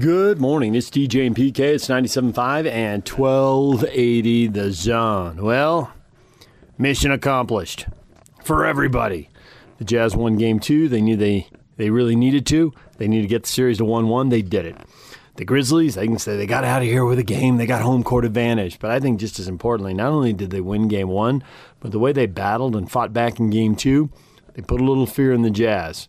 Good morning. It's DJ and PK. It's 97.5 and 1280 the zone. Well, mission accomplished for everybody. The Jazz won game two. They knew they, they really needed to. They needed to get the series to 1 1. They did it. The Grizzlies, I can say they got out of here with a game. They got home court advantage. But I think just as importantly, not only did they win game one, but the way they battled and fought back in game two, they put a little fear in the Jazz.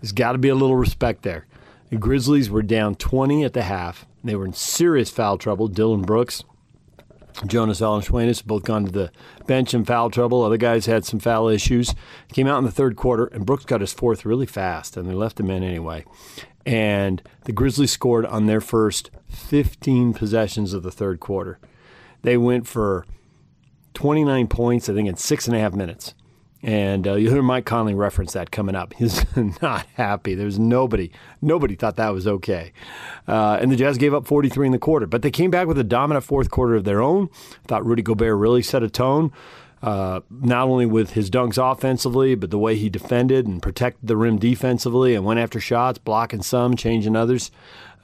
There's got to be a little respect there. The Grizzlies were down 20 at the half. They were in serious foul trouble. Dillon Brooks, Jonas Valanciunas both gone to the bench in foul trouble. Other guys had some foul issues. Came out in the third quarter, and Brooks got his fourth really fast, and they left him in anyway. And the Grizzlies scored on their first 15 possessions of the third quarter. They went for 29 points, I think, in six and a half minutes. And uh, you'll hear Mike Conley reference that coming up. He's not happy. There's nobody, nobody thought that was okay. Uh, and the Jazz gave up 43 in the quarter, but they came back with a dominant fourth quarter of their own. Thought Rudy Gobert really set a tone, uh, not only with his dunks offensively, but the way he defended and protected the rim defensively and went after shots, blocking some, changing others.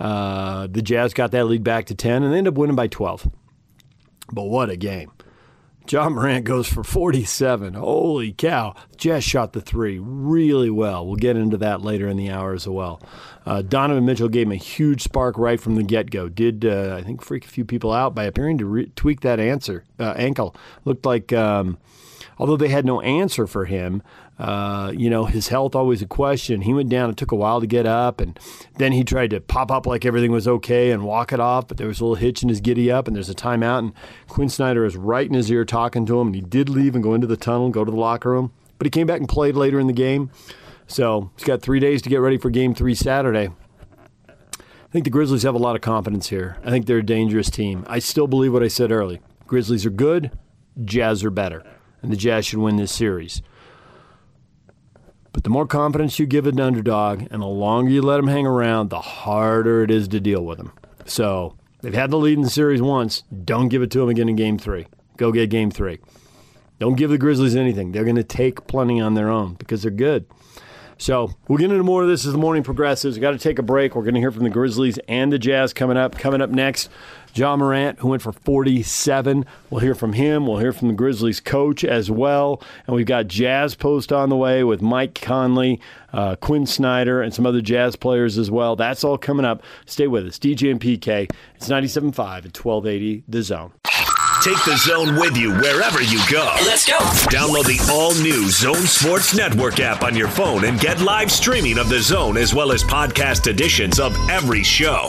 Uh, the Jazz got that lead back to 10 and they ended up winning by 12. But what a game. Ja Morant goes for 47. Holy cow. Jazz shot the three really well. We'll get into that later in the hour as well. Uh, Donovan Mitchell gave him a huge spark right from the get go. Did, uh, I think, freak a few people out by appearing to re- tweak that answer uh, ankle. Looked like, um, although they had no answer for him, uh, you know, his health always a question. He went down. It took a while to get up, and then he tried to pop up like everything was okay and walk it off, but there was a little hitch in his giddy up, and there's a timeout, and Quin Snyder is right in his ear talking to him, and he did leave and go into the tunnel, go to the locker room, but he came back and played later in the game. So he's got three days to get ready for Game Three Saturday. I think the Grizzlies have a lot of confidence here. I think they're a dangerous team. I still believe what I said early. Grizzlies are good, Jazz are better, and the Jazz should win this series. But the more confidence you give an underdog and the longer you let them hang around, the harder it is to deal with them. So they've had the lead in the series once. Don't give it to them again in game three. Go get game three. Don't give the Grizzlies anything. They're going to take plenty on their own because they're good. So we'll get into more of this as the morning progresses. we got to take a break. We're going to hear from the Grizzlies and the Jazz coming up. Coming up next, Ja Morant, who went for 47. We'll hear from him. We'll hear from the Grizzlies coach as well. And we've got Jazz Post on the way with Mike Conley, uh, Quin Snyder, and some other Jazz players as well. That's all coming up. Stay with us. DJ and PK. It's 97.5 at 1280 The Zone. Take the zone with you wherever you go. Let's go. Download the all new Zone Sports Network app on your phone and get live streaming of the zone as well as podcast editions of every show.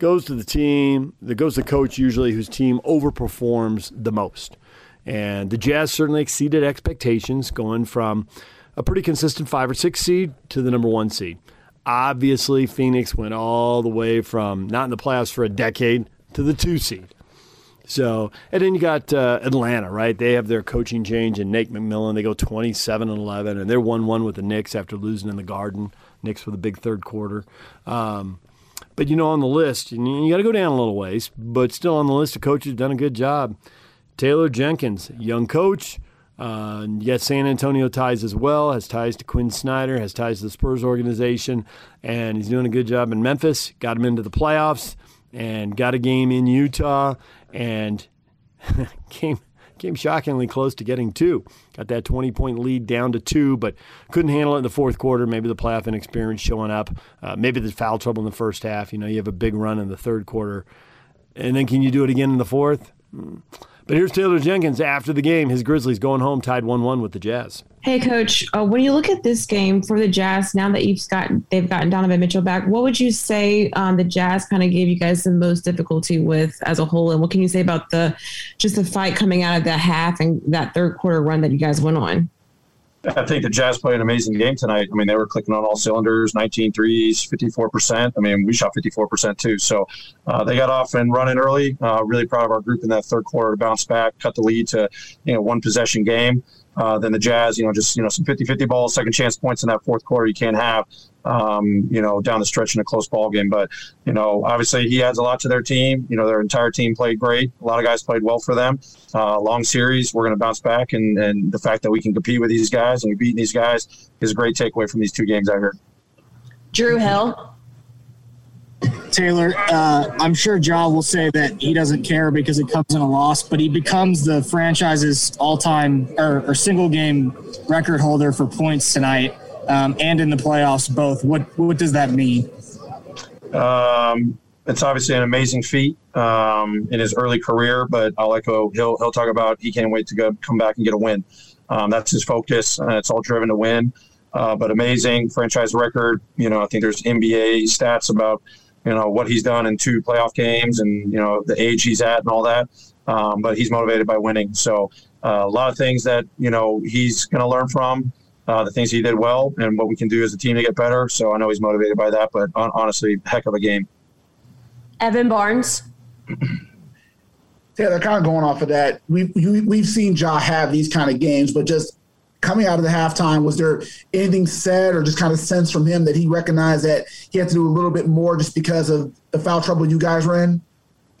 goes to the team, that goes to the coach usually whose team overperforms the most. And the Jazz certainly exceeded expectations, going from a pretty consistent five or six seed to the number one seed. Obviously, Phoenix went all the way from not in the playoffs for a decade to the two seed. So, and then you got uh, Atlanta, right? They have their coaching change, and Nate McMillan. They go 27 and 11, and they're 1 1 with the Knicks after losing in the Garden. Knicks with a big third quarter. Um, but you know, on the list, you, got to go down a little ways, but still on the list of coaches done a good job. Taylor Jenkins, young coach. Uh, San Antonio ties as well, has ties to Quin Snyder, has ties to the Spurs organization, and he's doing a good job in Memphis. Got him into the playoffs and got a game in Utah and came came shockingly close to getting two. Got that 20 point lead down to two, but couldn't handle it in the fourth quarter. Maybe the playoff inexperience showing up. Uh, maybe the foul trouble in the first half. You know, you have a big run in the third quarter. And then can you do it again in the fourth? But here's Taylor Jenkins after the game. His Grizzlies going home tied 1 1 with the Jazz. Hey, Coach. Uh, when you look at this game for the Jazz, now that you've got they've gotten Donovan Mitchell back, what would you say um, the Jazz kind of gave you guys the most difficulty with as a whole, and what can you say about the just the fight coming out of that half and that third quarter run that you guys went on? I think the Jazz played an amazing game tonight. I mean, they were clicking on all cylinders, 19 threes, 54%. I mean, we shot 54% too. So uh, they got off and running early. Uh, really proud of our group in that third quarter to bounce back, cut the lead to, you know, one possession game. Uh, then the Jazz, you know, just, you know, some 50 50 balls, second chance points in that fourth quarter you can't have, um, you know, down the stretch in a close ball game. But, you know, obviously he adds a lot to their team. You know, their entire team played great. A lot of guys played well for them. Uh, long series, we're going to bounce back. And, and the fact that we can compete with these guys and we beat these guys is a great takeaway from these two games I heard. Drew Hill. Taylor, uh, I'm sure Ja will say that he doesn't care because it comes in a loss, but he becomes the franchise's all-time or, or single game record holder for points tonight um, and in the playoffs both. What what does that mean? Um, it's obviously an amazing feat um, in his early career, but I'll echo he'll he'll talk about he can't wait to go come back and get a win. Um, that's his focus. and it's all driven to win. Uh, but amazing franchise record. You know, I think there's NBA stats about you know what he's done in two playoff games and you know the age he's at and all that. Um, but he's motivated by winning. So uh, a lot of things that you know he's going to learn from. Uh, the things he did well and what we can do as a team to get better. So I know he's motivated by that, but honestly, heck of a game. Evan Barnes. Taylor, kind of going off of that, we've we've seen Ja have these kind of games, but just coming out of the halftime, was there anything said or just kind of sense from him that he recognized that he had to do a little bit more just because of the foul trouble you guys were in?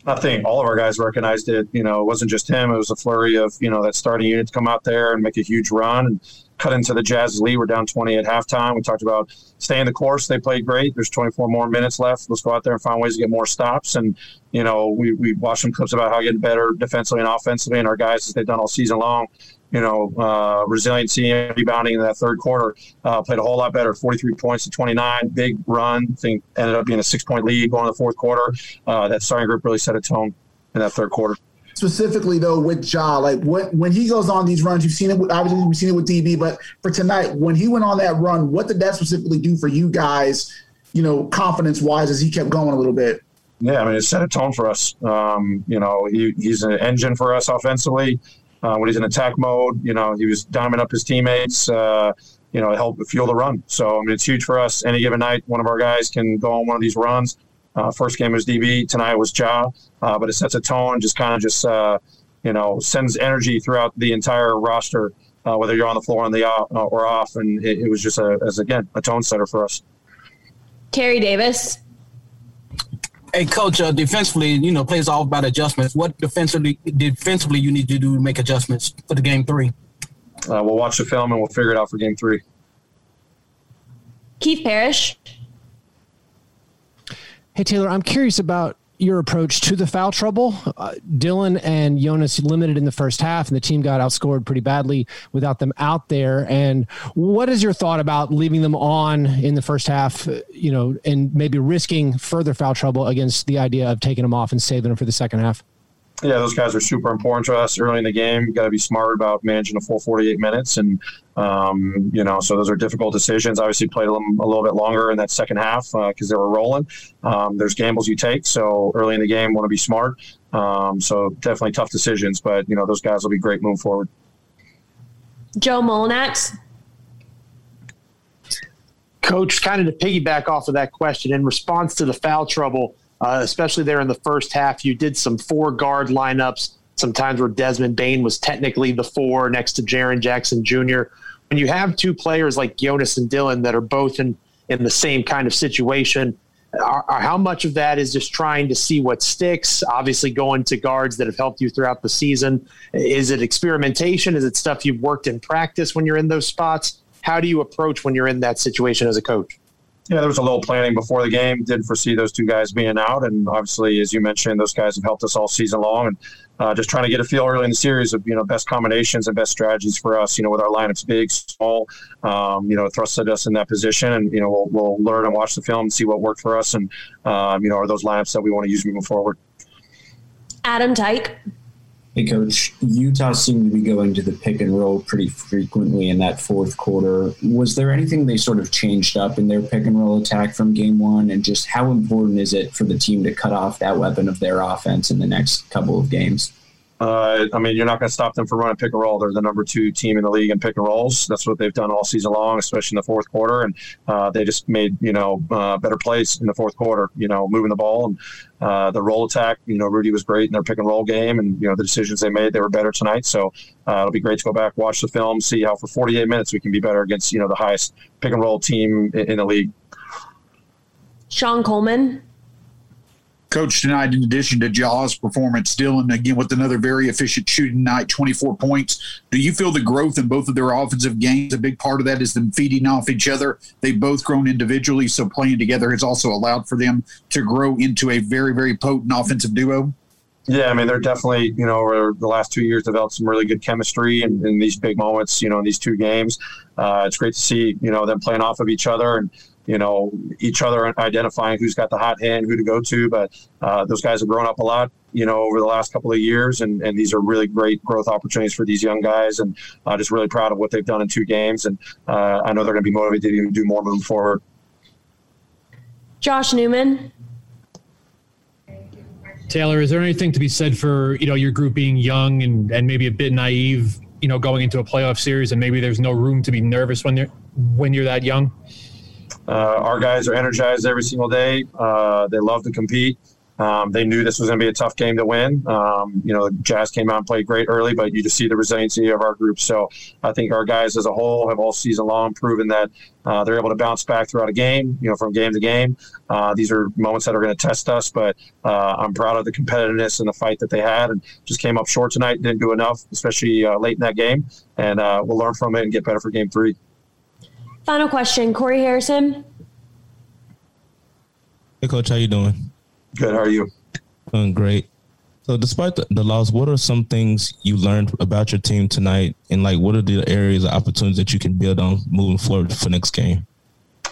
I think all of our guys recognized it. You know, it wasn't just him. It was a flurry of, you know, that starting unit to come out there and make a huge run and cut into the Jazz lead. We're down 20 at halftime. We talked about staying the course. They played great. There's 24 more minutes left. Let's go out there and find ways to get more stops. And, you know, we, we watched some clips about how getting better defensively and offensively. And our guys, as they've done all season long, you know, uh, resiliency and rebounding in that third quarter. Uh, played a whole lot better. 43 points to 29. Big run. Think ended up being a six point lead going to the fourth quarter. Uh, that starting group really set a tone in that third quarter. Specifically though, with Ja, like what when he goes on these runs, you've seen it. With, obviously, we've seen it with DB, but for tonight, when he went on that run, what did that specifically do for you guys? You know, confidence wise, as he kept going a little bit. Yeah, I mean, it set a tone for us. Um, you know, he, he's an engine for us offensively. Uh, when he's in attack mode, you know, he was diming up his teammates, uh, you know, help fuel the run. So, I mean, it's huge for us. Any given night, one of our guys can go on one of these runs. Uh, first game was DB, tonight was Ja, uh, but it sets a tone, just kind of just, uh, you know, sends energy throughout the entire roster, uh, whether you're on the floor on the off, or off. And it, it was just, a, as again, a tone setter for us. Kerry Davis. Hey, coach, uh, defensively, you know, plays all about adjustments. What defensively defensively you need to do to make adjustments for the game three? Uh, we'll watch the film and we'll figure it out for game three. Keith Parrish. Hey, Taylor, I'm curious about your approach to the foul trouble. Uh, Dillon and Jonas limited in the first half, and the team got outscored pretty badly without them out there. And what is your thought about leaving them on in the first half, you know, and maybe risking further foul trouble against the idea of taking them off and saving them for the second half? Yeah, those guys are super important to us early in the game. You got to be smart about managing a full 48 minutes, and um, you know, so those are difficult decisions. Obviously, played them a little bit longer in that second half because uh, they were rolling. Um, there's gambles you take, so early in the game, want to be smart. Um, so definitely tough decisions, but you know, those guys will be great moving forward. Joe Mullinax. Coach, kind of to piggyback off of that question, in response to the foul trouble uh, especially there in the first half. You did some four guard lineups, sometimes where Desmond Bane was technically the four next to Jaren Jackson Jr. When you have two players like Jonas and Dillon that are both in, in the same kind of situation, are, are how much of that is just trying to see what sticks? Obviously, going to guards that have helped you throughout the season. Is it experimentation? Is it stuff you've worked in practice when you're in those spots? How do you approach when you're in that situation as a coach? Yeah, there was a little planning before the game. Didn't foresee those two guys being out, and obviously, as you mentioned, those guys have helped us all season long. And uh, just trying to get a feel early in the series of you know best combinations and best strategies for us. You know, with our lineups big, small, um, you know, thrusted us in that position, and you know we'll, we'll learn and watch the film and see what worked for us, and um, you know are those lineups that we want to use moving forward. Adam Tyke. Hey, coach. Utah seemed to be going to the pick and roll pretty frequently in that fourth quarter. Was there anything they sort of changed up in their pick and roll attack from game one? And just how important is it for the team to cut off that weapon of their offense in the next couple of games? Uh, I mean, you're not going to stop them from running pick and roll. They're the number two team in the league in pick and rolls. That's what they've done all season long, especially in the fourth quarter. And uh, they just made you know uh, better plays in the fourth quarter. You know, moving the ball and uh, the roll attack. You know, Rudy was great in their pick and roll game, and you know the decisions they made they were better tonight. So uh, it'll be great to go back, watch the film, see how for 48 minutes we can be better against you know the highest pick and roll team in, in the league. Sean Coleman. Coach, tonight, in addition to Ja's performance, Dillon again with another very efficient shooting night, 24 points. Do you feel the growth in both of their offensive games? A big part of that is them feeding off each other. They've both grown individually, so playing together has also allowed for them to grow into a very, very potent offensive duo. Yeah, I mean, they're definitely, you know, over the last two years developed some really good chemistry in, in these big moments, you know, in these two games. Uh, it's great to see, you know, them playing off of each other and you know, each other identifying who's got the hot hand, who to go to. But uh, those guys have grown up a lot, you know, over the last couple of years, and, and these are really great growth opportunities for these young guys. And i uh, just really proud of what they've done in two games, and uh, I know they're going to be motivated to do more moving forward. Josh Newman. Taylor, is there anything to be said for you know your group being young and, and maybe a bit naive, you know, going into a playoff series, and maybe there's no room to be nervous when you're when you're that young? Uh, our guys are energized every single day. Uh, they love to compete. Um, they knew this was going to be a tough game to win. Um, you know, Jazz came out and played great early, but you just see the resiliency of our group. So I think our guys as a whole have all season long proven that uh, they're able to bounce back throughout a game, you know, from game to game. Uh, these are moments that are going to test us, but uh, I'm proud of the competitiveness and the fight that they had and just came up short tonight, didn't do enough, especially uh, late in that game. And we'll learn from it and get better for game three. Final question, Corey Harrison. Hey, coach, how you doing? Good. How are you? Doing great. So, despite the, the loss, what are some things you learned about your team tonight, and like, what are the areas of opportunities that you can build on moving forward for next game?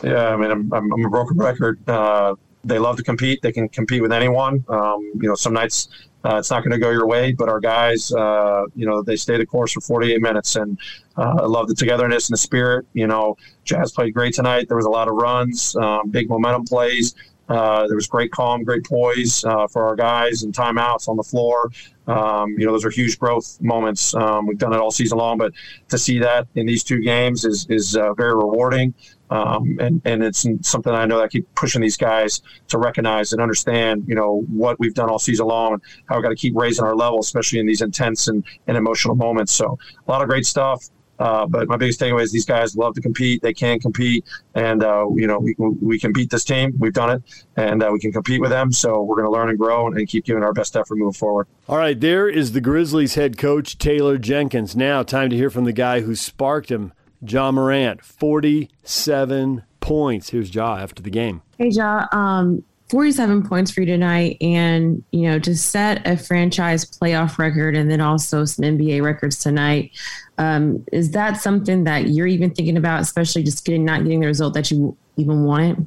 Yeah, I mean, I'm, I'm, I'm a broken record. Uh, they love to compete. They can compete with anyone. Um, you know, some nights uh, it's not going to go your way, but our guys, uh, you know, they stay the course for 48 minutes, and uh, I love the togetherness and the spirit. You know, Jazz played great tonight. There was a lot of runs, um, big momentum plays. Uh, there was great calm, great poise uh, for our guys and timeouts on the floor. Um, you know, those are huge growth moments. Um, we've done it all season long, but to see that in these two games is is uh, very rewarding. Um, and and it's something I know that I keep pushing these guys to recognize and understand. You know what we've done all season long and how we got to keep raising our level, especially in these intense and, and emotional moments. So a lot of great stuff. Uh, but my biggest takeaway is these guys love to compete. They can compete, and uh, you know we we can beat this team. We've done it, and uh, we can compete with them. So we're going to learn and grow and, and, keep giving our best effort moving forward. All right, there is the Grizzlies head coach Taylor Jenkins. Now, time to hear from the guy who sparked him, Ja Morant, forty-seven points. Here's Ja after the game. Hey Ja, um, 47 points for you tonight and you know to set a franchise playoff record and then also some nba records tonight um, is that something that you're even thinking about especially just getting not getting the result that you even wanted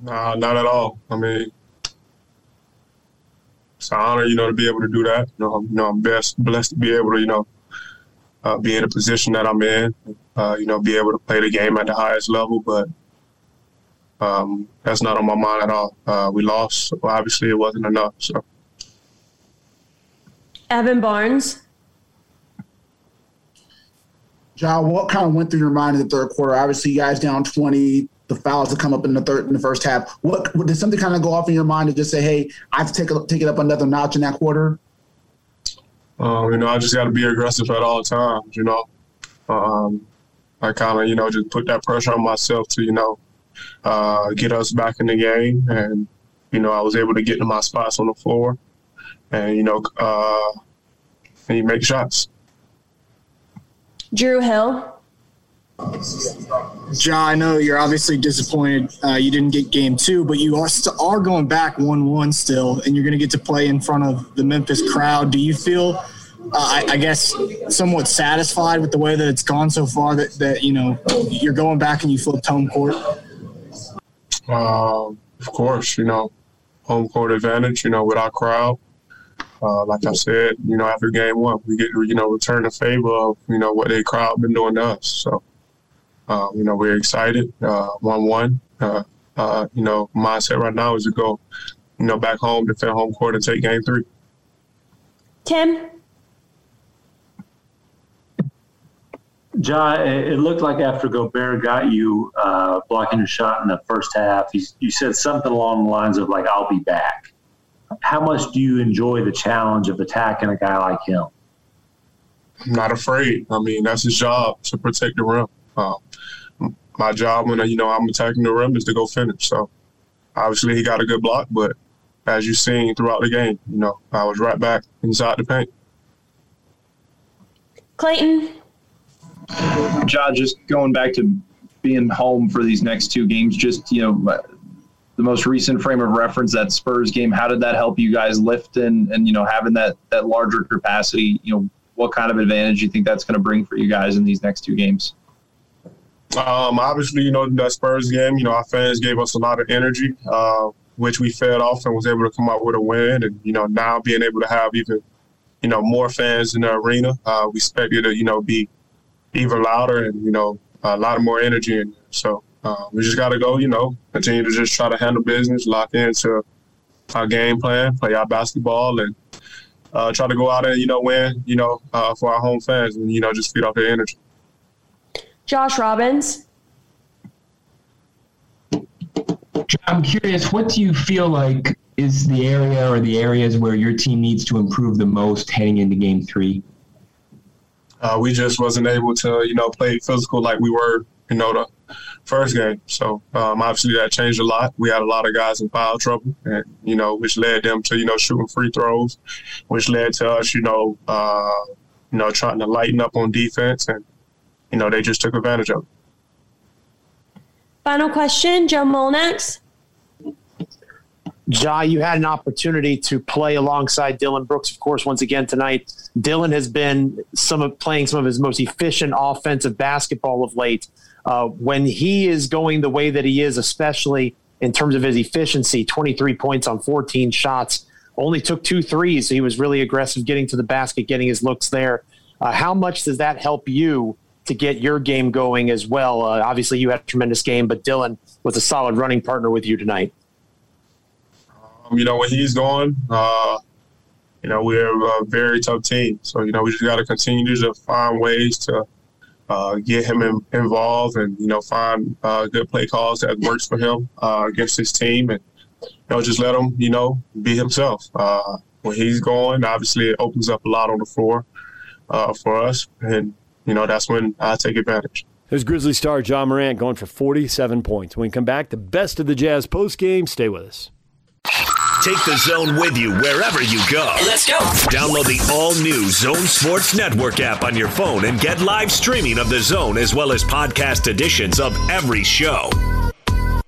nah not at all i mean it's an honor you know to be able to do that you know i'm, you know, I'm best blessed to be able to you know uh, be in a position that i'm in uh, you know be able to play the game at the highest level but um, that's not on my mind at all. Uh, we lost, so obviously it wasn't enough. So, Evan Barnes. Ja, what kind of went through your mind in the third quarter? Obviously, you guys down twenty. The fouls that come up in the third in the first half. What, what did something kind of go off in your mind to just say, "Hey, I have to take a, take it up another notch in that quarter"? Um, you know, I just got to be aggressive at all times. You know, um, I kind of you know just put that pressure on myself to you know uh, get us back in the game. And, you know, I was able to get to my spots on the floor and, you know, uh, and you make shots. Drew Hill. Ja, I know you're obviously disappointed uh, you didn't get game two, but you are, st- are going back 1 1 still, and you're going to get to play in front of the Memphis crowd. Do you feel, uh, I, I, guess, somewhat satisfied with the way that it's gone so far that, that you know, you're going back and you flipped home court? Uh, of course, you know, home court advantage, you know, with our crowd. Uh, like I said, you know, after game one, we get you know, return the favor of, you know, what their crowd been doing to us. So, uh, you know, we're excited. Uh, 1 1. Uh, uh, you know, mindset right now is to go, you know, back home, defend home court, and take game three. Tim? Ja, it looked like after Gobert got you uh, blocking a shot in the first half, you said something along the lines of like, "I'll be back." How much do you enjoy the challenge of attacking a guy like him? I'm not afraid. I mean, that's his job to protect the rim. Uh, my job when you know I'm attacking the rim is to go finish. So obviously he got a good block, but as you've seen throughout the game, you know I was right back inside the paint. Clayton. Ja, just going back to being home for these next two games, just you know the most recent frame of reference that Spurs game. How did that help you guys lift and and you know having that that larger capacity? You know what kind of advantage you think that's going to bring for you guys in these next two games? Um, obviously, you know, that Spurs game, you know, our fans gave us a lot of energy, uh, which we fed off and was able to come out with a win. And, you know, now being able to have even, you know, more fans in the arena, uh, we expect it to, you know, be even louder and, you know, a lot of more energy there. So uh, we just got to go, you know, continue to just try to handle business, lock into our game plan, play our basketball, and uh, try to go out and, you know, win, you know, uh, for our home fans and, you know, just feed off their energy. Josh Robbins. I'm curious, what do you feel like is the area or the areas where your team needs to improve the most heading into game three? Uh, we just wasn't able to, you know, play physical like we were, you know, the first game. So um, obviously that changed a lot. We had a lot of guys in foul trouble, and you know, which led them to, you know, shooting free throws, which led to us, you know, uh, you know, trying to lighten up on defense and you know, they just took advantage of it. Final question, Joe Mullinax. Ja, you had an opportunity to play alongside Dillon Brooks, of course, once again tonight. Dillon has been some of playing some of his most efficient offensive basketball of late. Uh, when he is going the way that he is, especially in terms of his efficiency, 23 points on 14 shots, only took two threes. So he was really aggressive getting to the basket, getting his looks there. Uh, how much does that help you to get your game going as well. Uh, obviously, you had a tremendous game, but Dillon was a solid running partner with you tonight. Um, you know, when he's gone, uh, you know, we're a very tough team. So, you know, we just got to continue to find ways to uh, get him in, involved and, you know, find uh, good play calls that works for him uh, against his team and, you know, just let him, you know, be himself. Uh, when he's gone, obviously it opens up a lot on the floor for us. And, you know, that's when I take advantage. There's Grizzly star Ja Morant going for 47 points. When we come back, the best of the Jazz post game. Stay with us. Take the zone with you wherever you go. Let's go. Download the all new Zone Sports Network app on your phone and get live streaming of the zone as well as podcast editions of every show.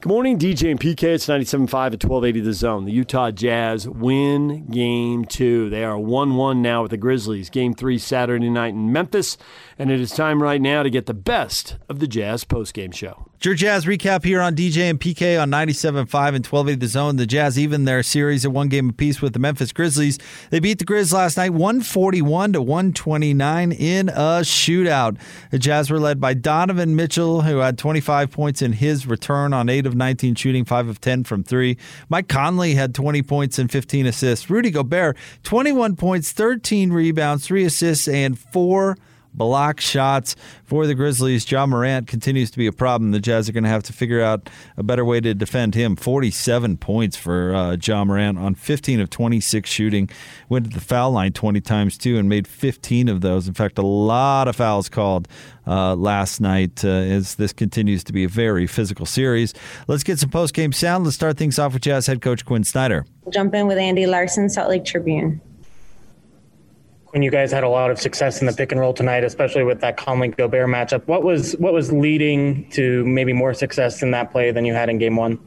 Good morning, DJ and PK. It's 97.5 at 1280 The Zone. The Utah Jazz win game two. They are 1 1 now with the Grizzlies. Game three Saturday night in Memphis. And it is time right now to get the best of the Jazz postgame show. Your Jazz recap here on DJ and PK on 97.5 and 1280 The Zone. The Jazz even their series at one game apiece with the Memphis Grizzlies. They beat the Grizz last night 141 to 129 in a shootout. The Jazz were led by Donovan Mitchell, who had 25 points in his return on 8 of 19 shooting, 5 of 10 from 3. Mike Conley had 20 points and 15 assists. Rudy Gobert, 21 points, 13 rebounds, 3 assists, and 4 block shots for the Grizzlies. Ja Morant continues to be a problem. The Jazz are going to have to figure out a better way to defend him. 47 points for uh, Ja Morant on 15 of 26 shooting. Went to the foul line 20 times too and made 15 of those. In fact, a lot of fouls called uh, last night uh, as this continues to be a very physical series. Let's get some post game sound. Let's start things off with Jazz head coach Quin Snyder. Jump in with Andy Larsen, Salt Lake Tribune when you guys had a lot of success in the pick and roll tonight, especially with that Conley Gobert matchup. What was what was leading to maybe more success in that play than you had in game one?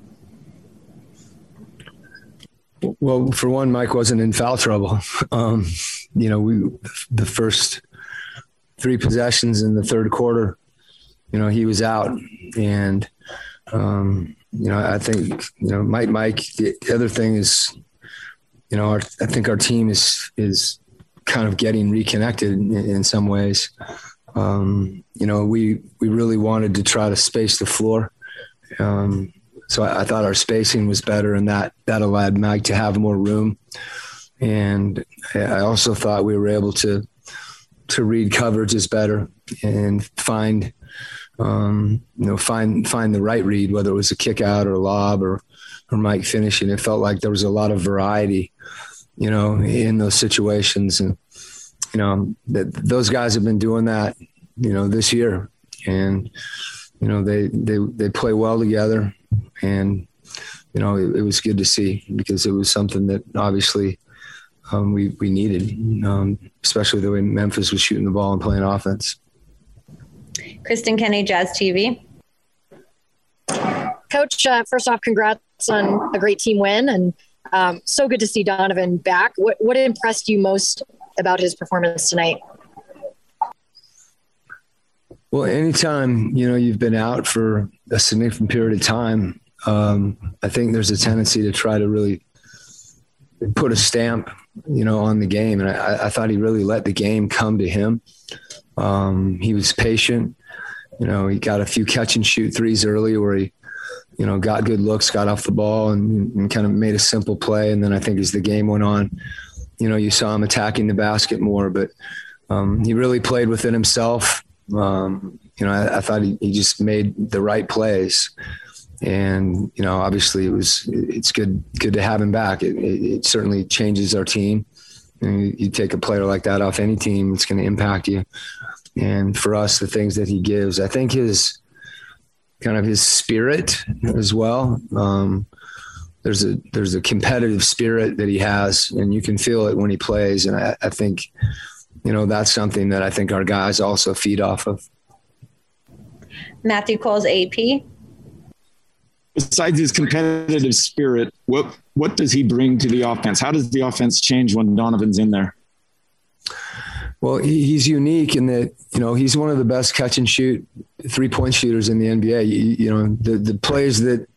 Well, for one, Mike wasn't in foul trouble. Um, you know, we the first three possessions in the third quarter, you know, he was out, and um, you know, I think you know, Mike. Mike. The, the other thing is, you know, our, I think our team is is kind of getting reconnected in, in some ways. Um, you know, we we really wanted to try to space the floor. Um, so I, I, thought our spacing was better, and that that allowed Mike to have more room. And I also thought we were able to to read coverages better and find um, you know find find the right read, whether it was a kick out or a lob or or Mike finishing. It felt like there was a lot of variety, you know, in those situations, and you know that those guys have been doing that, you know, this year, and you know they they they play well together, and you know it, it was good to see because it was something that obviously um, we we needed, um, especially the way Memphis was shooting the ball and playing offense. Kristen Kenny, Jazz TV. Coach, uh, first off, congrats on a great team win, and um, so good to see Donovan back. What what impressed you most about his performance tonight? Well, anytime you know you've been out for a significant period of time, um, I think there's a tendency to try to really put a stamp, you know, on the game, and I, I thought he really let the game come to him. Um, he was patient. You know, he got a few catch and shoot threes early where he, you know, got good looks, got off the ball, and, and kind of made a simple play. And then I think as the game went on, you know, you saw him attacking the basket more. But um, he really played within himself. Um, you know, I, I thought he, he, just made the right plays, and you know, obviously it was it's good good to have him back. It, it, it certainly changes our team. You, you, take a player like that off any team, it's going to impact you. And for us, the things that he gives, I think his kind of his spirit as well. Um, there's a there's a competitive spirit that he has, and you can feel it when he plays. And I, I think, you know, that's something that I think our guys also feed off of. Matthew calls AP. Besides his competitive spirit, what what does he bring to the offense? How does the offense change when Donovan's in there? Well, he, he's unique in that you know he's one of the best catch and shoot three point shooters in the NBA. You, you, know the the plays that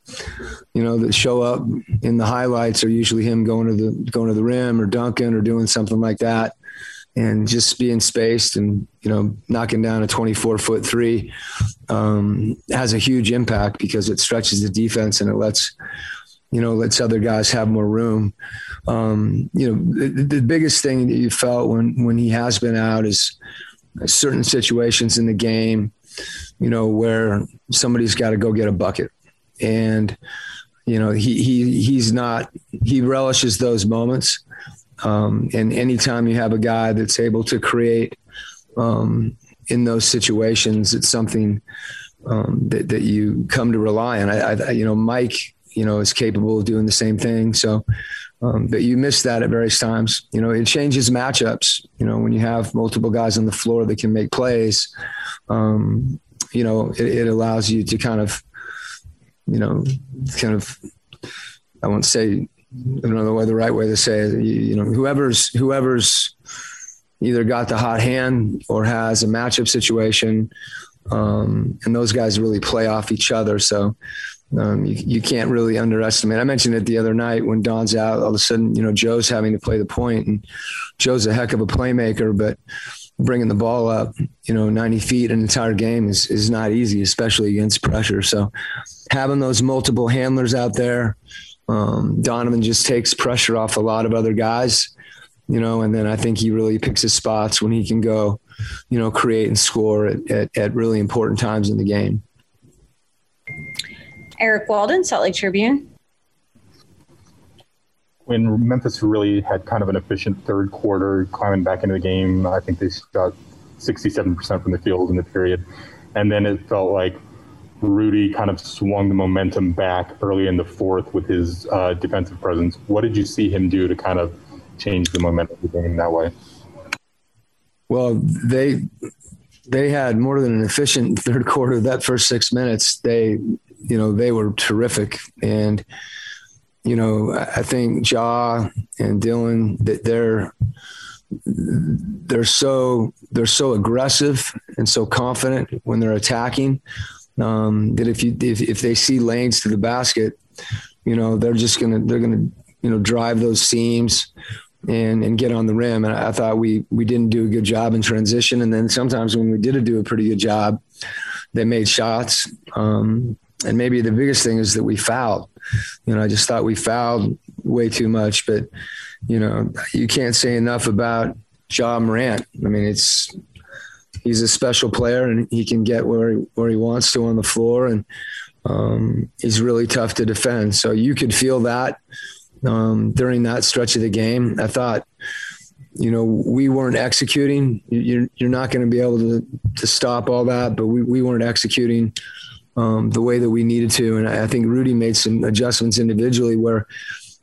you know that show up in the highlights are usually him going to the going to the rim or dunking or doing something like that, and just being spaced and you know knocking down a 24 foot three um, has a huge impact because it stretches the defense and it lets you know, lets other guys have more room. Um, you know, the, the, biggest thing that you felt when when he has been out is certain situations in the game, you know, where somebody's got to go get a bucket, and you know he he he's not he relishes those moments. Um, and anytime you have a guy that's able to create um, in those situations, it's something um, that, that you come to rely on. I, I, you know, Mike you know, is capable of doing the same thing. So, um, but you miss that at various times. You know, it changes matchups. You know, when you have multiple guys on the floor that can make plays, um, you know, it, it, allows you to kind of, you know, kind of, I won't say, I don't know the right way to say it. You, you know, whoever's whoever's either got the hot hand or has a matchup situation, um, and those guys really play off each other. So um, you, you can't really underestimate. I mentioned it the other night when Don's out. All of a sudden, you know, Joe's having to play the point, and Joe's a heck of a playmaker, but bringing the ball up, you know, 90 feet an entire game is is not easy, especially against pressure. So, having those multiple handlers out there, um, Donovan just takes pressure off a lot of other guys, you know, and then I think he really picks his spots when he can go, you know, create and score at, at, at really important times in the game. Eric Walden, Salt Lake Tribune. When Memphis really had kind of an efficient third quarter, climbing back into the game, I think they shot 67% from the field in the period. And then it felt like Rudy kind of swung the momentum back early in the fourth with his uh, defensive presence. What did you see him do to kind of change the momentum of the game that way? Well, they they had more than an efficient third quarter. That first six minutes, they you know, they were terrific. And, you know, I think Ja and Dillon that they're they're so they're so aggressive and so confident when they're attacking Um, that if you if, if they see lanes to the basket, you know they're just gonna they're gonna you know drive those seams and and get on the rim. And I thought we we didn't do a good job in transition. And then sometimes when we did do a pretty good job, they made shots. Um, and maybe the biggest thing is that we fouled. You know, I just thought we fouled way too much. But you know, you can't say enough about Ja Morant. I mean, it's he's a special player and he can get where he, where he wants to on the floor and um, he's really tough to defend. So you could feel that um, during that stretch of the game. I thought, you know, we weren't executing. You're, you're not going to be able to, to stop all that, but we, we weren't executing um, the way that we needed to. And I think Rudy made some adjustments individually where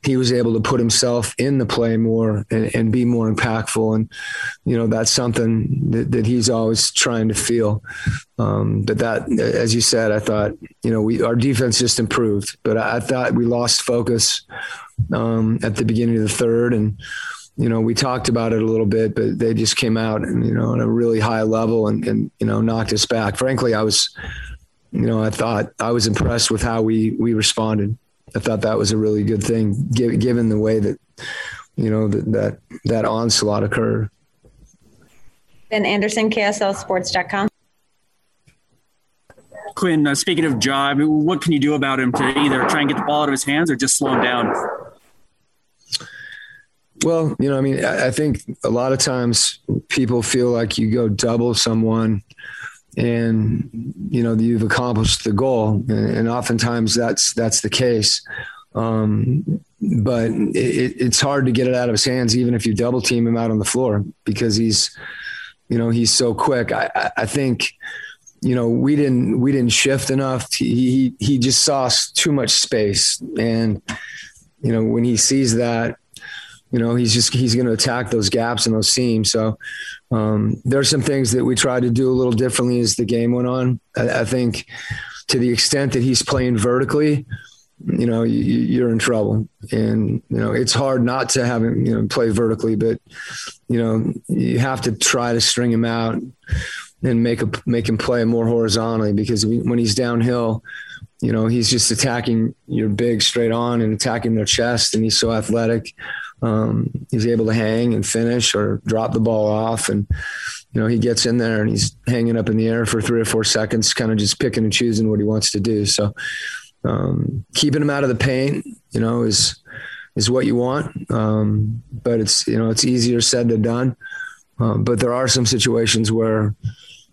he was able to put himself in the play more and, and be more impactful. And, you know, that's something that, that he's always trying to feel. Um, but that, as you said, I thought, you know, we, our defense just improved, but I, I thought we lost focus um, at the beginning of the third. And, you know, we talked about it a little bit, but they just came out and, you know, at a really high level and, and, you know, knocked us back. Frankly, I was, you know, I thought I was impressed with how we, we responded. I thought that was a really good thing, given the way that you know that that, that onslaught occurred. Ben Anderson, KSLSports.com. Quinn, uh, speaking of Ja, I mean, what can you do about him to either try and get the ball out of his hands or just slow him down? Well, you know, I mean, I, I think a lot of times people feel like you go double someone and you know you've accomplished the goal. And, oftentimes that's that's the case. Um, but it, it's hard to get it out of his hands even if you double team him out on the floor because he's you know he's so quick. I i think you know we didn't we didn't shift enough. He he just saw too much space. And you know when he sees that you know he's just he's going to attack those gaps and those seams so um, there are some things that we tried to do a little differently as the game went on. I, I think to the extent that he's playing vertically, you know, you, are in trouble. And, you know, it's hard not to have him, you know, play vertically, but, you know, you have to try to string him out and make a, make him play more horizontally because when he's downhill, you know, he's just attacking your big straight on and attacking their chest and he's so athletic um, he's able to hang and finish or drop the ball off. And, you know, he gets in there and he's hanging up in the air for three or four seconds, kind of just picking and choosing what he wants to do. So, um, keeping him out of the paint, you know, is, is what you want. Um, but it's, you know, it's easier said than done. Um, but there are some situations where,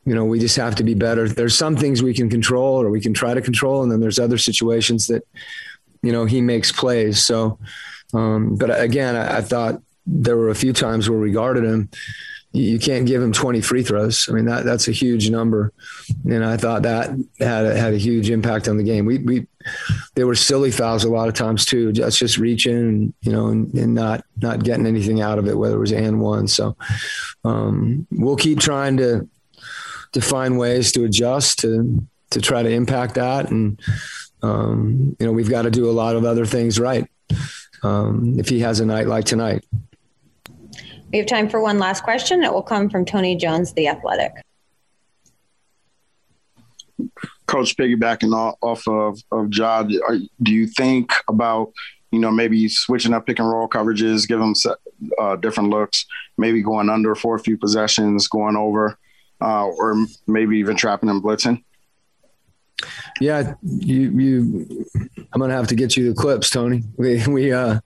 you know, we just have to be better. There's some things we can control or we can try to control. And then there's other situations that, you know, he makes plays. So, um, but again, I, I, thought there were a few times where we guarded him. You can't give him 20 free throws. I mean, that that's a huge number. And I thought that had a, had a huge impact on the game. We, we, they were silly fouls a lot of times too. Just, just reaching, you know, and, and not, not getting anything out of it, whether it was and one. So um, we'll keep trying to, to find ways to adjust to, to try to impact that. And, um, you know, we've got to do a lot of other things right um, if he has a night like tonight. We have time for one last question. It will come from Tony Jones, The Athletic. Coach, piggybacking off of, of Ja, do you think about, you know, maybe switching up pick and roll coverages, give them uh, different looks, maybe going under for a few possessions, going over, uh, or maybe even trapping and blitzing? Yeah, you you I'm gonna have to get you the clips, Tony. We we uh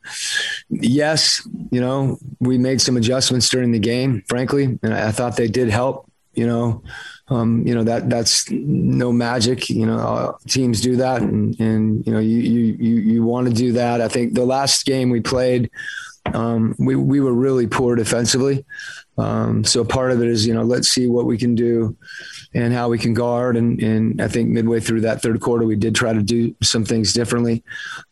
yes, you know, we made some adjustments during the game, frankly, and I, I thought they did help, you know. Um, you know that that's no magic. You know, uh, teams do that, and and you know you you you, you want to do that. I think the last game we played, um, we we were really poor defensively. Um, so part of it is you know let's see what we can do and how we can guard. And, and I think midway through that third quarter, we did try to do some things differently.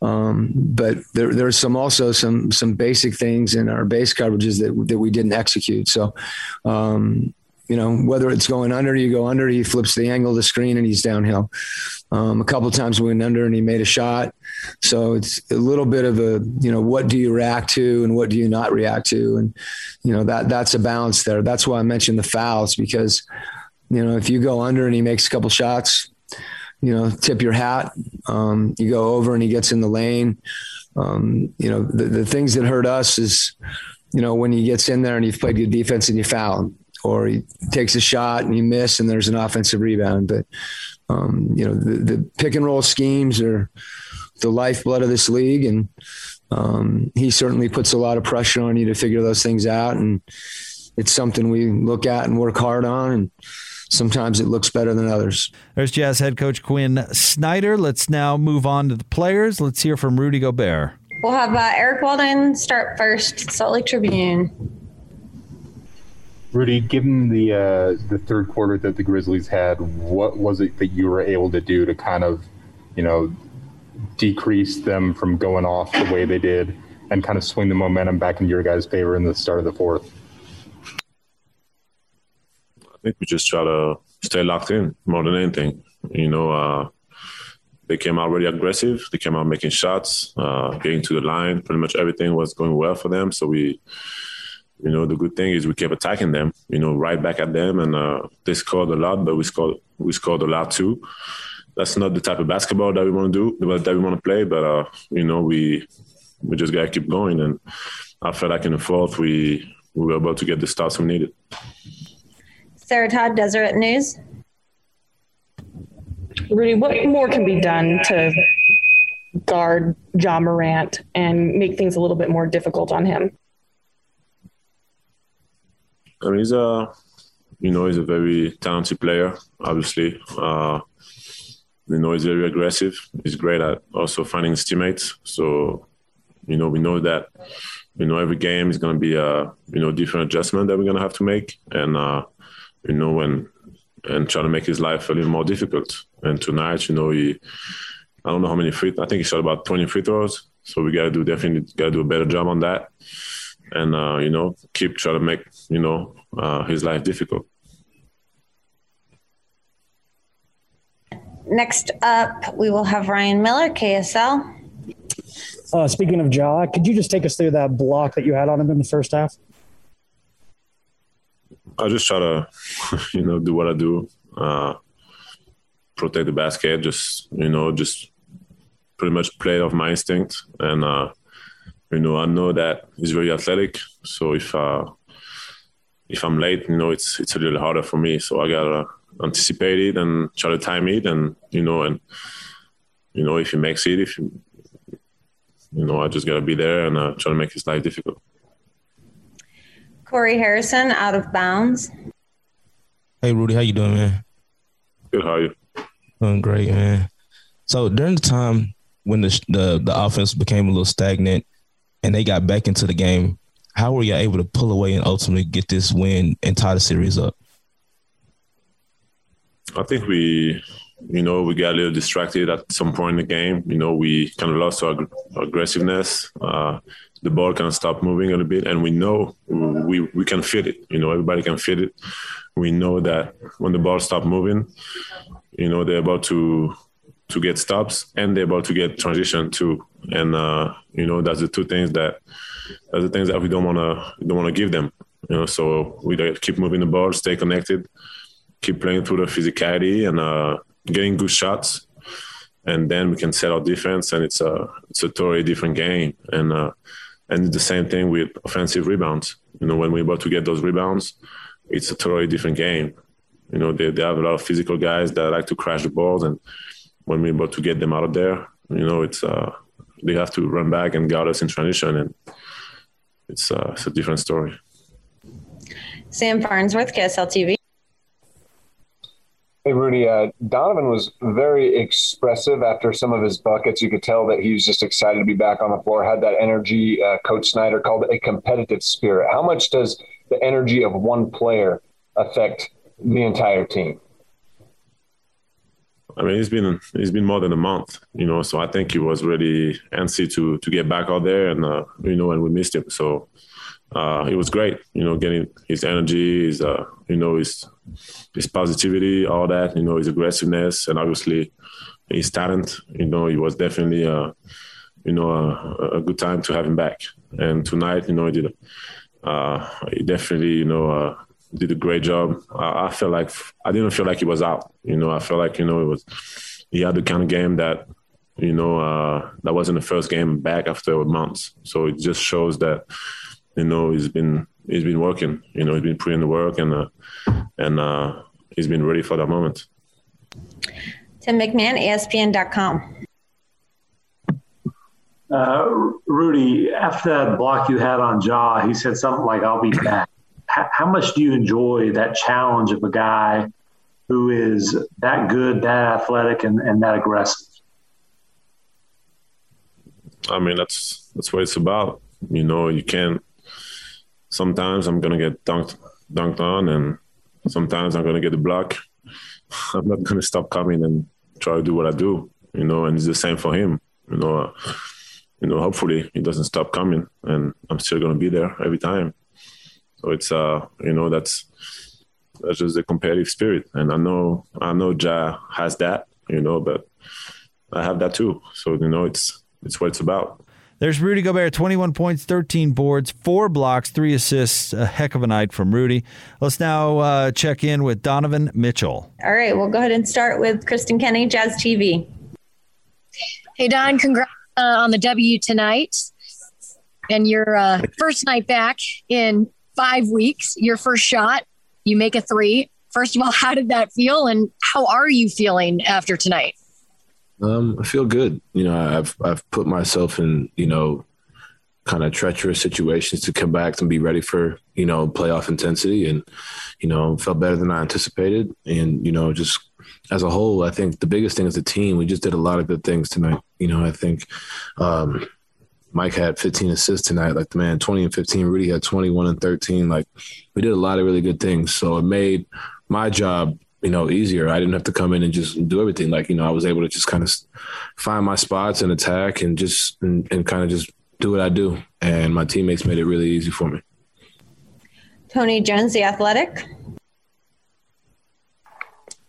Um, but there, there's some also some some basic things in our base coverages that that we didn't execute. So. Um, you know, whether it's going under, you go under, he flips the angle of the screen and he's downhill. Um, a couple times we went under and he made a shot. So it's a little bit of a, you know, what do you react to and what do you not react to? And, you know, that that's a balance there. That's why I mentioned the fouls because you know, if you go under and he makes a couple shots, you know, tip your hat. Um, you go over and he gets in the lane. Um, you know, the, the things that hurt us is, you know, when he gets in there and you've played good defense and you foul him, or he takes a shot and you miss and there's an offensive rebound. But, um, you know, the, the pick and roll schemes are the lifeblood of this league. And um, he certainly puts a lot of pressure on you to figure those things out. And it's something we look at and work hard on. And, sometimes it looks better than others. There's Jazz head coach Quin Snyder. Let's now move on to the players. Let's hear from Rudy Gobert. We'll have uh, Eric Walden start first, Salt Lake Tribune. Rudy, given the uh, the third quarter that the Grizzlies had, what was it that you were able to do to kind of, you know, decrease them from going off the way they did and kind of swing the momentum back into your guys' favor in the start of the fourth? I think we just try to stay locked in more than anything. You know, uh, they came out really aggressive. They came out making shots, uh, getting to the line. Pretty much everything was going well for them. So we, you know, the good thing is we kept attacking them. You know, right back at them, and uh, they scored a lot, but we scored we scored a lot too. That's not the type of basketball that we want to do, that we want to play. But uh, you know, we we just gotta keep going. And I felt like in the fourth, we we were able to get the starts we needed. Sarah Todd, Deseret News. Rudy, what more can be done to guard Ja Morant and make things a little bit more difficult on him? I mean, he's a, you know, he's a very talented player. Obviously, uh, you know, he's very aggressive. He's great at also finding his teammates. So, you know, we know that, you know, every game is going to be a, you know, different adjustment that we're going to have to make, and uh, you know, when and try to make his life a little more difficult. And tonight, you know, he, I don't know how many free, I think he shot about 20 free throws. So we got to do definitely got to do a better job on that. And, uh, you know, keep trying to make, you know, uh, his life difficult. Next up, we will have Ryan Miller, KSL. Uh, speaking of Ja, could you just take us through that block that you had on him in the first half? I just try to, you know, do what I do, uh, protect the basket, just you know, just pretty much play off my instinct, and uh, you know, I know that he's very athletic, so if uh, if I'm late, you know, it's it's a little harder for me, so I gotta anticipate it and try to time it, and you know, and you know, if he makes it, if he, you know, I just gotta be there and uh, try to make his life difficult. Corey Harrison, out of bounds. Hey Rudy, how you doing, man? Good. How are you? Doing great, man. So during the time when the the, the offense became a little stagnant and they got back into the game, how were you able to pull away and ultimately get this win and tie the series up? I think we, you know, we got a little distracted at some point in the game. You know, we kind of lost our aggressiveness. Uh, the ball kind of stopped moving a little bit, and we know we we can fit it. You know, everybody can fit it. We know that when the ball stopped moving, you know, they're about to to get stops and they're about to get transition too. And uh, you know, that's the two things that that's the things that we don't wanna don't wanna give them. You know, so we keep moving the ball, stay connected, keep playing through the physicality and uh, getting good shots and then we can set our defense and it's a it's a totally different game and uh, and the same thing with offensive rebounds. You know, when we're about to get those rebounds, it's a totally different game. You know, they, they have a lot of physical guys that like to crash the balls, and when we're about to get them out of there, you know, it's uh, they have to run back and guard us in transition, and it's uh, it's a different story. Sam Farnsworth, KSL TV. Hey, Rudy. Uh, Donovan was very expressive after some of his buckets. You could tell that he was just excited to be back on the floor, had that energy. Uh, Coach Snyder called it a competitive spirit. How much does the energy of one player affect the entire team? I mean, it's been it's been more than a month, you know. So I think he was really antsy to to get back out there, and uh, you know, and we missed him. So uh, it was great, you know, getting his energy, his uh, you know, his his positivity, all that, you know, his aggressiveness, and obviously his talent. You know, it was definitely a you know a, a good time to have him back. And tonight, you know, he did uh, he definitely you know uh, did a great job. I, I felt like I didn't feel like he was out. You know, I felt like you know it was he had the kind of game that you know uh, that wasn't the first game back after months. So it just shows that you know he's been he's been working. You know he's been putting the work and uh, and uh, he's been ready for that moment. Tim McMahon, ESPN.com. Uh, Rudy, after that block you had on Ja, he said something like, I'll be back. How, much do you enjoy that challenge of a guy who is that good, that athletic, and, and that aggressive? I mean, that's that's what it's about. You know, you can't. Sometimes I'm gonna get dunked dunked on, and sometimes I'm gonna get the block. I'm not gonna stop coming and try to do what I do. You know, and it's the same for him. You know, uh, you know. Hopefully, he doesn't stop coming, and I'm still gonna be there every time. So it's uh, you know, that's that's just the competitive spirit, and I know I know Ja has that. You know, but I have that too. So you know, it's it's what it's about. There's Rudy Gobert, 21 points, 13 boards, four blocks, three assists. A heck of a night from Rudy. Let's now uh, check in with Donovan Mitchell. All right, we'll go ahead and start with Kristen Kenny, Jazz TV. Hey, Don, congrats uh, on the W tonight and your uh, first night back in five weeks. Your first shot, you make a three. First of all, how did that feel, and how are you feeling after tonight? Um, I feel good. You know, I've I've put myself in you know kind of treacherous situations to come back and be ready for you know playoff intensity, and you know felt better than I anticipated, and you know just as a whole, I think the biggest thing as a team, we just did a lot of good things tonight. You know, I think um, Mike had 15 assists tonight, like the man 20 and 15. Rudy had 21 and 13. Like we did a lot of really good things. So it made my job you know, easier. I didn't have to come in and just do everything. Like, you know, I was able to just kind of find my spots and attack and just and, and kind of just do what I do. And my teammates made it really easy for me. Tony Jones, the athletic.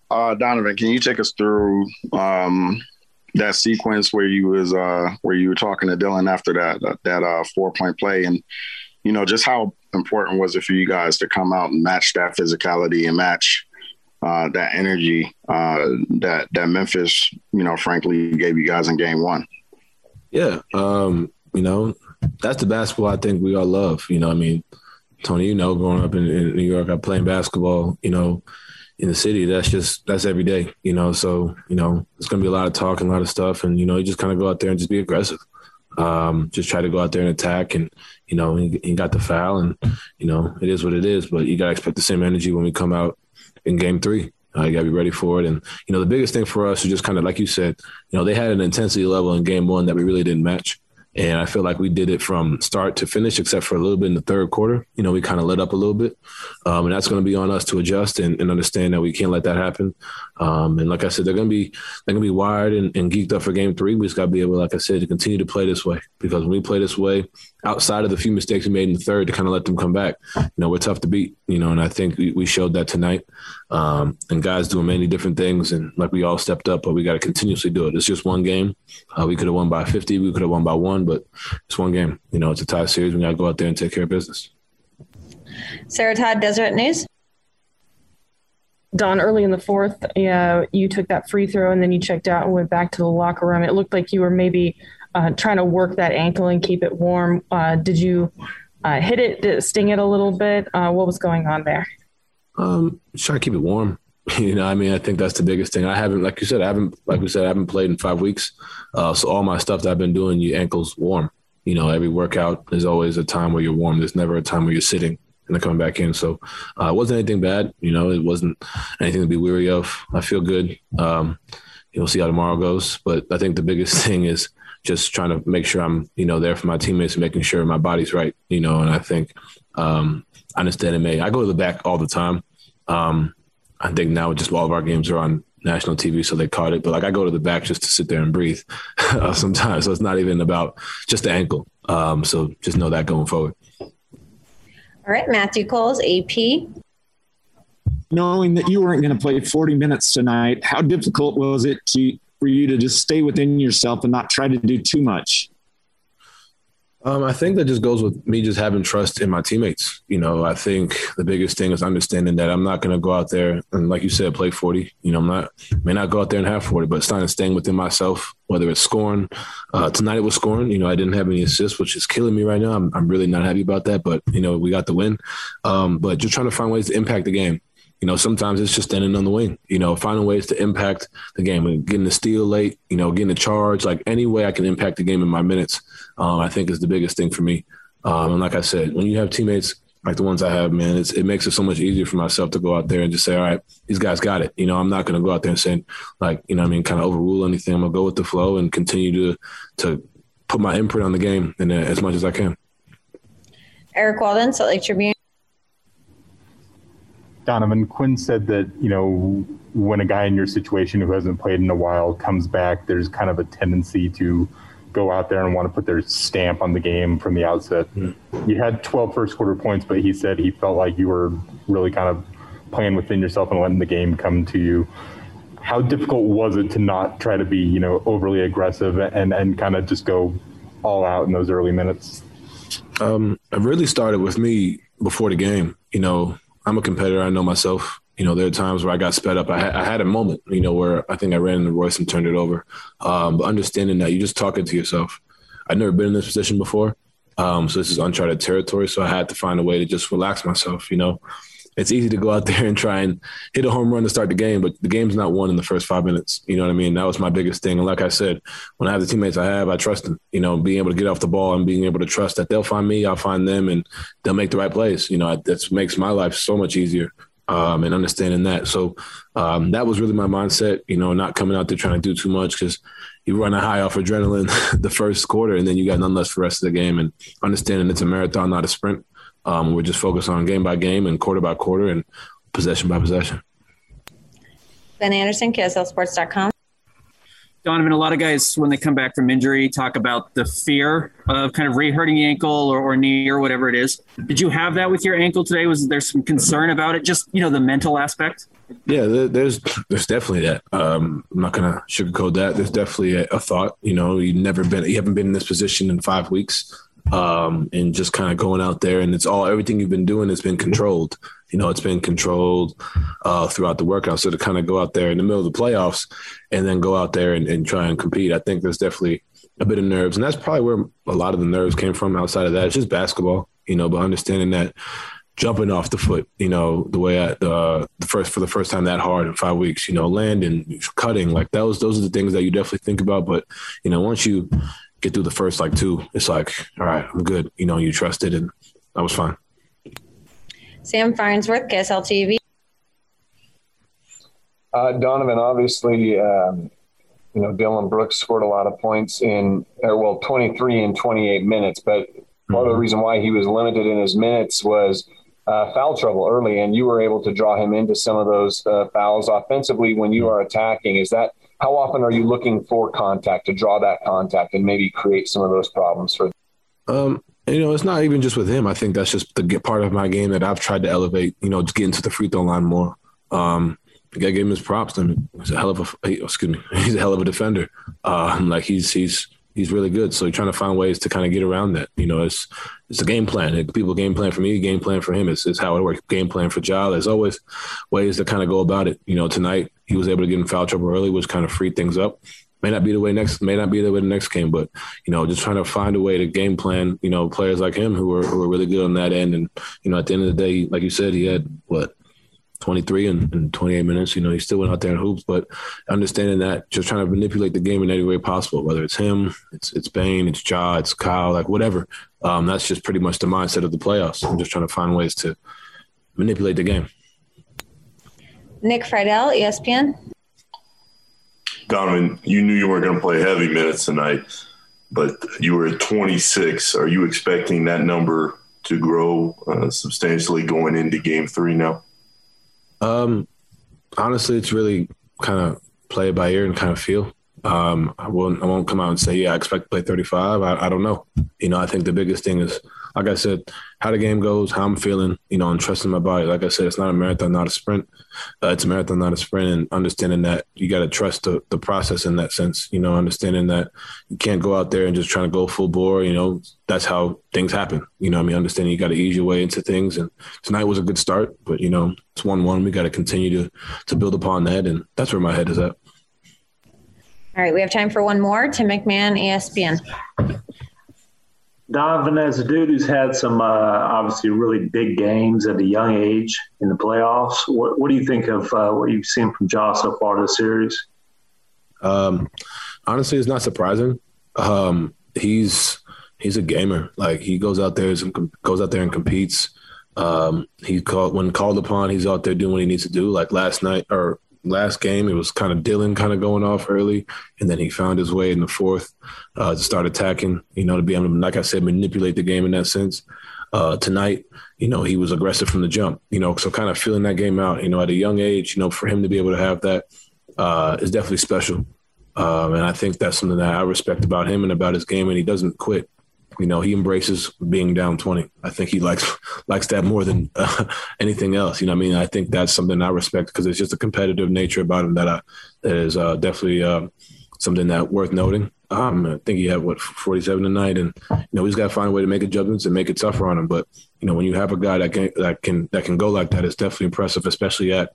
Uh, Donovan, can you take us through um, that sequence where you was uh, where you were talking to Dillon after that that, that uh, four point play, and you know just how important was it for you guys to come out and match that physicality and match uh, that energy uh, that that Memphis, you know, frankly gave you guys in Game One. Yeah, um, you know, that's the basketball I think we all love. You know, I mean, Tony, you know, growing up in, in New York, I playing basketball. You know, in the city, that's just that's every day. You know, so you know, it's gonna be a lot of talking, a lot of stuff, and you know, you just kind of go out there and just be aggressive. Um, just try to go out there and attack, and you know, he, got the foul, and you know, it is what it is. But you gotta expect the same energy when we come out in game three. Uh, you got to be ready for it. And, you know, the biggest thing for us is just kind of, like you said, you know, they had an intensity level in game one that we really didn't match. And I feel like we did it from start to finish, except for a little bit in the third quarter. You know, we kind of let up a little bit. Um, and that's going to be on us to adjust and, and, understand that we can't let that happen. Um, and like I said, they're going to be they're going to be wired and, and, geeked up for game three. We just got to be able, like I said, to continue to play this way because when we play this way, outside of the few mistakes we made in the third, to kind of let them come back, you know, we're tough to beat. You know, and I think we, we showed that tonight. Um, and guys doing many different things, and like we all stepped up, but we got to continuously do it. It's just one game. Uh, we could have won by 50, we could have won by one, but it's one game. You know, it's a tie series. We got to go out there and take care of business. Sarah Todd, Deseret News. Don, early in the fourth, yeah, you took that free throw and then you checked out and went back to the locker room. It looked like you were maybe uh, trying to work that ankle and keep it warm. Uh, did you uh, hit it? Did it sting it a little bit? Uh, what was going on there? Um, try to keep it warm. You know, I mean, I think that's the biggest thing. I haven't, like you said, I haven't, like we said, I haven't played in five weeks. Uh, so all my stuff that I've been doing, your ankles warm. You know, every workout is always a time where you're warm. There's never a time where you're sitting and then coming back in. So uh, it wasn't anything bad. You know, it wasn't anything to be weary of. I feel good. Um, you'll see how tomorrow goes. But I think the biggest thing is just trying to make sure I'm, you know, there for my teammates making sure my body's right, you know, and I think um, I understand it may. I go to the back all the time. Um, I think now just all of our games are on national TV, so they caught it. But like I go to the back just to sit there and breathe uh, sometimes. So it's not even about just the ankle. Um, so just know that going forward. All right, Matthew Coles, AP. Knowing that you weren't going to play 40 minutes tonight, how difficult was it to for you to just stay within yourself and not try to do too much? Um, I think that just goes with me just having trust in my teammates. You know, I think the biggest thing is understanding that I'm not going to go out there and, like you said, play 40. You know, I'm not may not go out there and have 40, but it's not staying within myself. Whether it's scoring, uh, tonight it was scoring. You know, I didn't have any assists, which is killing me right now. I'm, I'm really not happy about that, but you know, we got the win. Um, but just trying to find ways to impact the game you know, sometimes it's just standing on the wing, you know, finding ways to impact the game and getting the steal late, you know, getting the charge, like any way I can impact the game in my minutes, um, I think is the biggest thing for me. Um, and like I said, when you have teammates like the ones I have, man, it makes it so much easier for myself to go out there and just say, all right, these guys got it. You know, I'm not going to go out there and say, like, you know, I mean, kind of overrule anything. I'm going to go with the flow and continue to, to put my imprint on the game and as much as I can. Eric Walden, Salt Lake Tribune. Donovan Quin said that you know when a guy in your situation who hasn't played in a while comes back, there's kind of a tendency to go out there and want to put their stamp on the game from the outset. Mm-hmm. You had 12 first quarter points, but he said he felt like you were really kind of playing within yourself and letting the game come to you. How difficult was it to not try to be, you know, overly aggressive and and kind of just go all out in those early minutes? Um, it really started with me before the game. You know, I'm a competitor. I know myself. You know, there are times where I got sped up. I, ha- I had a moment, you know, where I think I ran into Royce and turned it over. Um, but understanding that you're just talking to yourself. I've never been in this position before. Um, so this is uncharted territory. So I had to find a way to just relax myself, you know it's easy to go out there and try and hit a home run to start the game, but the game's not won in the first five minutes. You know what I mean? That was my biggest thing. And like I said, when I have the teammates I have, I trust them. You know, being able to get off the ball and being able to trust that they'll find me, I'll find them, and they'll make the right plays. You know, that makes my life so much easier. Um, and understanding that. So um, that was really my mindset, you know, not coming out there trying to do too much because you run a high off adrenaline the first quarter and then you got none less for the rest of the game. And understanding it's a marathon, not a sprint. Um, we're just focused on game by game and quarter by quarter and possession by possession. Ben Anderson, KSLSports.com. Donovan, a lot of guys, when they come back from injury, talk about the fear of kind of re-hurting the ankle or, or knee or whatever it is. Did you have that with your ankle today? Was there some concern about it? Just, you know, the mental aspect? Yeah, there's there's definitely that. Um, I'm not gonna sugarcoat that. There's definitely a, a thought. You know, you've never been, you haven't been in this position in five weeks um, and just kind of going out there and it's all everything you've been doing has been controlled. You know, it's been controlled uh, throughout the workout. So to kind of go out there in the middle of the playoffs and then go out there and, and try and compete, I think there's definitely a bit of nerves, and that's probably where a lot of the nerves came from. Outside of that, it's just basketball, you know. But understanding that jumping off the foot, you know, the way I, uh, the first for the first time that hard in five weeks, you know, landing, cutting, like those those are the things that you definitely think about. But you know, once you get through the first like two, it's like, all right, I'm good. You know, you trusted, and that was fine. Sam Farnsworth, KSL TV. Uh, Donovan, obviously, um, you know, Dillon Brooks scored a lot of points in, well, 23 and 28 minutes, but mm-hmm. part of the reason why he was limited in his minutes was uh, foul trouble early, and you were able to draw him into some of those uh, fouls offensively when you are attacking. Is that how often are you looking for contact to draw that contact and maybe create some of those problems for? Um, you know, it's not even just with him. I think that's just the part of my game that I've tried to elevate. You know, just getting to the free throw line more. Um, I gave him his props. I mean, he's a hell of a excuse me, he's a hell of a defender. Uh, like he's he's he's really good. So you're trying to find ways to kind of get around that. You know, it's it's a game plan. People game plan for me, game plan for him. It's, it's how it works. Game plan for Ja. There's always ways to kind of go about it. You know, tonight he was able to get in foul trouble early, which kind of freed things up. May not be the way next, may not be the way the next game, but you know, just trying to find a way to game plan. You know, players like him who are who are really good on that end, and you know, at the end of the day, like you said, he had what 23 and, and 28 minutes. You know, he still went out there and hoops, but understanding that, just trying to manipulate the game in any way possible, whether it's him, it's it's Bane, it's Ja, it's Kyle, like whatever. Um, that's just pretty much the mindset of the playoffs. I'm just trying to find ways to manipulate the game. Nick Friedel, ESPN. Donovan, you knew you weren't going to play heavy minutes tonight, but you were at 26. Are you expecting that number to grow uh, substantially going into game three now? Um, honestly, it's really kind of play by ear and kind of feel. Um, I won't I won't come out and say yeah I expect to play 35. I, I don't know. You know I think the biggest thing is like I said, how the game goes, how I'm feeling, you know, and trusting my body. Like I said, it's not a marathon, not a sprint. Uh, it's a marathon, not a sprint, and understanding that you got to trust the, the process in that sense. You know, understanding that you can't go out there and just trying to go full bore. You know, that's how things happen. You know, I mean, understanding you got to ease your way into things. And tonight was a good start, but you know, it's one one. We got to continue to to build upon that, and that's where my head is at. All right, we have time for one more. Tim McMahon, ESPN. Donovan, as a dude who's had some uh, obviously really big games at a young age in the playoffs, what, what do you think of uh, what you've seen from Ja so far this series? Um, honestly, it's not surprising. Um, he's he's a gamer. Like he goes out there and goes out there and competes. Um, he called when called upon, he's out there doing what he needs to do. Like last night or last game, it was kind of Dillon kind of going off early, and then he found his way in the fourth uh, to start attacking. You know, to be able to, like I said, manipulate the game in that sense. Uh, tonight, you know, he was aggressive from the jump. You know, so kind of feeling that game out. You know, at a young age, you know, for him to be able to have that uh, is definitely special. Um, and I think that's something that I respect about him and about his game, and he doesn't quit. You know, he embraces being down 20. I think he likes likes that more than uh, anything else. You know, I mean, I think that's something I respect because it's just a competitive nature about him that I, that is uh, definitely uh, something that worth noting. Um, I think he had what 47 tonight, and you know he's got to find a way to make adjustments and make it tougher on him. But you know, when you have a guy that can that can that can go like that, it's definitely impressive, especially at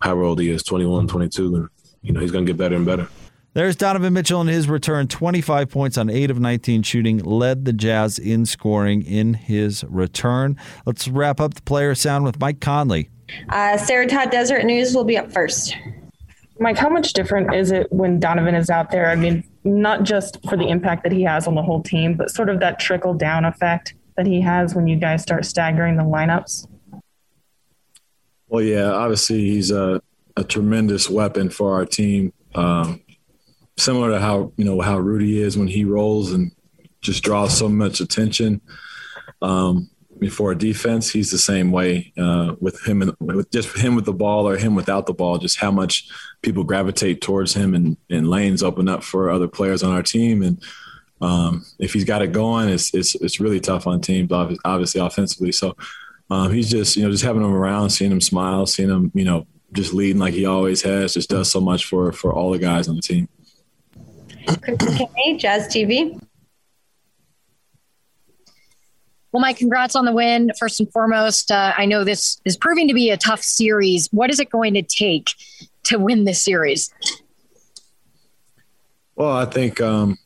how old he is, 21, 22, and you know he's going to get better and better. There's Donovan Mitchell in his return, 25 points on 8 of 19 shooting, led the Jazz in scoring in his return. Let's wrap up the player sound with Mike Conley. Uh, Sarah Todd Deseret News will be up first. Mike, how much different is it when Donovan is out there? I mean, not just for the impact that he has on the whole team, but sort of that trickle down effect that he has when you guys start staggering the lineups? Well, yeah, obviously he's a, a tremendous weapon for our team. Um, similar to how you know how Rudy is when he rolls and just draws so much attention. Um, for a defense, he's the same way uh, with him and with just him with the ball or him without the ball. Just how much people gravitate towards him and, and lanes open up for other players on our team. And um, if he's got it going, it's it's it's really tough on teams, obviously offensively. So um, he's just you know just having him around, seeing him smile, seeing him you know just leading like he always has, just does so much for for all the guys on the team. Kristen Kenny, Jazz TV. Well, Mike, congrats on the win. First and foremost, uh, I know this is proving to be a tough series. What is it going to take to win this series? Well, I think um,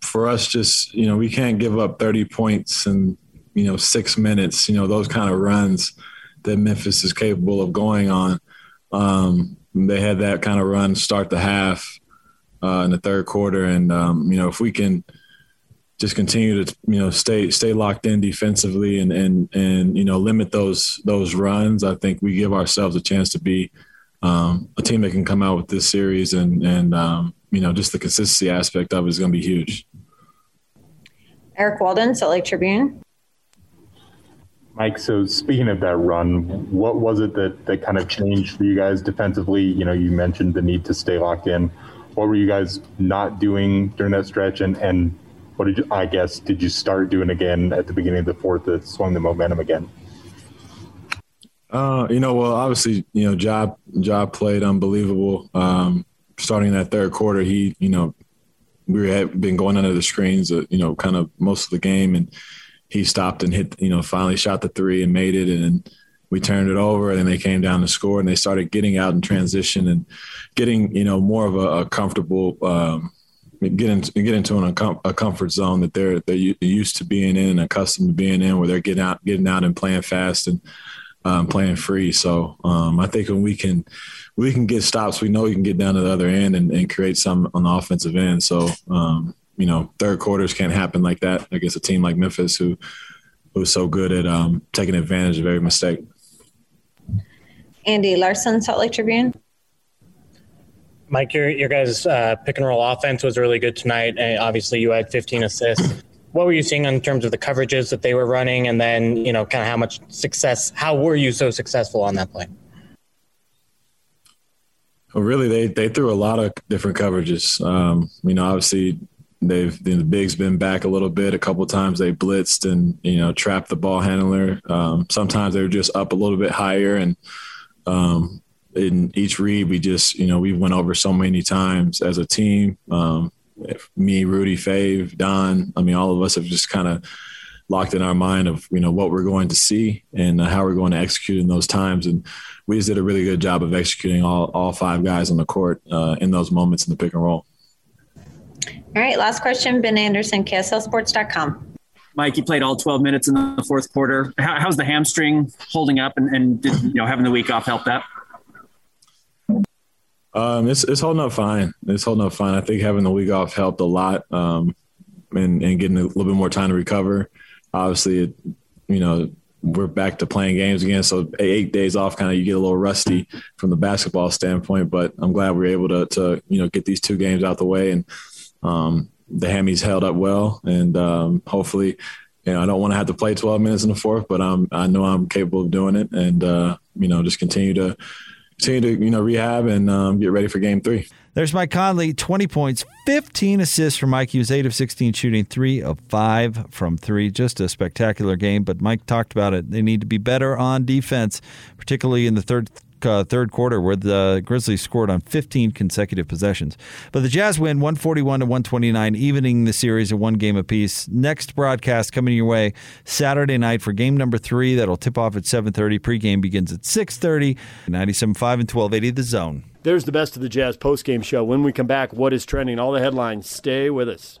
for us, just you know, we can't give up 30 points and you know six minutes. You know those kind of runs that Memphis is capable of going on. Um, they had that kind of run start the half uh, in the third quarter. And um, you know, if we can just continue to you know stay stay locked in defensively and and and you know limit those those runs, I think we give ourselves a chance to be um, a team that can come out with this series and and um, you know just the consistency aspect of it is going to be huge. Eric Walden, Salt Lake Tribune. Mike, so speaking of that run, what was it that, that kind of changed for you guys defensively? You know, you mentioned the need to stay locked in what were you guys not doing during that stretch? And and what did you i guess did you start doing again at the beginning of the fourth that swung the momentum again? Uh, you know, well, obviously, you know, Job Job played unbelievable. Um, starting that third quarter, he, you know, we had been going under the screens, uh, you know, kind of most of the game, and he stopped and hit, you know, finally shot the three and made it, and we turned it over and then they came down to score and they started getting out in transition and getting you know more of a, a comfortable um, get into get into an, a comfort zone that they're they're used to being in and accustomed to being in where they're getting out getting out and playing fast and um, playing free. So um, I think when we can we can get stops we know we can get down to the other end and, and create some on the offensive end. So um, you know third quarters can't happen like that. Against a team like Memphis who who's so good at um, taking advantage of every mistake. Andy Larsen, Salt Lake Tribune. Mike, your your guys' uh, pick and roll offense was really good tonight. And obviously, you had 15 assists. What were you seeing in terms of the coverages that they were running, and then you know, kind of how much success? How were you so successful on that play? Well, really, they they threw a lot of different coverages. Um, you know, obviously, they've the bigs been back a little bit. A couple times they blitzed and you know trapped the ball handler. Um, sometimes they were just up a little bit higher, and um, in each read we just you know we went over so many times as a team. Um, me, Rudy, Fave, Don. I mean, all of us have just kind of locked in our mind of you know what we're going to see and how we're going to execute in those times. And we just did a really good job of executing all all five guys on the court uh, in those moments in the pick and roll. All right, last question, Ben Anderson, KSLSports.com. Mike, you played all 12 minutes in the fourth quarter. How, how's the hamstring holding up, and, and did you know having the week off help that? Um, it's it's holding up fine. It's holding up fine. I think having the week off helped a lot, um, and and getting a little bit more time to recover. Obviously, it, you know, we're back to playing games again. So eight days off, kind of you get a little rusty from the basketball standpoint. But I'm glad we are able to to you know get these two games out the way and um, the hammies held up well, and um, hopefully, you know, I don't want to have to play 12 minutes in the fourth, but I'm I know I'm capable of doing it, and uh, you know, just continue to continue to you know rehab and um, get ready for game three. There's Mike Conley, 20 points, 15 assists for Mike. He was 8 of 16 shooting, 3 of 5 from 3. Just a spectacular game, but Mike talked about it. They need to be better on defense, particularly in the third uh, third quarter where the Grizzlies scored on 15 consecutive possessions. But the Jazz win 141 to 129, evening the series at one game apiece. Next broadcast coming your way Saturday night for game number three. That'll tip off at 7:30. Pregame begins at 6:30. 97.5 and 1280 The Zone. There's the best of the Jazz postgame show. When we come back, what is trending? All the headlines. Stay with us.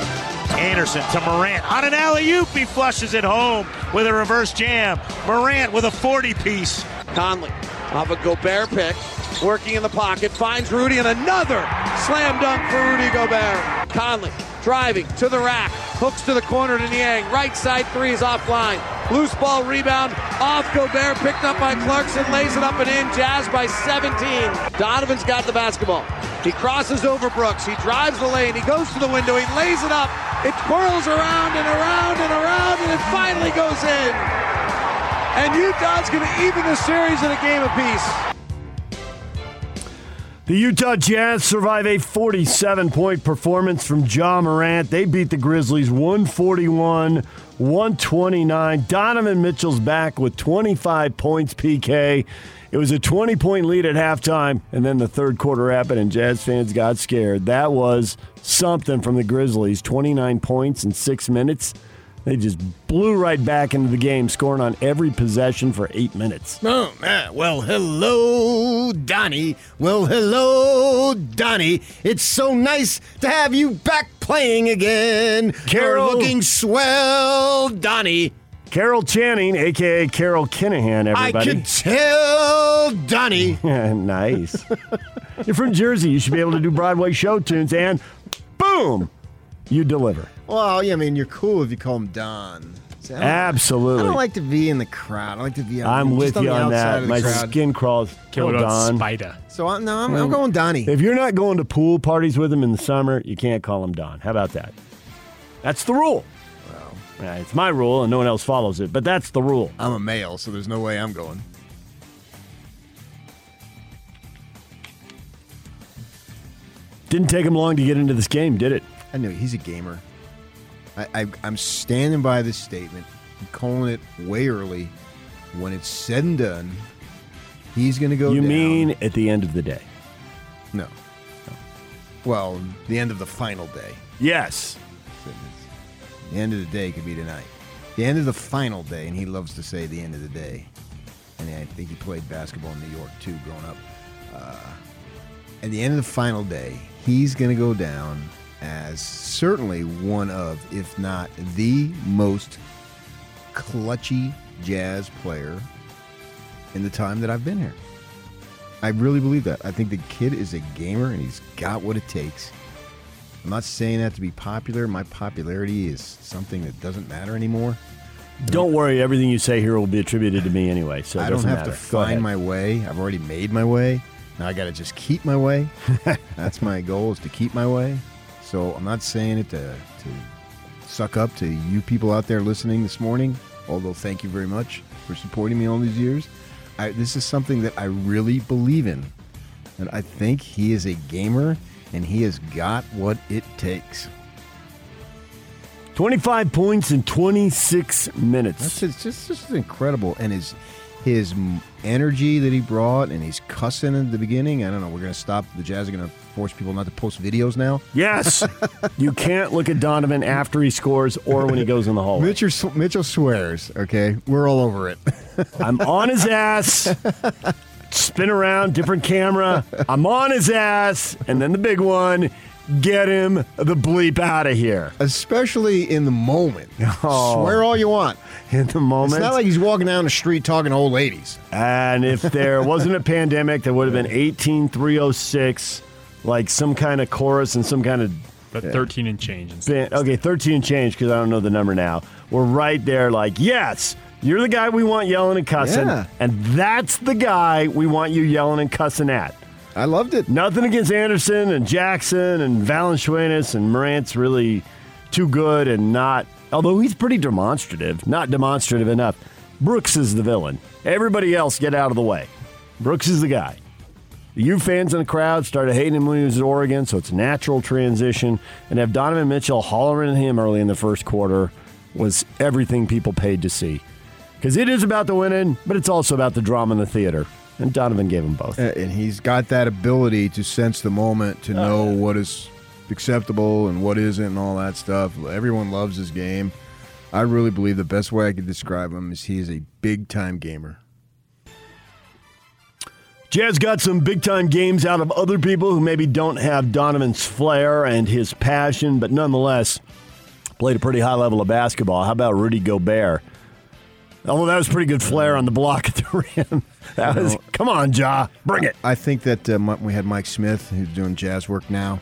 Anderson to Morant on an alley oop. He flushes it home with a reverse jam. Morant with a 40 piece. Conley off a Gobert pick, working in the pocket, finds Rudy and another slam dunk for Rudy Gobert. Conley driving to the rack, hooks to the corner to Niang. Right side three is offline. Loose ball rebound off Gobert, picked up by Clarkson, lays it up and in. Jazz by 17. Donovan's got the basketball. He crosses over Brooks. He drives the lane. He goes to the window. He lays it up. It twirls around and around and around, and it finally goes in. And Utah's going to even the series in a game apiece. The Utah Jazz survive a 47 point performance from Ja Morant. They beat the Grizzlies 141 129. Donovan Mitchell's back with 25 points, PK. It was a 20 point lead at halftime, and then the third quarter happened, and Jazz fans got scared. That was something from the Grizzlies 29 points in six minutes. They just blew right back into the game, scoring on every possession for eight minutes. Oh, man. Well, hello, Donnie. Well, hello, Donnie. It's so nice to have you back playing again. Carol. You're looking swell, Donnie. Carol Channing, aka Carol Kinahan, everybody. I could tell, Donnie. nice. You're from Jersey. You should be able to do Broadway show tunes, and boom, you deliver. Well, yeah, I mean, you're cool if you call him Don. See, I don't- I don't like to be in the crowd. I like to be. On, the city. I'm just with you the on outside that. of the My crowd. skin crawls. Kill Kill it on Don. Spider. So I'm, no, I'm, I'm going Donnie. If you're not going to pool parties with him in the summer, you can't call him Don. How about that? That's the rule. Well, uh, it's my rule, and no one else follows it, but that's the rule. I'm a male, so there's no way I'm going. Didn't take him long to get into this game, did it? I know he's a gamer. I, I'm standing by this statement. I'm calling it way early. When it's said and done, he's going to go. you down. mean at the end of the day? no? Well, the end of the final day. Yes. The end of the day could be tonight. The end of the final day, and he loves to say the end of the day. And I think he played basketball in New York too, growing up. Uh, at the end of the final day, he's going to go down as certainly one of, if not the most clutchy jazz player in the time that I've been here. I really believe that. I think the kid is a gamer and he's got what it takes. I'm not saying that to be popular. My popularity is something that doesn't matter anymore. Don't worry, everything you say here will be attributed to me anyway. So it I don't have matter. to find my way. I've already made my way. Now I got to just keep my way. That's my goal is to keep my way. So I'm not saying it to to suck up to you people out there listening this morning. Although thank you very much for supporting me all these years. I, this is something that I really believe in, and I think he is a gamer, and he has got what it takes. 25 points in 26 minutes. That's just, just just incredible, and his his energy that he brought, and he's cussing at the beginning. I don't know. We're gonna stop. The Jazz are gonna force people not to post videos now. Yes. you can't look at Donovan after he scores or when he goes in the hallway. Mitchell, Mitchell swears. Okay, we're all over it. I'm on his ass. Spin around, different camera. I'm on his ass. And then the big one get him the bleep out of here. Especially in the moment. Oh. Swear all you want. In the moment. It's not like he's walking down the street talking to old ladies. And if there wasn't a pandemic, there would have been 18306, like some kind of chorus and some kind of. But 13 and change. And Band, okay, 13 and change because I don't know the number now. We're right there, like, yes, you're the guy we want yelling and cussing. Yeah. And that's the guy we want you yelling and cussing at. I loved it. Nothing against Anderson and Jackson and Valanciunas and Morant's really too good and not, although he's pretty demonstrative, not demonstrative enough. Brooks is the villain. Everybody else get out of the way. Brooks is the guy. The U fans in the crowd started hating him when he was at Oregon, so it's a natural transition. And have Donovan Mitchell hollering at him early in the first quarter was everything people paid to see. Because it is about the winning, but it's also about the drama in the theater. And Donovan gave him both. Uh, and he's got that ability to sense the moment, to know what is acceptable and what isn't, and all that stuff. Everyone loves his game. I really believe the best way I could describe him is he is a big time gamer. Jazz got some big time games out of other people who maybe don't have Donovan's flair and his passion, but nonetheless played a pretty high level of basketball. How about Rudy Gobert? Although that was pretty good flair on the block at the rim. That was, come on, Ja, bring it. I think that uh, we had Mike Smith, who's doing jazz work now.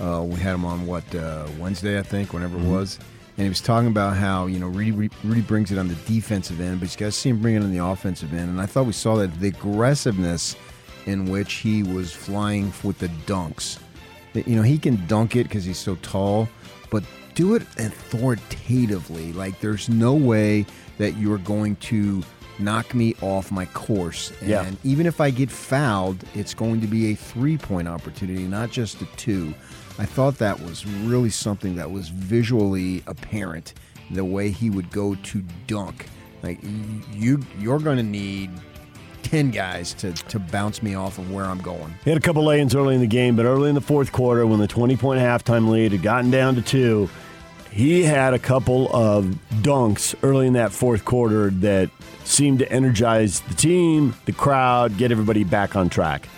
Uh, we had him on what uh, Wednesday, I think, whenever Mm-hmm. it was, and he was talking about how you know Rudy, Rudy brings it on the defensive end, but you got to see him bring it on the offensive end. And I thought we saw that the aggressiveness in which he was flying with the dunks. That, You know, he can dunk it because he's so tall, but do it authoritatively. Like there's no way that you're going to knock me off my course. And Yeah. even if I get fouled, it's going to be a three point opportunity, not just a two. I thought that was really something that was visually apparent. The way he would go to dunk, like you, you're going to need ten guys to to bounce me off of where I'm going. He had a couple lay-ins early in the game, but early in the fourth quarter, when the 20-point halftime lead had gotten down to two, he had a couple of dunks early in that fourth quarter that seemed to energize the team, the crowd, get everybody back on track.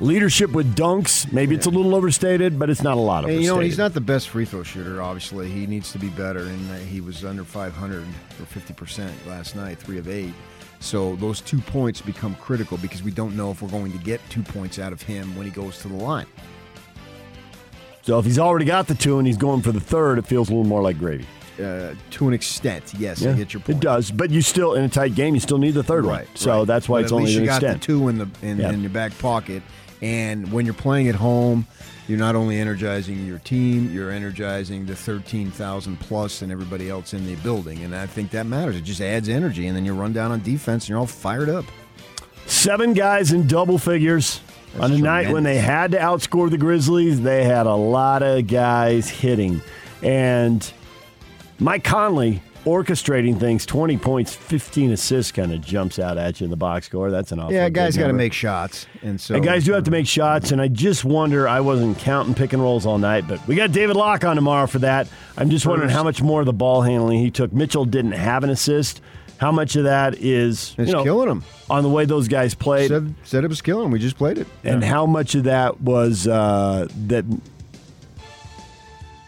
Leadership with dunks, maybe it's a little overstated, but it's not a lot of. you know, he's not the best free throw shooter. Obviously, he needs to be better, and uh, he was under 500 or 50 percent last night, three of eight. So those two points become critical because we don't know if we're going to get two points out of him when he goes to the line. So if he's already got the two and he's going for the third, it feels a little more like gravy. Uh, to an extent, yes, I get your point. It does, but you still in a tight game, you still need the third one. So that's why But it's at only least an you got extent. the two in the in, Yeah. in your back pocket. And when you're playing at home, you're not only energizing your team, you're energizing the 13,000 plus and everybody else in the building. And I think that matters. It just adds energy. And then you run down on defense and you're all fired up. Seven guys in double figures on a night when they had to outscore the Grizzlies. They had a lot of guys hitting, and Mike Conley orchestrating things. Twenty points, fifteen assists, kind of jumps out at you in the box score. That's an awful. yeah, guys got to make shots. And so and guys do have to make shots, and I just wonder. I wasn't counting pick and rolls all night, but we got David Locke on tomorrow for that. I'm just wondering First. how much more of the ball handling he took. Mitchell didn't have an assist. How much of that is It's you know, killing him on the way those guys played? Said, said it was killing him. We just played it. and how much of that was uh, that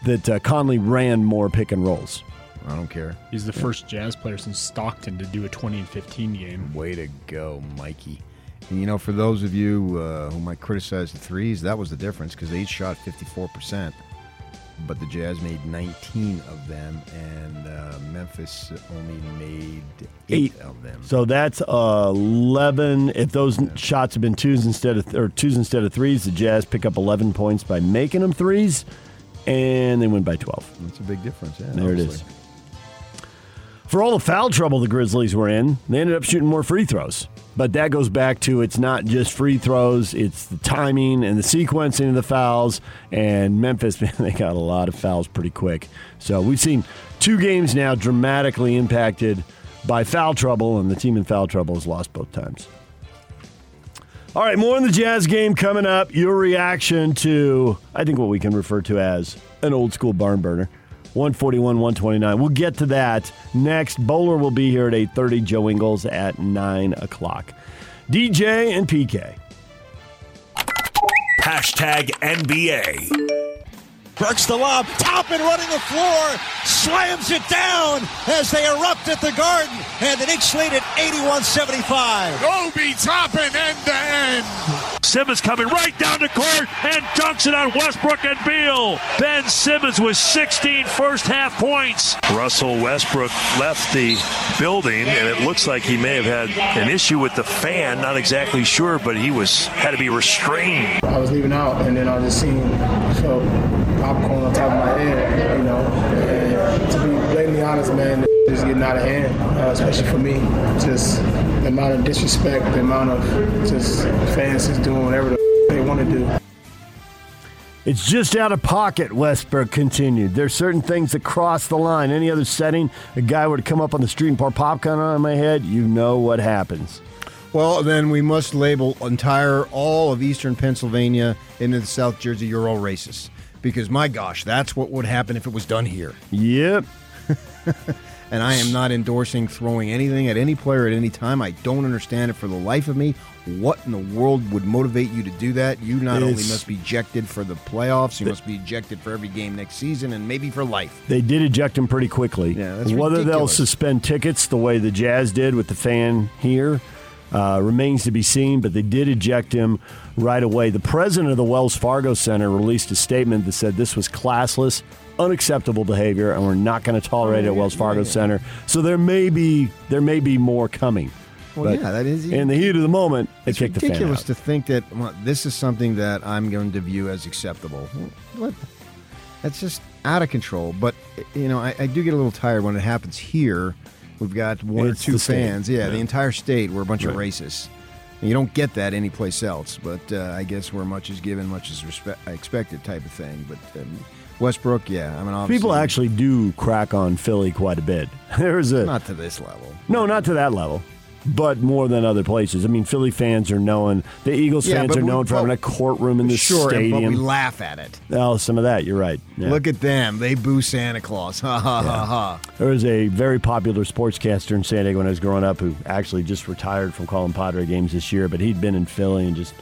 that uh, Conley ran more pick and rolls? I don't care. He's the first Jazz player since Stockton to do a 20 and 15 game. Way to go, Mikey. And you know, for those of you uh, who might criticize the threes, that was the difference because they each shot 54%. but the Jazz made 19 of them, and uh, Memphis only made eight, of them. So that's uh, 11. If those shots have been twos instead of or twos instead of threes, the Jazz pick up 11 points by making them threes, and they win by 12. That's a big difference. Yeah, there it obviously. is. For all the foul trouble the Grizzlies were in, they ended up shooting more free throws. But that goes back to it's not just free throws, it's the timing and the sequencing of the fouls. And Memphis, man, they got a lot of fouls pretty quick. So we've seen two games now dramatically impacted by foul trouble, and the team in foul trouble has lost both times. All right, more in the Jazz game coming up. Your reaction to, I think, what we can refer to as an old school barn burner. 141, 129. We'll get to that next. Bowler will be here at 8.30. Joe Ingles at 9 o'clock. DJ and PK. Hashtag NBA. Burks the lob, Toppin running the floor, slams it down as they erupt at the Garden, and the Knicks lead at 81-75. Obi Toppin end to end. Simmons coming right down the court and dunks it on Westbrook and Beal. Ben Simmons with 16 first half points. Russell Westbrook left the building, and it looks like he may have had an issue with the fan. Not exactly sure, but he was had to be restrained. I was leaving out, and then I just seen felt popcorn on top of my head, you know. And to be blatantly honest, man, is getting out of hand, uh, especially for me. Just the amount of disrespect, the amount of just fans just doing whatever the they want to do. It's just out of pocket, Westbrook continued. There's certain things that cross the line. Any other setting, a guy were to come up on the street and pour popcorn on my head, you know what happens. Well, then we must label entire all of eastern Pennsylvania into the South Jersey Euro racist. Because my gosh, that's what would happen if it was done here. Yep. and I am not endorsing throwing anything at any player at any time. I don't understand it for the life of me. What in the world would motivate you to do that? You not only must be ejected for the playoffs, you must be ejected for every game next season and maybe for life. They did eject him pretty quickly. Yeah, that's Whether they'll suspend tickets the way the Jazz did with the fan here uh, remains to be seen, but they did eject him right away. The president of the Wells Fargo Center released a statement that said this was classless, unacceptable behavior, and we're not going to tolerate it at Wells Fargo Center. So there may be there may be more coming. Well, But yeah, that is in the heat of the moment. It's kicked the fan ridiculous to think that well, this is something that I'm going to view as acceptable. What? That's just out of control. But you know, I, I do get a little tired when it happens here. We've got one It's or two fans. Yeah, the entire state. We're a bunch of racists. And you don't get that anyplace else. But uh, I guess where much is given, much is respe- expected, type of thing. But um, Westbrook, yeah, I mean, People actually do crack on Philly quite a bit. There's a not to this level. No, not to that level, but more than other places. I mean, Philly fans are known. The Eagles Yeah, fans are we- known for having a courtroom in the sure, stadium. but we laugh at it. Oh, some of that. You're right. Yeah. Look at them. They boo Santa Claus. Ha ha ha ha. There was a very popular sportscaster in San Diego when I was growing up who actually just retired from calling Padre games this year, but he'd been in Philly and just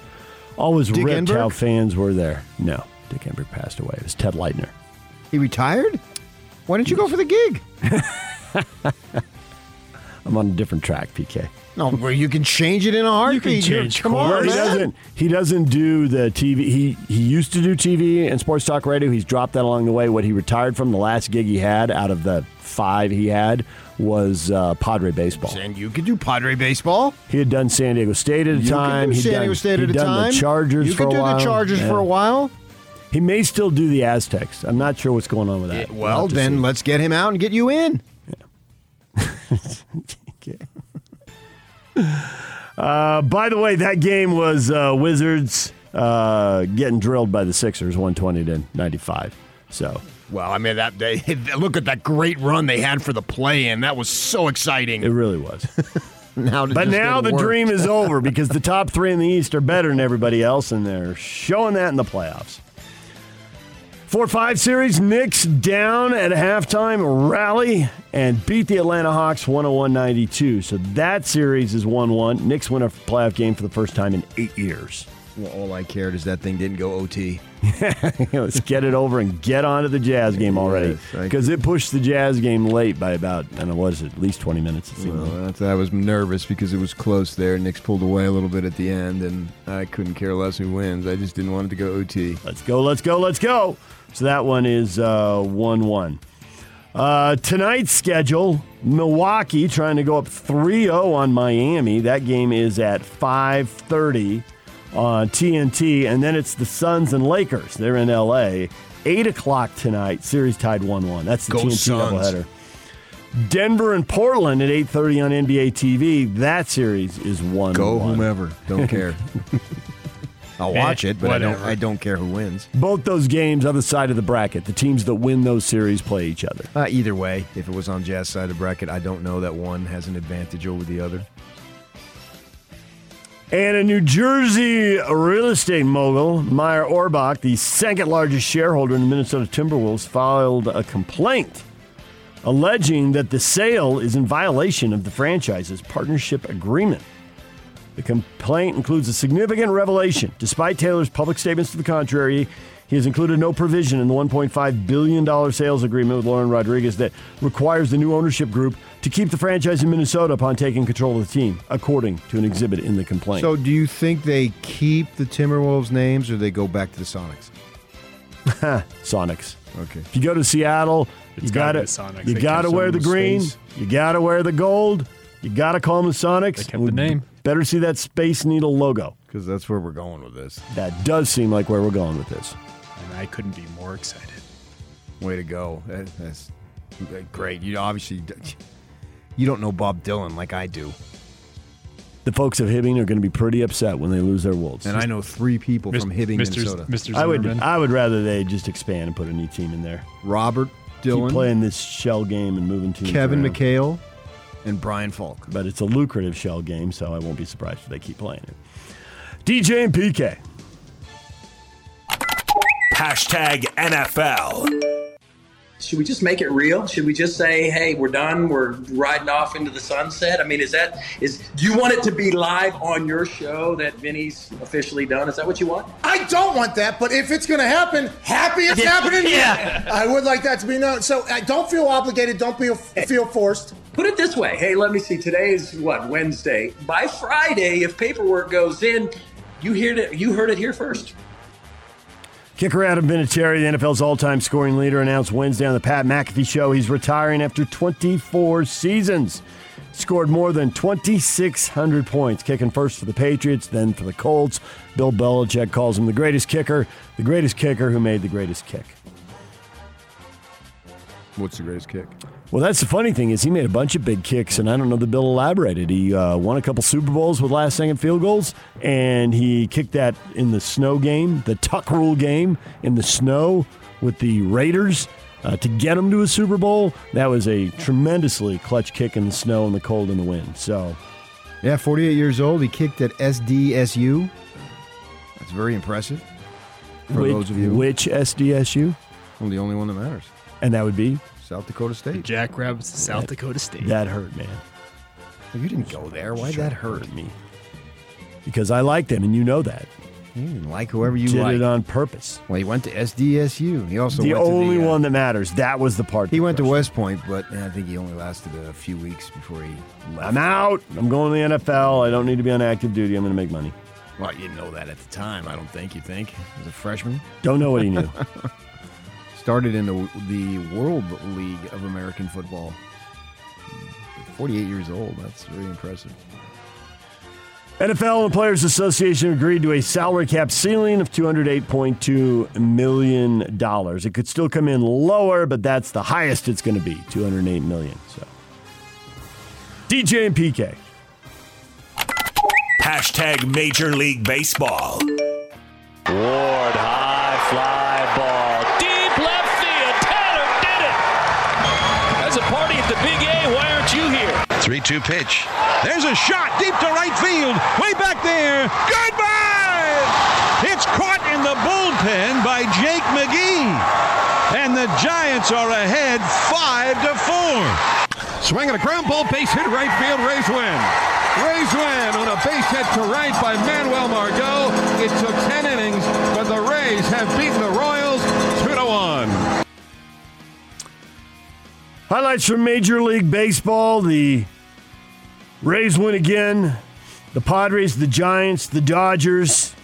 always Dick ripped how fans were there. No, Dick Enberg passed away. It was Ted Leitner. He retired? Why didn't you go for the gig? I'm on a different track, PK. No, where you can change it in a heartbeat. You're- Come on, he doesn't. He doesn't do the TV. He he used to do TV and sports talk radio. He's dropped that along the way. What he retired from, the last gig he had out of the five he had, was uh, Padre baseball. And you could do Padre baseball. He had done San Diego State at a You time. could do He'd San done- Diego State at a done time. The Chargers You could do while. the Chargers Yeah. for a while. He may still do the Aztecs. I'm not sure what's going on with that. We'll Well, to then see. let's get him out and get you in. Uh, by the way, that game was uh, Wizards uh, getting drilled by the Sixers, 120 to 95. So Well, I mean that they look at that great run they had for the play-in. That was so exciting. It really was. now, But now the dream is over because the top three in the East are better than everybody else, and they're showing that in the playoffs. 4 5 series, Knicks down at halftime, rally, and beat the Atlanta Hawks 101 92. So that series is 1 1. Knicks win a playoff game for the first time in eight years. Well, all I cared is that thing didn't go OT. Let's get it over and get on to the Jazz game already. Yes, Because it pushed the Jazz game late by about, I don't know, what is it, at least 20 minutes. It Well, like. I was nervous because it was close there. Knicks pulled away a little bit at the end, and I couldn't care less who wins. I just didn't want it to go OT. Let's go, let's go, let's go. So that one is 1 1. Uh, tonight's schedule Milwaukee trying to go up 3 0 on Miami. That game is at 5.30 on TNT. And then it's the Suns and Lakers. They're in LA. 8 o'clock tonight. Series tied 1 1. That's the Go TNT Suns. doubleheader. Denver and Portland at 8:30 on NBA TV. That series is one. Go whomever. Don't care. I'll watch it, but I don't. I don't care who wins. Both those games on the side of the bracket. The teams that win those series play each other. Uh, either way, if it was on Jazz side of the bracket, I don't know that one has an advantage over the other. And a New Jersey real estate mogul, Meyer Orbach, the second largest shareholder in the Minnesota Timberwolves, filed a complaint alleging that the sale is in violation of the franchise's partnership agreement. The complaint includes a significant revelation. Despite Taylor's public statements to the contrary, he has included no provision in the $1.5 billion sales agreement with Lore and Rodriguez that requires the new ownership group to keep the franchise in Minnesota upon taking control of the team, according to an exhibit in the complaint. So, do you think they keep the Timberwolves names, or they go back to the Sonics? Sonics. Okay. If you go to Seattle, It's you gotta gotta, Sonics. you got to wear the the green, space. you got to wear the gold, you got to call them the Sonics. They kept and the we name. Better see that Space Needle logo. Because that's where we're going with this. That does seem like where we're going with this. And I couldn't be more excited. Way to go. That- that's great. You obviously you don't know Bob Dylan like I do, The folks of Hibbing are going to be pretty upset when they lose their Wolves. and I know three people Mis- from Hibbing, Mr. Minnesota. Mr. I would I would rather they just expand and put a new team in there. Robert Keep Dylan, playing this shell game and moving teams. Kevin around. McHale, and Brian Falk. But it's a lucrative shell game, so I won't be surprised if they keep playing it. DJ and PK. Hashtag NFL. Should we just make it real? Should we just say, "Hey, we're done. We're riding off into the sunset"? I mean, is that is? Do you want it to be live on your show that Vinny's officially done? Is that what you want? I don't want that, but if it's going to happen, happy it's happening. Yeah. I would like that to be known. So I don't feel obligated. Don't feel feel forced. Put it this way. Hey, let me see. Today is what Wednesday. By Friday, if paperwork goes in, you heard it. You heard it here first. Kicker Adam Vinatieri, the NFL's all-time scoring leader, announced Wednesday on the Pat McAfee Show he's retiring after 24 seasons. Scored more than 2,600 points, kicking first for the Patriots, then for the Colts. Bill Belichick calls him the greatest kicker, the greatest kicker who made the greatest kick. What's the greatest kick? Well, that's the funny thing is he made a bunch of big kicks, and I don't know that Bill elaborated. He uh, won a couple Super Bowls with last-second field goals, and he kicked that in the snow game, the Tuck Rule game in the snow with the Raiders uh, to get them to a Super Bowl. That was a tremendously clutch kick in the snow and the cold and the wind. So, Yeah, 48 years old. He kicked at SDSU. That's very impressive. For which, those of you, which SDSU? I'm the only one that matters. And that would be South Dakota State. Jackrabbits, South Dakota State. that hurt, man. You didn't go there. Why'd that hurt? me? Because I like them, and you know that. You didn't like whoever you Did like. it on purpose. well, he went to SDSU. He also the went only to the, uh, one that matters. That was the part. He that went to West Point, but I think he only lasted a few weeks before he left. I'm out. I'm going to the NFL. I don't need to be on active duty. I'm going to make money. Well, you didn't know that at the time. I don't think. You think as a freshman? Don't know what he knew. Started in the, the World League of American Football. 48 years old. That's very impressive. NFL and Players Association agreed to a salary cap ceiling of $208.2 million. It could still come in lower, but that's the highest it's going to be, 208 million. So, DJ and PK. Hashtag Major League Baseball. Ward, high 3 2 pitch. There's a shot deep to right field. Way back there. Goodbye! It's caught in the bullpen by Jake McGee. And the Giants are ahead 5 to 4. Swing Swinging a ground ball base hit right field. Rays win. Rays win on a base hit to right by Manuel Margot. It took 10 innings, but the Rays have beaten the Royals 2 to 1. Highlights from Major League Baseball. The Rays win again. The Padres, the Giants, the Dodgers.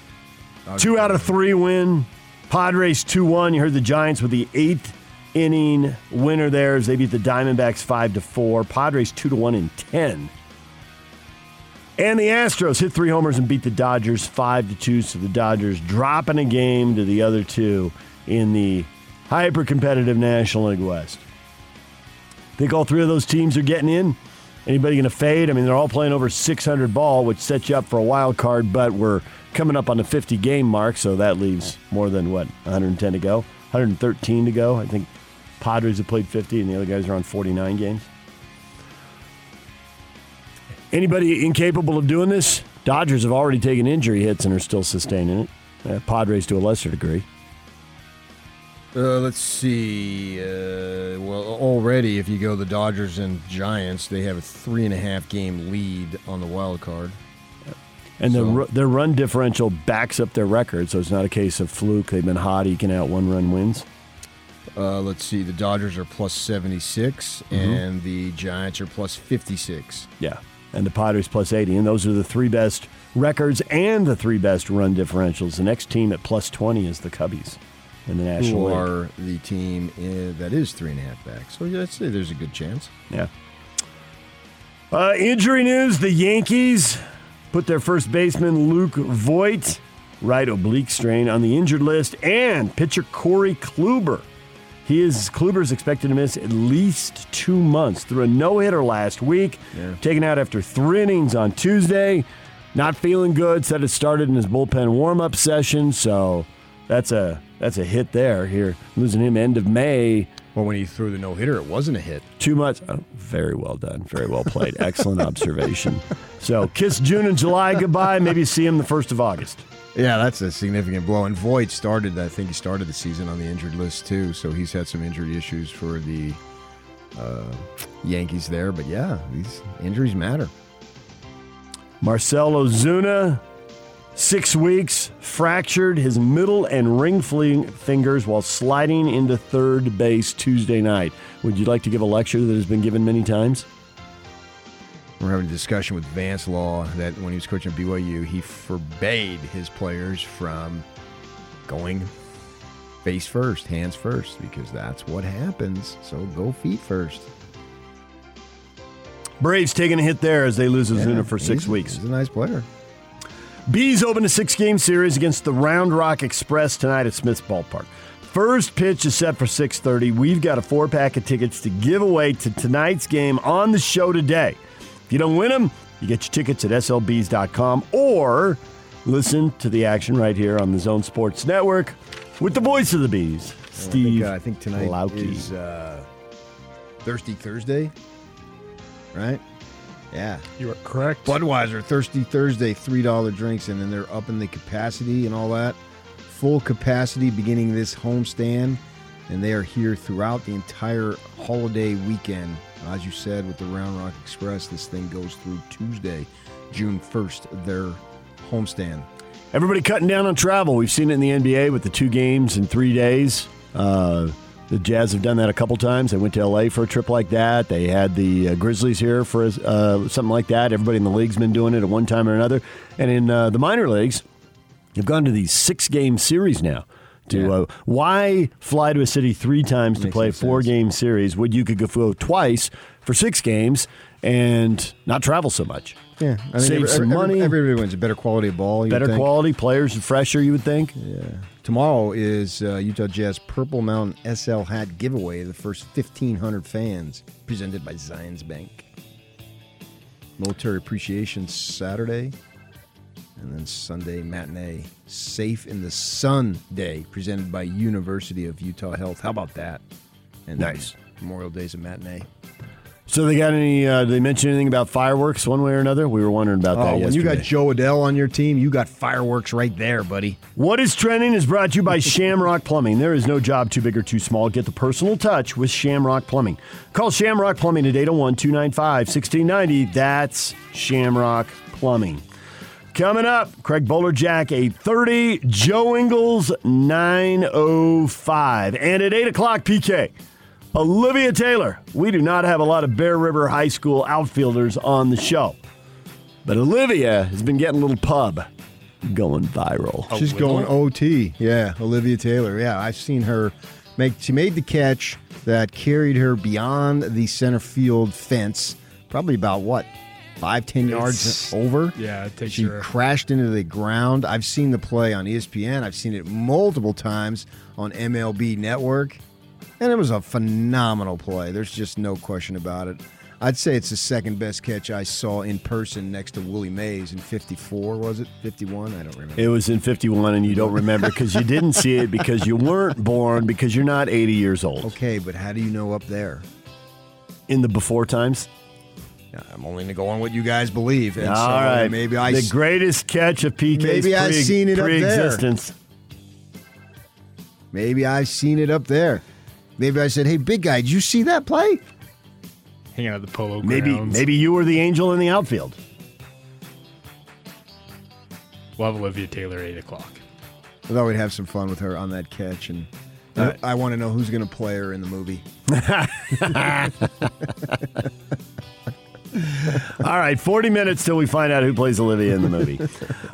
Two out of three win. Padres 2 1. You heard the Giants with the eighth inning winner there as they beat the Diamondbacks 5 to 4. Padres 2 to 1 in 10. And the Astros hit three homers and beat the Dodgers 5 to 2. So the Dodgers dropping a game to the other two in the hyper competitive National League West. Think all three of those teams are getting in? Anybody going to fade? I mean, they're all playing over 600 ball, which sets you up for a wild card, but we're coming up on the 50 game mark, so that leaves more than what, 110 to go? 113 to go. I think Padres have played 50, and the other guys are on 49 games. Anybody incapable of doing this? Dodgers have already taken injury hits and are still sustaining it. Padres to a lesser degree. Uh, let's see. Uh, well, already, if you go the Dodgers and Giants, they have a three and a half game lead on the wild card. And So- the, their run differential backs up their record, so it's not a case of fluke. They've been hot, eking out one run wins. Uh, let's see. The Dodgers are plus 76, Mhm. and the Giants are plus 56. Yeah. And the Padres plus 80. And those are the three best records and the three best run differentials. The next team at plus 20 is the Cubbies in the National Who are the team uh, that is three and a half back. So yeah, I'd say there's a good chance. Yeah. Uh, injury news the Yankees put their first baseman Luke Voit, right oblique strain, on the injured list, and pitcher Corey Kluber. He is Kluber's expected to miss at least two months. Threw a no hitter last week, taken out after three innings on Tuesday. Not feeling good. Said it started in his bullpen warm up session, so that's a that's a hit there. Here losing him end of May. Well, when he threw the no hitter, it wasn't a hit. Too much. Oh, very well done. Very well played. Excellent observation. So kiss June and July goodbye. Maybe see him the first of August. Yeah, that's a significant blow. And Voit started, I think he started the season on the injured list too. So he's had some injury issues for the uh, Yankees there. But yeah, these injuries matter. Marcel Ozuna, six weeks, fractured his middle and ring fingers while sliding into third base Tuesday night. Would you like to give a lecture that has been given many times? We're having a discussion with Vance Law that when he was coaching at BYU, he forbade his players from going face first, hands first, because that's what happens. So go feet first. Braves taking a hit there as they lose Ozuna Yeah, for six he's- weeks. He's a nice player. Bees open a six game series against the Round Rock Express tonight at Smith's Ballpark. First pitch is set for 6:30. We've got a four pack of tickets to give away to tonight's game on the show today. If you don't win them, you get your tickets at slbees.com or listen to the action right here on the Zone Sports Network with the voice of the Bees, Steve. I think, uh, I think tonight Klauke. is uh, Thirsty Thursday, right? Yeah. You are correct. Budweiser Thirsty Thursday, three dollar drinks, and then they're upping the capacity and all that. Full capacity beginning this homestand, and they are here throughout the entire holiday weekend. As you said with the Round Rock Express, this thing goes through Tuesday, June first. Their homestand. Everybody cutting down on travel. We've seen it in the NBA with the two games in three days. Uh, the Jazz have done that a couple times. They went to LA for a trip like that. They had the uh, Grizzlies here for uh, something like that. Everybody in the league's been doing it at one time or another. And in uh, the minor leagues, they've gone to these six game series now. To uh, why fly to a city three times to play a four game series Would you could go twice for six games and not travel so much? Yeah, I mean, Save every- some every- money. Everybody wins a better quality of ball. Better quality, players fresher, you would think. Yeah. Tomorrow is uh, Utah Jazz Purple Mountain SL hat giveaway. The first 1,500 fans presented by Zions Bank. Military Appreciation Saturday. And then Sunday matinee. Safe in the Sun Day presented by University of Utah Health. How about that? And Nice. Memorial Day's a matinee. So they got any? Uh, did they mention anything about fireworks one way or another? We were wondering about that Oh, when yesterday. you got Jo Adell on your team, you got fireworks right there, buddy. What is trending is brought to you by Shamrock Plumbing. There is no job too big or too small. Get the personal touch with Shamrock Plumbing. Call Shamrock Plumbing at 801 295 1690. That's Shamrock Plumbing. coming up. Craig Bolerjack, 8.30. Joe Ingles, 9.05. And at 8 o'clock, PK, Olivia Taylor. We do not have a lot of Bear River High School outfielders on the show. But Olivia has been getting a little pub going viral. She's going OT. Yeah, Olivia Taylor. Yeah, I've seen her make. She made the catch that carried her beyond the center field fence, probably about what five, ten yards It's- over. yeah, it takes She her- crashed into the ground. I've seen the play on ESPN. I've seen it multiple times on MLB Network, and it was a phenomenal play. There's just no question about it. I'd say it's the second best catch I saw in person next to Willie Mays in '54. Was it '51? I don't remember. It was in 51 and you don't remember because you didn't see it because you weren't born because you're not 80 years old. Okay, but how do you know up there? In the before times? I'm only going to go on what you guys believe. And All so right. maybe I the s- greatest catch of PK's Maybe I've pre- seen it up there. pre-existence. Maybe I've seen it up there. Maybe I said, "Hey, big guy, did you see that play?" Hanging out at the polo Maybe grounds. maybe you were the angel in the outfield. We'll have Olivia Taylor at 8 o'clock. I thought we'd have some fun with her on that catch, and Uh, I, I want to know who's going to play her in the movie. All right, 40 minutes till we find out who plays Olivia in the movie.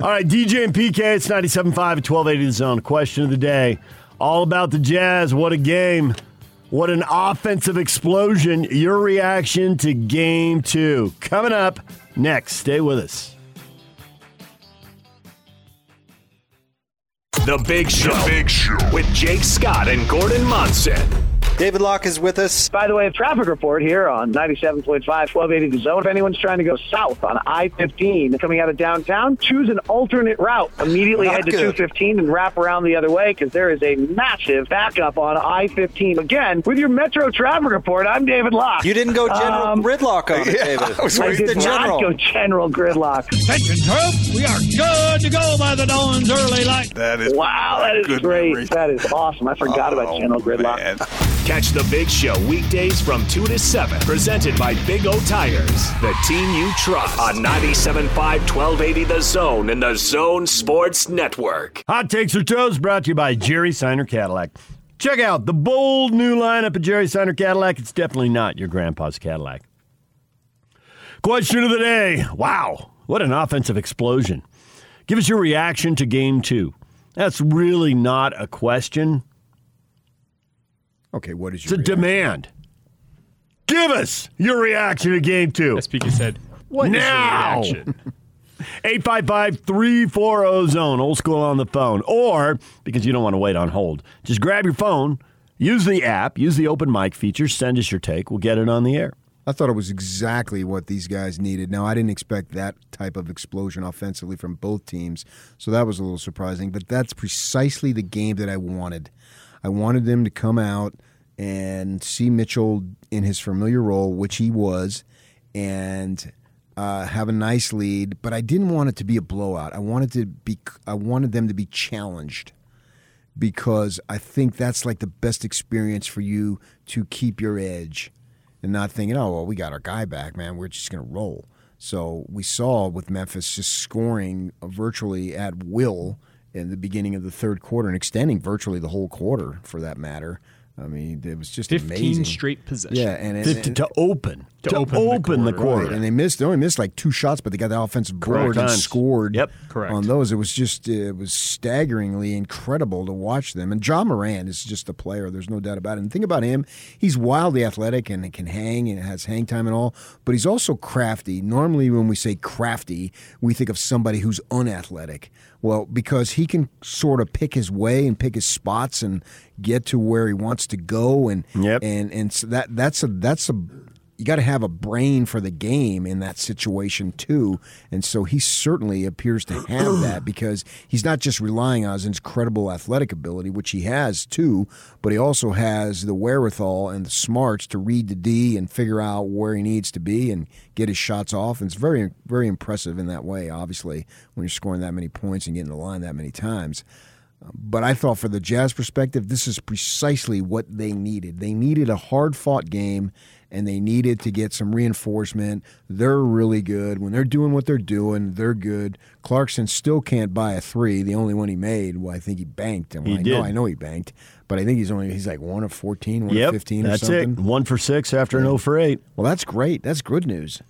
All right, DJ and PK, it's 97.5 at 1280 The Zone. Question of the day, all about the Jazz. What a game. What an offensive explosion. Your reaction to game two. Coming up next. Stay with us. The Big Show. The Big Show. With Jake Scott and Gordon Monson. David Locke is with us. By the way, a traffic report here on 97.5, 1280 The Zone. If anyone's trying to go south on I-15 coming out of downtown, choose an alternate route. Immediately Not head to good. 215 and wrap around the other way because there is a massive backup on I-15. Again, with your Metro traffic report, I'm David Locke. You didn't go General Um, Gridlock on it, yeah, David. I, was I did the not General. go General Gridlock. Attention, turf. We are good to go by the dawn's early light. That is Wow, that is great. That is awesome. I forgot about General Gridlock. Catch the Big Show weekdays from 2 to 7. Presented by Big O Tires, the team you trust. On 97.5, 1280 The Zone and the Zone Sports Network. Hot Takes or Toast brought to you by Jerry Seiner Cadillac. Check out the bold new lineup of Jerry Seiner Cadillac. It's definitely not your grandpa's Cadillac. Question of the day. Wow, what an offensive explosion. Give us your reaction to game two. That's really not a question. Okay, what is your? It's a demand. Give us your reaction to game two. SPK said, "What is your now? reaction?" 855 340 zone, old school on the phone. Or, because you don't want to wait on hold, just grab your phone, use the app, use the open mic feature, send us your take. We'll get it on the air. I thought it was exactly what these guys needed. Now, I didn't expect that type of explosion offensively from both teams, so that was a little surprising. But that's precisely the game that I wanted. I wanted them to come out and see Mitchell in his familiar role, which he was, and uh, have a nice lead. But I didn't want it to be a blowout. I wanted to be. I wanted them to be challenged because I think that's like the best experience for you to keep your edge and not thinking, oh, well, we got our guy back, man. We're just going to roll. So we saw with Memphis just scoring virtually at will in the beginning of the third quarter and extending virtually the whole quarter for that matter. I mean, it was just 15 amazing. straight possessions. Yeah, and, and, To, and- to open. To To, open open, the the quarter. quarter. Right, and they missed. They only missed like two shots, but they got the offensive Correct board and scored. Yep. Correct. on those. It was just it was staggeringly incredible to watch them. And Ja Morant is just a player. There's no doubt about it. And think about him. He's wildly athletic and can hang and has hang time and all. But he's also crafty. Normally, when we say crafty, we think of somebody who's unathletic. Well, because he can sort of pick his way and pick his spots and get to where he wants to go, and and and so that that's a that's a you got to have a brain for the game in that situation too. And so he certainly appears to have that because he's not just relying on his incredible athletic ability, which he has too, but he also has the wherewithal and the smarts to read the D and figure out where he needs to be and get his shots off. And it's very, very impressive in that way, obviously, when you're scoring that many points and getting the line that many times. But I thought, for the Jazz perspective, this is precisely what they needed. They needed a hard fought game, and they needed to get some reinforcement. They're really good. When they're doing what they're doing, they're good. Clarkson still can't buy a three. The only one he made, well, I think he banked. And He I did. know, I know he banked, but I think he's only he's like one of 14, one Yep, of 15 that's or something. it. One for six after an 0 for 8. Well, that's great. That's good news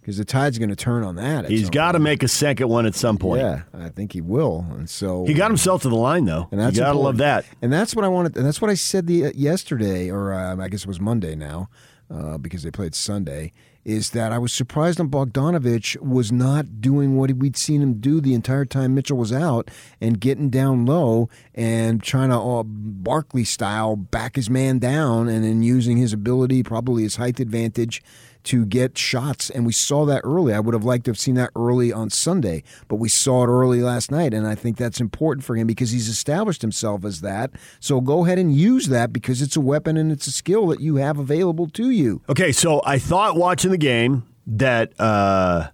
because the tide's going to turn on that. He's got to make a second one at some point. Yeah, I think he will. And so He got himself to the line, though. and that's you got to love that. And that's what I wanted. And that's what I said the uh, yesterday, or um, I guess it was Monday now, uh, because they played Sunday. Is that I was surprised on Bogdanovic was not doing what we'd seen him do the entire time Mitchell was out and getting down low and trying to uh, Barkley style back his man down and then using his ability, probably his height advantage, to get shots. And we saw that early. I would have liked to have seen that early on Sunday, but we saw it early last night. And I think that's important for him because he's established himself as that. So go ahead and use that because it's a weapon and it's a skill that you have available to you. Okay, so I thought watching the game that uh,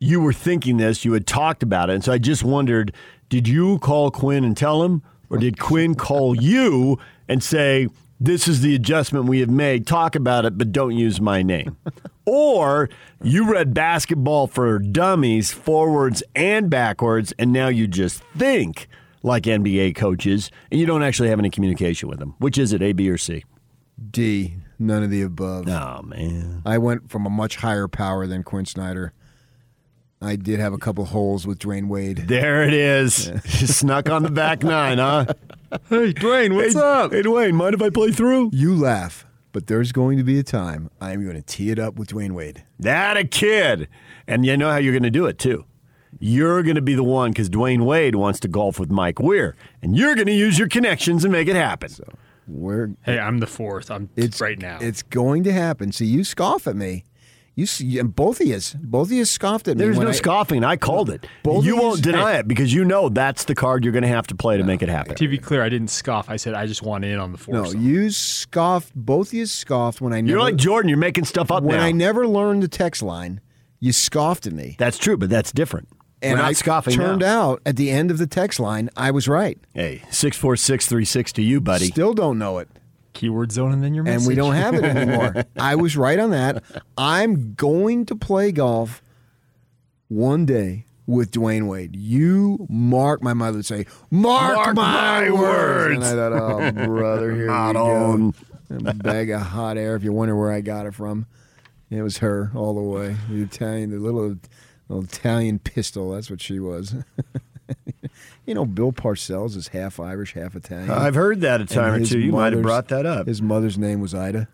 you were thinking this, you had talked about it, and so I just wondered, did you call Quin and tell him, or did Quin call you and say, "This is the adjustment we have made. Talk about it, but don't use my name." or you read basketball for dummies, forwards and backwards, and now you just think like NBA coaches, and you don't actually have any communication with them. Which is it, A, B, or C? D, none of the above. Oh, man. I went from a much higher power than Quin Snyder. I did have a couple holes with Dwyane Wade. There it is. Snuck on the back nine, huh? Hey, Dwyane, what's up? Hey, Dwyane, mind if I play through? You laugh, but there's going to be a time I am going to tee it up with Dwyane Wade. That a kid. And you know how you're going to do it, too. You're going to be the one because Dwyane Wade wants to golf with Mike Weir, and you're going to use your connections and make it happen. We're Hey, I'm the fourth. I'm it's right now. It's going to happen. See, you scoff at me. You see, and both of you, both of you scoffed at me. There's when no I- scoffing. I called it. Both you won't yous- deny it because you know that's the card you're going to have to play to make it happen. to be clear, I didn't scoff. I said I just want in on the force. No, fourth. you scoffed. Both of you scoffed when I never. You're like Jordan. You're making stuff up when now. I never learned the text line. You scoffed at me. That's true, but that's different. And We're not I scoffing turned now. out at the end of the text line, I was right. Hey, six four six three six to you, buddy. Still don't know it. Keyword zone and then your message. and we don't have it anymore. I was right on that. I'm going to play golf one day with Dwyane Wade. You mark my mother would say, mark, Mark my, my words. And. I thought, oh brother, here Not we go. on. A bag of hot air. If you wonder where I got it from, it was her all the way. The Italian, the little, little Italian pistol. That's what she was. you know, Bill Parcells is half Irish, half Italian. I've heard that a And time or two. You might have brought that up. His mother's name was Ida.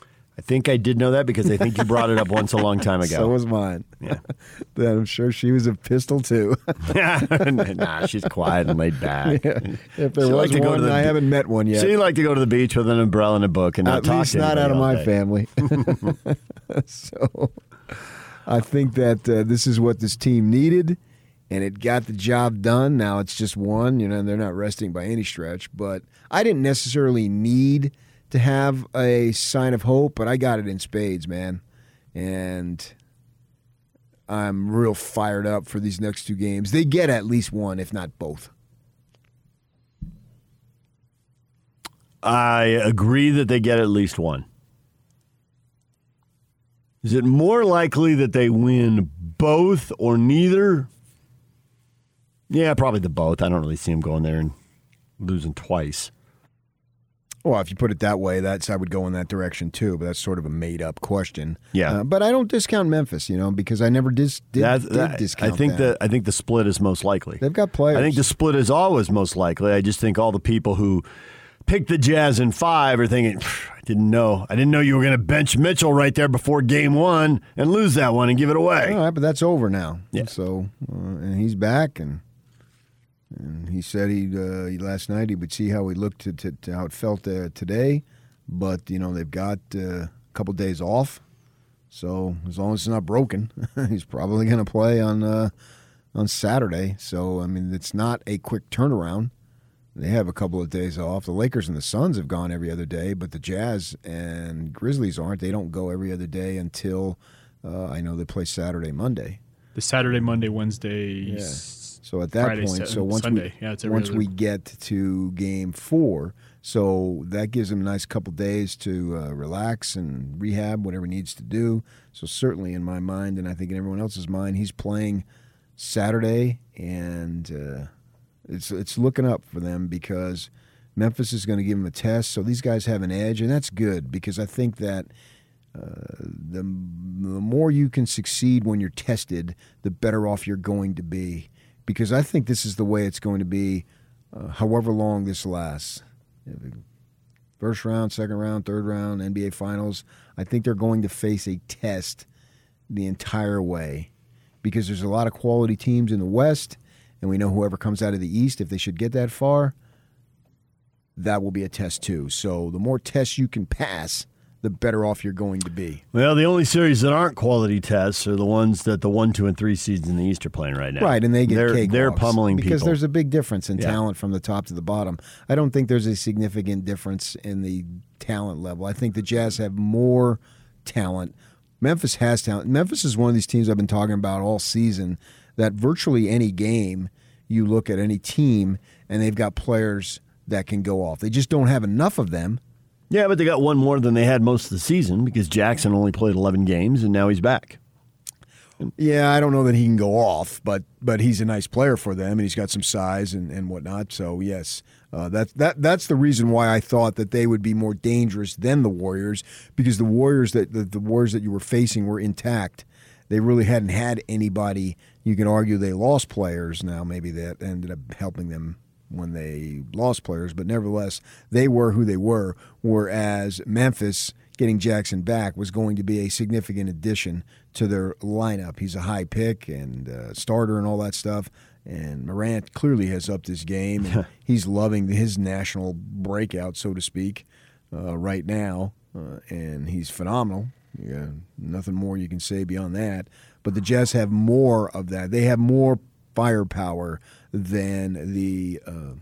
I think I did know that because I think you brought it up once a long time ago. So was mine. Yeah. Then I'm sure she was a pistol too. nah, she's quiet and laid back. Yeah. If there She was go one, to the I be- haven't met one yet. She liked to go to the beach with an umbrella and a book and not At talk least to not out of my day. family. so I think that uh, this is what this team needed, and it got the job done. Now it's just one. You know, they're not resting by any stretch, but I didn't necessarily need to have a sign of hope, but I got it in spades, man, and. I'm real fired up for these next two games. They get at least one, if not both. I agree that they get at least one. Is it more likely that they win both or neither? Yeah, probably the both. I don't really see them going there and losing twice. Well, if you put it that way, that's I would go in that direction too. But that's sort of a made up question. Yeah. Uh, but I don't discount Memphis, you know, because I never dis- did, did that- discount. I think that. the I think the split is most likely. they've got players. I think the split is always most likely. I just think all the people who picked the Jazz in five are thinking, I didn't know. I didn't know you were going to bench Mitchell right there before game one and lose that one and give it away. All right, but that's over now. Yeah. So, uh, and he's back, and and he said he, uh, he last night he would see how he looked to, to, to how it felt uh, today, but you know they've got uh, a couple days off, so as long as it's not broken, he's probably going to play on uh, on Saturday. So I mean, it's not a quick turnaround. They have a couple of days off. The Lakers and the Suns have gone every other day, but the Jazz and Grizzlies aren't. They don't go every other day until uh, I know they play Saturday, Monday. The Saturday, Monday, Wednesday. Yeah. So at that Friday, point, so once Sunday. we Yeah, once other- we get to game four, so that gives him a nice couple days to uh, relax and rehab whatever he needs to do. So certainly in my mind, and I think in everyone else's mind, he's playing Saturday, and uh, it's it's looking up for them because Memphis is going to give him a test. So these guys have an edge, and that's good because I think that uh, the, the more you can succeed when you're tested, the better off you're going to be. Because I think this is the way it's going to be, uh, however long this lasts. First round, second round, third round, NBA Finals. I think they're going to face a test the entire way because there's a lot of quality teams in the West, and we know whoever comes out of the East, if they should get that far, that will be a test too. So the more tests you can pass, the better off you're going to be. Well, the only series that aren't quality tests are the ones that the one, two, and three seeds in the East are playing right now. Right, and they get they're, they're pummeling because people. there's a big difference in Yeah. talent from the top to the bottom. I don't think there's a significant difference in the talent level. I think the Jazz have more talent. Memphis has talent. Memphis is one of these teams I've been talking about all season that virtually any game you look at any team and they've got players that can go off. They just don't have enough of them. Yeah, but they got one more than they had most of the season because Jackson only played 11 games and now he's back. Yeah, I don't know that he can go off, but but he's a nice player for them, and he's got some size and, and whatnot. So yes, uh, that that that's the reason why I thought that they would be more dangerous than the Warriors because the Warriors that the, the Warriors that you were facing were intact. They really hadn't had anybody. You can argue they lost players now. Maybe that ended up helping them when they lost players, but nevertheless, they were who they were. Whereas Memphis getting Jackson back was going to be a significant addition to their lineup. He's a high pick and uh, starter and all that stuff. And Morant clearly has upped his game. And he's loving his national breakout, so to speak, uh, right now. Uh, and he's phenomenal. Yeah, nothing more you can say beyond that. But the Jazz have more of that. They have more firepower than the uh,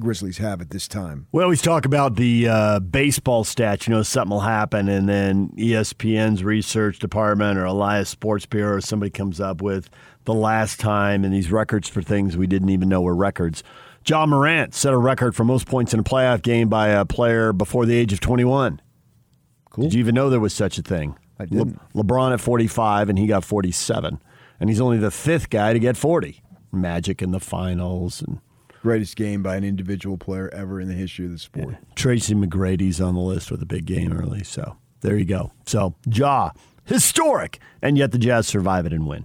Grizzlies have at this time. We always talk about the uh, baseball stats. You know, something will happen, and then ESPN's research department or Elias Sports Bureau or somebody comes up with the last time and these records for things we didn't even know were records. Ja Morant set a record for most points in a playoff game by a player before the age of 21. Cool. Did you even know there was such a thing? I didn't. Le- LeBron at 45, and he got 47. And he's only the fifth guy to get 40. Magic in the finals, and Greatest game by an individual player ever in the history of the sport. Tracy McGrady's on the list with a big game early. So there you go. So Ja, historic, and yet the Jazz survive it and win.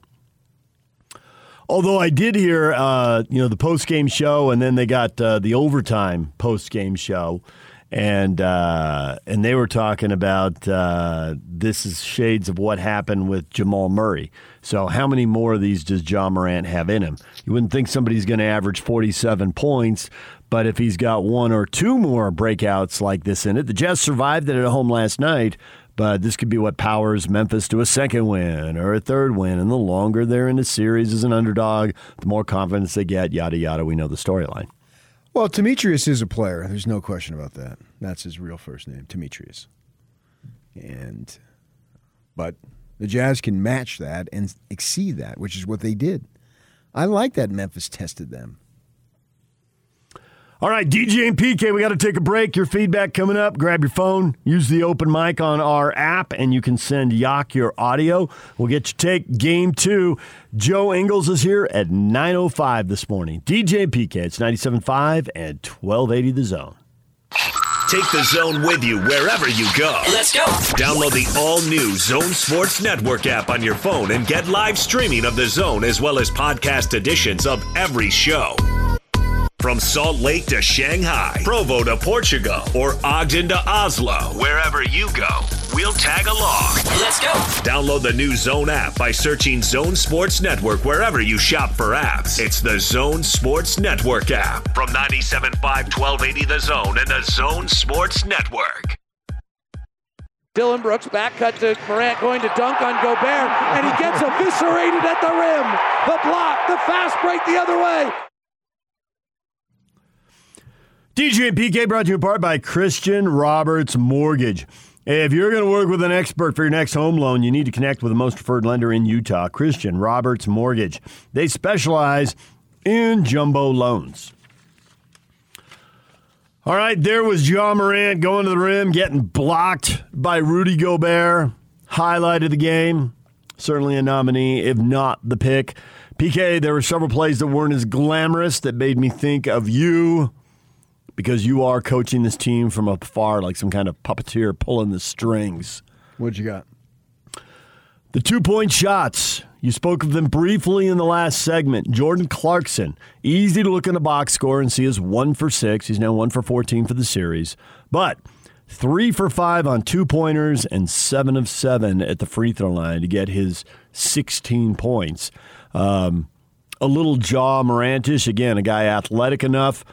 Although I did hear, uh, you know, the post game show, and then they got uh, the overtime post game show, and uh, and they were talking about uh, this is shades of what happened with Jamal Murray. So how many more of these does Ja Morant have in him? You wouldn't think somebody's going to average forty seven points, but if he's got one or two more breakouts like this in it, the Jazz survived it at home last night. But this could be what powers Memphis to a second win or a third win. And the longer they're in the series as an underdog, the more confidence they get, yada, yada. We know the storyline. Well, Demetrius is a player. There's no question about that. That's his real first name, Demetrius. And, but the Jazz can match that and exceed that, which is what they did. I like that Memphis tested them. All right, DJ and PK, we got to take a break. Your feedback coming up. Grab your phone, use the open mic on our app, and you can send Yak your audio. We'll get you take game two. Joe Ingles is here at 9.05 this morning. DJ and PK, it's 97.5 and 1280 The Zone. Take the zone with you wherever you go. Let's go. Download the all new Zone Sports Network app on your phone and get live streaming of the zone as well as podcast editions of every show. From Salt Lake to Shanghai, Provo to Portugal, or Ogden to Oslo, wherever you go, we'll tag along. Let's go. Download the new Zone app by searching Zone Sports Network wherever you shop for apps. It's the Zone Sports Network app from 97.5 1280 The Zone and the Zone Sports Network. Dillon Brooks back cut to Morant going to dunk on Gobert, and he gets eviscerated at the rim. The block, the fast break the other way. DJ and PK brought to you in part by Christian Roberts Mortgage. If you're going to work with an expert for your next home loan, you need to connect with the most preferred lender in Utah, Christian Roberts Mortgage. They specialize in jumbo loans. All right, there was Ja Morant going to the rim, getting blocked by Rudy Gobert. Highlight of the game. Certainly a nominee, if not the pick. PK, there were several plays that weren't as glamorous that made me think of you because you are coaching this team from afar like some kind of puppeteer pulling the strings. What'd you got? The two point shots. You spoke of them briefly in the last segment. Jordan Clarkson, easy to look in the box score and see is one for six. He's now one for 14 for the series. But three for five on two pointers and seven of seven at the free throw line to get his 16 points. Um, a little Ja Morantish, again, a guy athletic enough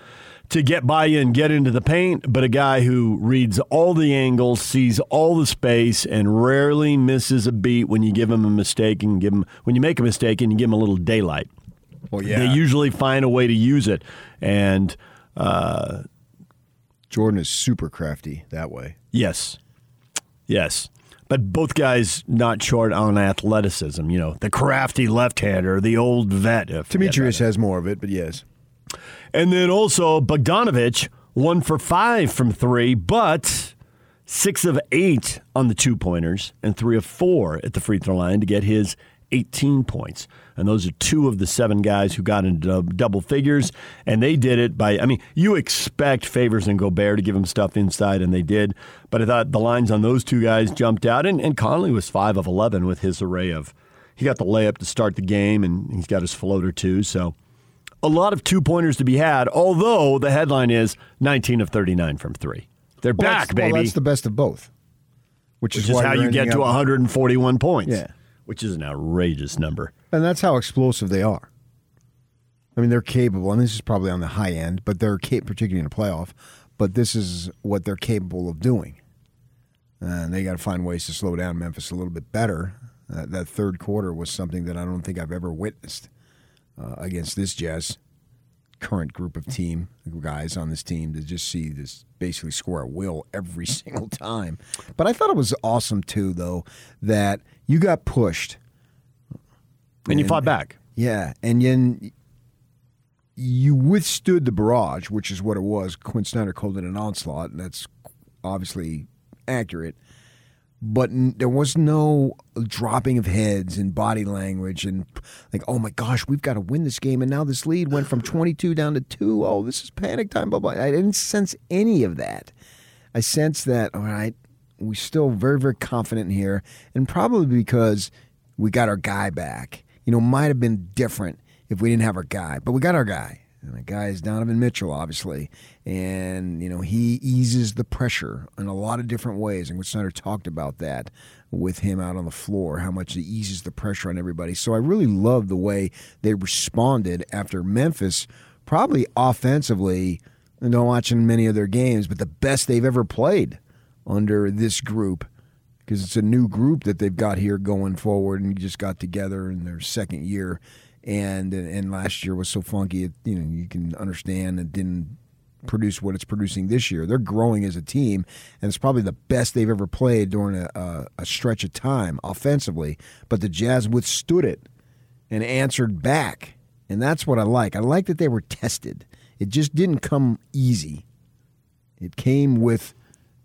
to get by you and get into the paint, but a guy who reads all the angles, sees all the space, and rarely misses a beat when you give him a mistake and give him when you make a mistake and you give him a little daylight. Well, yeah. They usually find a way to use it, and uh, Jordan is super crafty that way. yes, yes. But both guys not short on athleticism. You know, the crafty left-hander, the old vet. Demetrius has more of it, but yes. And then also Bogdanovich, one for five from three, but six of eight on the two pointers and three of four at the free throw line to get his 18 points. And those are two of the seven guys who got into double figures. And they did it by, I mean, you expect Favors and Gobert to give them stuff inside, and they did. But I thought the lines on those two guys jumped out. And, and Conley was five of 11 with his array of, he got the layup to start the game, and he's got his floater too. So a lot of two pointers to be had, although the headline is 19 of 39 from three. They're Well, back, baby. Well, that's the best of both. Which, which is, is how you're get to up- 141 points. Yeah. Which is an outrageous number. And that's how explosive they are. I mean, they're capable, and this is probably on the high end, but they're cap- particularly in a playoff. But this is what they're capable of doing, and they got to find ways to slow down Memphis a little bit better. Uh, that third quarter was something that I don't think I've ever witnessed uh, against this Jazz current group of team guys on this team to just see this basically score at will every single time. But I thought it was awesome too, though, that you got pushed And you fought back. Yeah, and then you withstood the barrage, which is what it was. Quin Snyder called it an onslaught, and that's obviously accurate. But n- there was no dropping of heads and body language and like, oh my gosh, we've got to win this game. And now this lead went from 22 down to two. Oh, this is panic time. Blah, blah. I didn't sense any of that. I sense that, all right, we're still very, very confident here. And probably because we got our guy back. You know, might have been different if we didn't have our guy, but we got our guy. And the guy is Donovan Mitchell, obviously. And, you know, he eases the pressure in a lot of different ways. And Snyder talked about that with him out on the floor, how much he eases the pressure on everybody. So I really love the way they responded after Memphis, probably offensively, I don't watching many of their games, but the best they've ever played under this group because it's a new group that they've got here going forward and just got together in their second year and and last year was so funky it, you know you can understand it didn't produce what it's producing this year. They're growing as a team and it's probably the best they've ever played during a, a, a stretch of time offensively. But the jazz withstood it and answered back. And that's what i like. I like that they were tested. It just didn't come easy. It came with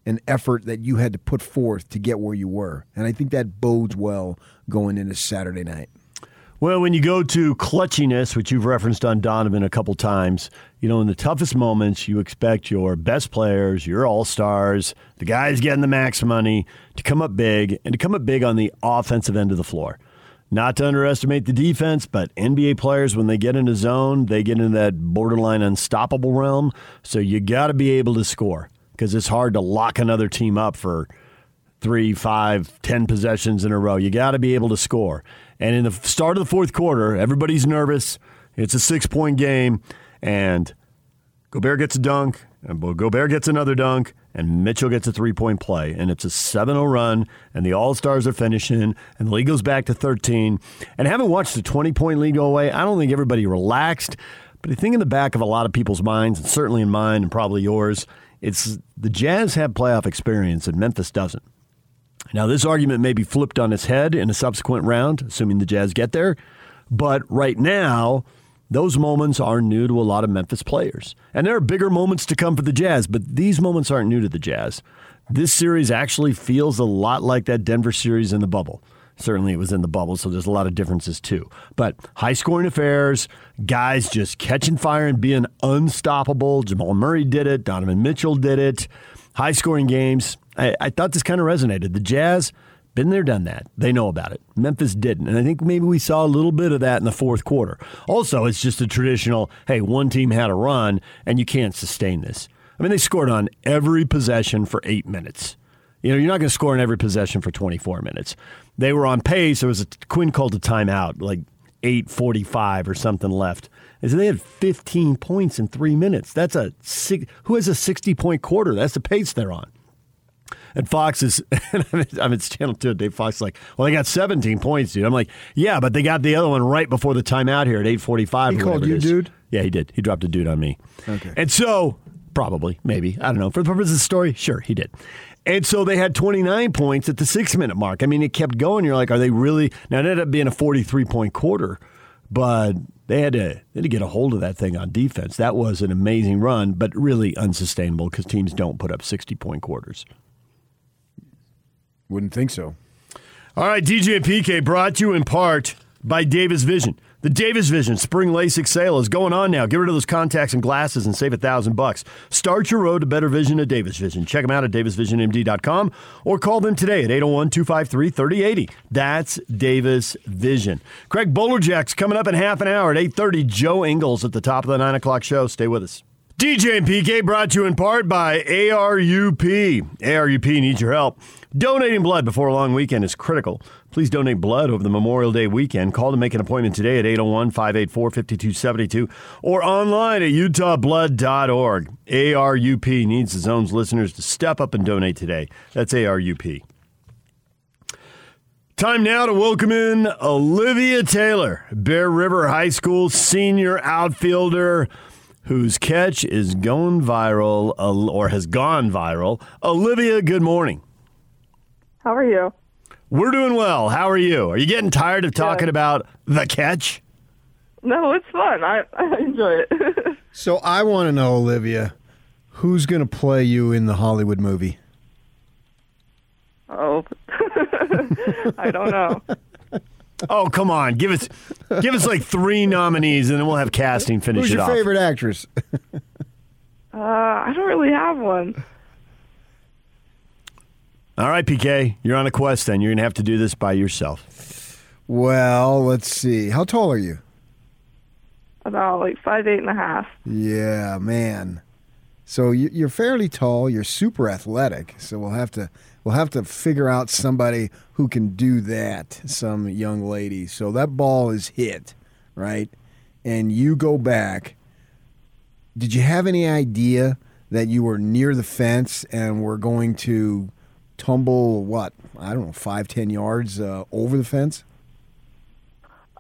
an effort that you had to put forth to get where you were. And I think that bodes well going into Saturday night. Well, when you go to clutchiness, which you've referenced on Donovan a couple times, you know, in the toughest moments, you expect your best players, your all stars, the guys getting the max money to come up big and to come up big on the offensive end of the floor. Not to underestimate the defense, but NBA players, when they get in a zone, they get into that borderline unstoppable realm. So you got to be able to score because it's hard to lock another team up for three, five, ten possessions in a row. You got to be able to score. And in the start of the fourth quarter, everybody's nervous. It's a six point game, and Gobert gets a dunk, and Gobert gets another dunk, and Mitchell gets a three point play. And it's a 7 0 run, and the All Stars are finishing, and the league goes back to 13. And having watched the 20 point lead go away, I don't think everybody relaxed. But I think in the back of a lot of people's minds, and certainly in mine and probably yours, it's the Jazz have playoff experience and Memphis doesn't. Now, this argument may be flipped on its head in a subsequent round, assuming the Jazz get there. But right now, Those moments are new to a lot of Memphis players. And there are bigger moments to come for the Jazz, but these moments aren't new to the Jazz. This series actually feels a lot like that Denver series in the bubble. Certainly, it was in the bubble, so there's a lot of differences too. But high scoring affairs, guys just catching fire and being unstoppable. Jamal Murray did it, Donovan Mitchell did it. High scoring games. I, I thought this kind of resonated. The Jazz, been there, done that. They know about it. Memphis didn't. And I think maybe we saw a little bit of that in the fourth quarter. Also, it's just a traditional hey, one team had a run, and you can't sustain this. I mean, they scored on every possession for eight minutes. You know, you're not going to score on every possession for 24 minutes. They were on pace. There was a Quin called a timeout, like 8:45 or something left. And so they had 15 points in three minutes. That's a six, who has a 60 point quarter? That's the pace they're on. And Fox is, I'm at Channel 2, Dave Fox is like, well, they got 17 points, dude. I'm like, yeah, but they got the other one right before the timeout here at 8.45. He called you dude? Yeah, he did. He dropped a dude on me. Okay. And so, probably, maybe, I don't know. For the purpose of the story, sure, he did. And so they had 29 points at the six minute mark. I mean, it kept going. You're like, are they really? Now, it ended up being a 43 point quarter, but they had, to, they had to get a hold of that thing on defense. That was an amazing run, but really unsustainable because teams don't put up 60 point quarters. Wouldn't think so. All right, DJ and PK brought to you in part by Davis Vision. The Davis Vision Spring LASIK sale is going on now. Get rid of those contacts and glasses and save a thousand bucks. Start your road to better vision at Davis Vision. Check them out at davisvisionmd.com or call them today at 801-253-3080. That's Davis Vision. Craig Bolerjack's coming up in half an hour at 8.30. Joe Ingles at the top of the 9 o'clock show. Stay with us. DJ and PK brought to you in part by ARUP. ARUP needs your help. Donating blood before a long weekend is critical. Please donate blood over the Memorial Day weekend. Call to make an appointment today at 801 584 5272 or online at utahblood.org. ARUP needs the zone's listeners to step up and donate today. That's ARUP. Time now to welcome in Olivia Taylor, Bear River High School senior outfielder whose catch is going viral or has gone viral. Olivia, good morning. How are you? We're doing well. How are you? Are you getting tired of talking Good. about the catch? No, it's fun. I, I enjoy it. So I want to know, Olivia, who's going to play you in the Hollywood movie? oh, I don't know. Oh, come on. Give us give us like three nominees and then we'll have casting finish it off. Who's it your off. favorite actress? Uh, I don't really have one. All right, PK, you're on a quest then. You're going to have to do this by yourself. well, let's see. How tall are you? About like five, eight and a half. Yeah, man. So you- you're fairly tall. You're super athletic. So we'll have to we'll have to figure out somebody who can do that. Some young lady. So that ball is hit, right? And you go back. Did you have any idea that you were near the fence and were going to tumble what I don't know five ten yards uh, over the fence?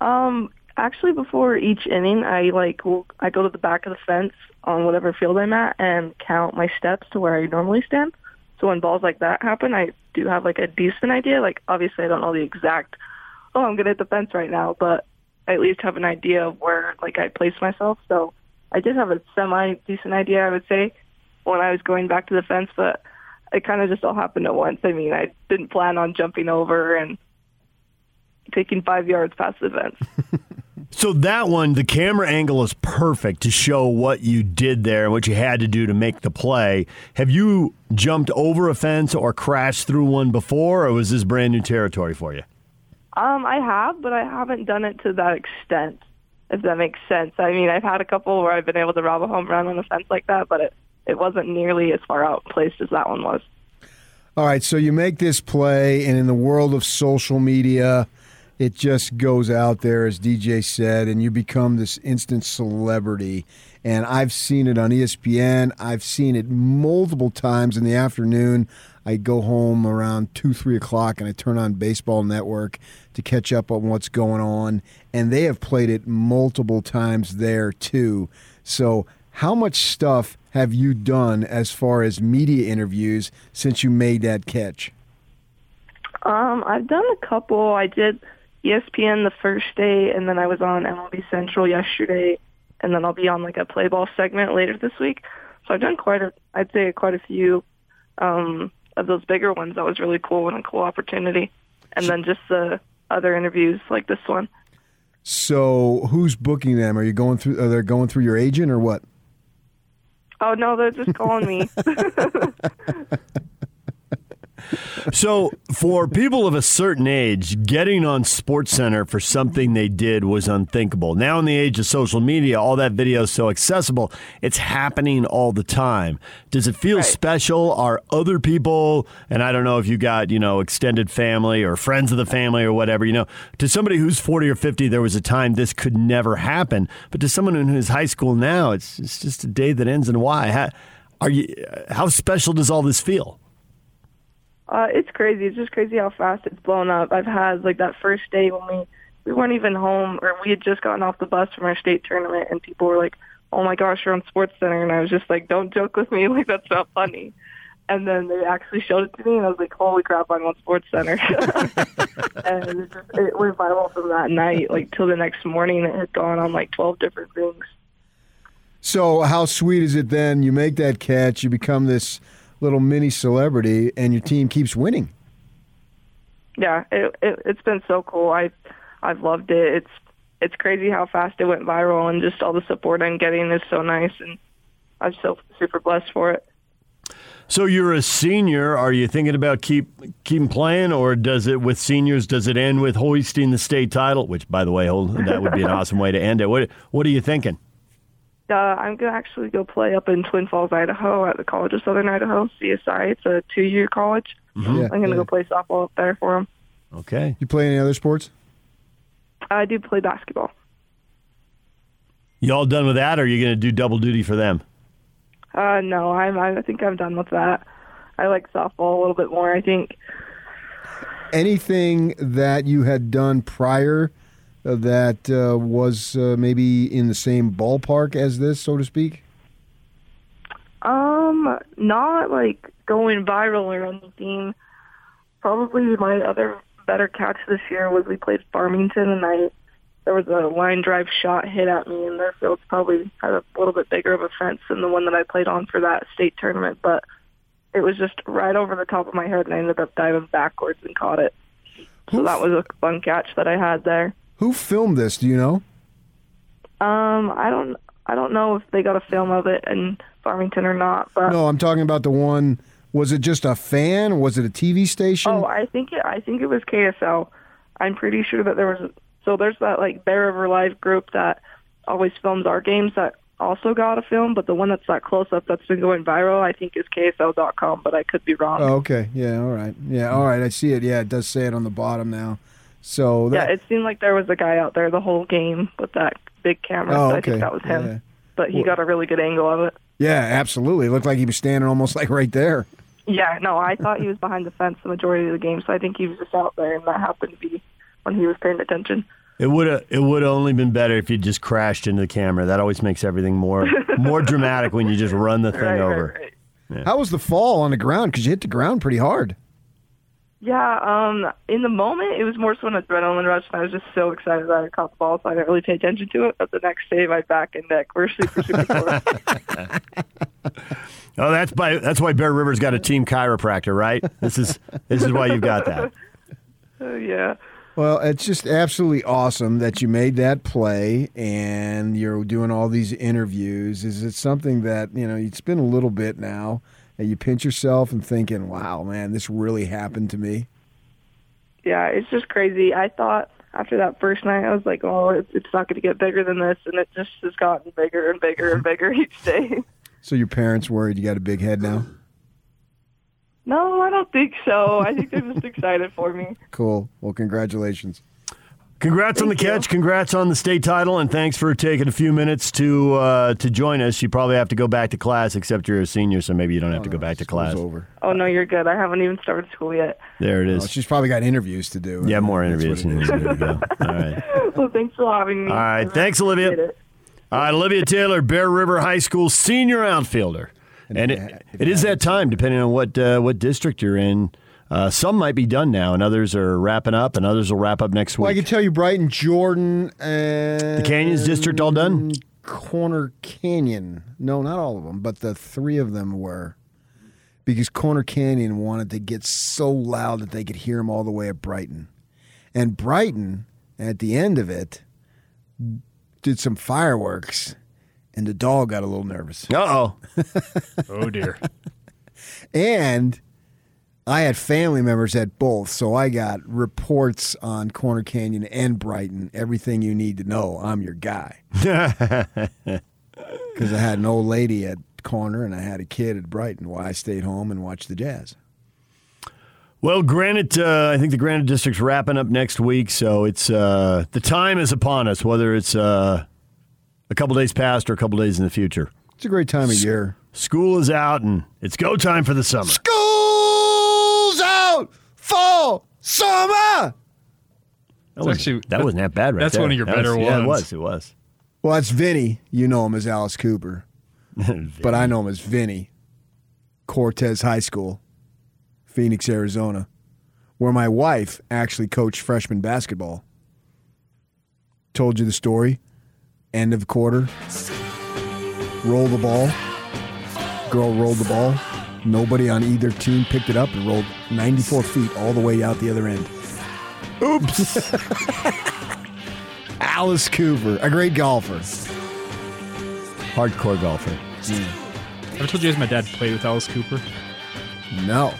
Um, actually, before each inning, I like I go to the back of the fence on whatever field I'm at and count my steps to where I normally stand. So when balls like that happen, I do have like a decent idea. Like obviously, I don't know the exact. Oh, I'm gonna hit the fence right now, but I at least have an idea of where like I place myself. So I did have a semi decent idea, I would say, when I was going back to the fence, but it kind of just all happened at once. I mean, I didn't plan on jumping over and taking five yards past the fence. So that one, the camera angle is perfect to show what you did there and what you had to do to make the play. Have you jumped over a fence or crashed through one before, or was this brand new territory for you? Um, I have, but I haven't done it to that extent. If that makes sense. I mean, I've had a couple where I've been able to rob a home run on a fence like that, but it it wasn't nearly as far out placed as that one was. All right, so you make this play, and in the world of social media, it just goes out there, as DJ said, and you become this instant celebrity. And I've seen it on ESPN. I've seen it multiple times in the afternoon. I go home around two, three o'clock, and I turn on Baseball Network to catch up on what's going on. And they have played it multiple times there too. So, how much stuff have you done as far as media interviews since you made that catch? Um, I've done a couple. I did ESPN the first day, and then I was on MLB Central yesterday, and then I'll be on like a play ball segment later this week. So I've done quite a, I'd say quite a few um, of those bigger ones. That was really cool and a cool opportunity. And then just the other interviews like this one. So who's booking them? Are you going through? Are they going through your agent or what? Oh no, they're just calling me. So, for people of a certain age, getting on SportsCenter for something they did was unthinkable. Now, in the age of social media, all that video is so accessible, it's happening all the time. Does it feel special? Are other people, and I don't know if you got, you know, extended family or friends of the family or whatever, you know, to somebody who's 40 or 50, there was a time this could never happen. But to someone who's high school now, it's, it's just a day that ends in Y. How, are you, how special does all this feel? Uh, it's crazy. It's just crazy how fast it's blown up. I've had like that first day when we we weren't even home, or we had just gotten off the bus from our state tournament, and people were like, "Oh my gosh, you're on Sports Center," and I was just like, "Don't joke with me, like that's not funny." And then they actually showed it to me, and I was like, "Holy crap, I'm on Sports Center!" and it, just, it went viral from that night, like till the next morning. It had gone on like 12 different things. So how sweet is it then? You make that catch, you become this little mini celebrity, and your team keeps winning. yeah, it, it it's been so cool. I I've loved it. It's it's crazy how fast it went viral, and just all the support I'm getting is so nice, and I'm so super blessed for it. So you're a senior. Are you thinking about keep keeping playing, or does it with seniors? Does it end with hoisting the state title? Which, by the way, hold, that would be an awesome way to end it. What What are you thinking? Uh, I'm gonna actually go play up in Twin Falls, Idaho, at the College of Southern Idaho (CSI). It's a two-year college. Mhm. Yeah, I'm gonna yeah. go play softball up there for them. Okay. You play any other sports? I do play basketball. You all done with that, or are you going to do double duty for them? Uh, no, I'm. I think I'm done with that. I like softball a little bit more. I think. Anything that you had done prior that uh, was uh, maybe in the same ballpark as this, so to speak? Um, not like going viral or anything. Probably my other better catch this year was we played Farmington and I there was a line drive shot hit at me and their field's probably had a little bit bigger of a fence than the one that I played on for that state tournament, but it was just right over the top of my head and I ended up diving backwards and caught it. So that was a fun catch that I had there. Who filmed this? Do you know? Um, I don't I don't know if they got a film of it in Farmington or not, but No, I'm talking about the one. Was it just a fan? Or was it a TV station? Oh, I think it, I think it was KSL. I'm pretty sure that there was so there's that like Bear River Live group that always films our games that also got a film, but the one that's that close up that's been going viral, I think is KSL.com, but I could be wrong. Oh, okay. Yeah. All right. Yeah. All right. I see it. Yeah. It does say it on the bottom now. So that. yeah, it seemed like there was a guy out there the whole game with that big camera. Oh, so I think that was him. Yeah. But he Well- got a really good angle of it. Yeah. Absolutely. It looked like he was standing almost like right there. Yeah, no, I thought he was behind the fence the majority of the game, so I think he was just out there, and that happened to be when he was paying attention. It would have it would only been better if you just crashed into the camera. That always makes everything more more dramatic when you just run the thing Right, right, over. right. How was the fall on the ground? Because you hit the ground pretty hard. Yeah, um, in the moment, it was more so an adrenaline rush, and I was just so excited that I caught the ball, so I didn't really pay attention to it. But the next day, my back and neck were super, super sore. Oh, that's by that's why Bear River's got a team chiropractor, right? This is this is why you've got that. Uh, yeah. Well, it's just absolutely awesome that you made that play and you're doing all these interviews. Is it something that, you know, it's been a little bit now and you pinch yourself and thinking, wow, man, this really happened to me? Yeah, it's just crazy. I thought after that first night, I was like, oh, it's, it's not going to get bigger than this, and it just has gotten bigger and bigger and bigger each day. So your parents worried you got a big head now? No, I don't think so. I think they're just excited for me. Cool. Well, congratulations. Congrats on the catch. Congrats on the state title, and thanks for taking a few minutes to uh, to join us. You probably have to go back to class, except you're a senior, so maybe you don't have to go back to class. over. Oh no, you're good. I haven't even started school yet. There it is. Oh, she's probably got interviews to do. Yeah, more interviews. what it is. There we go. All right. well, thanks for having me. All right. Thanks, Olivia. All right, Olivia Taylor, Bear River High School senior outfielder, and it, it is that time, depending on what uh, what district you're in. Uh, some might be done now, and others are wrapping up, and others will wrap up next week. Well, I can tell you, Brighton, Jordan, and the Canyons District all done. Corner Canyon. No, not all of them, but the three of them were. Because Corner Canyon wanted to get so loud that they could hear them all the way at Brighton. And Brighton, at the end of it, did some fireworks, and the dog got a little nervous. Uh oh. oh, dear. And I had family members at both, so I got reports on Corner Canyon and Brighton. Everything you need to know. I'm your guy. Because I had an old lady at Corner and I had a kid at Brighton while I stayed home and watched the Jazz. Well, Granite, uh, I think the Granite District's wrapping up next week, so it's uh, the time is upon us. Whether it's uh, a couple days past or a couple days in the future, it's a great time of year. School is out, and it's go time for the summer. School's out for summer. That, was, actually- that wasn't that bad, right that's there. one of your That better was, Yeah, it was. It was. Well, that's Vinny. You know him as Alice Cooper. but I know him as Vinny. Cortez High School, Phoenix, Arizona, where my wife actually coached freshman basketball. Told you the story. End of quarter. Roll the ball. Girl rolled the ball. Nobody on either team picked it up and rolled 94 feet all the way out the other end. Oops. Alice Cooper, a great golfer. Hardcore golfer. Hmm. Ever told you guys my dad played with Alice Cooper? No.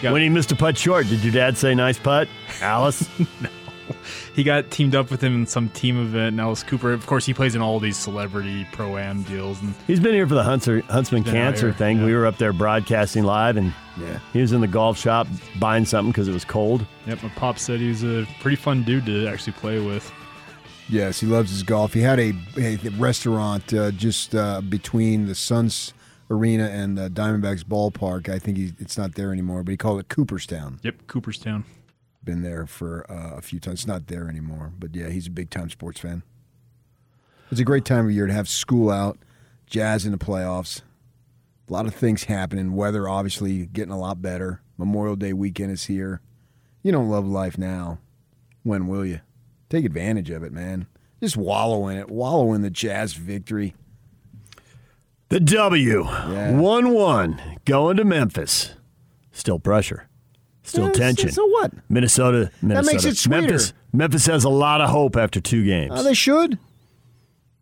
When he missed a putt short, did your dad say nice putt, Alice? He got teamed up with him in some team event, and Alice Cooper, of course, he plays in all these celebrity pro am deals. And He's been here for the Hunter, Huntsman Cancer here, thing. yeah. We were up there broadcasting live, and yeah. he was in the golf shop buying something because it was cold. yep, my pop said he was a pretty fun dude to actually play with. Yes, he loves his golf. He had a, a restaurant uh, just uh, between the Suns Arena and uh, Diamondbacks ballpark. I think he, it's not there anymore, but he called it Cooperstown. Yep, Cooperstown. Been there for uh, a few times. It's not there anymore, but yeah, he's a big time sports fan. It's a great time of year to have school out, Jazz in the playoffs. A lot of things happening. Weather obviously getting a lot better. Memorial Day weekend is here. You don't love life now. When will you? Take advantage of it, man. Just wallow in it. Wallow in the Jazz victory. The W, 1 1, going to Memphis. Still pressure, still so- tension. so what? Minnesota, Minnesota. makes it sweeter. Memphis, Memphis has a lot of hope after two games. Uh, they should.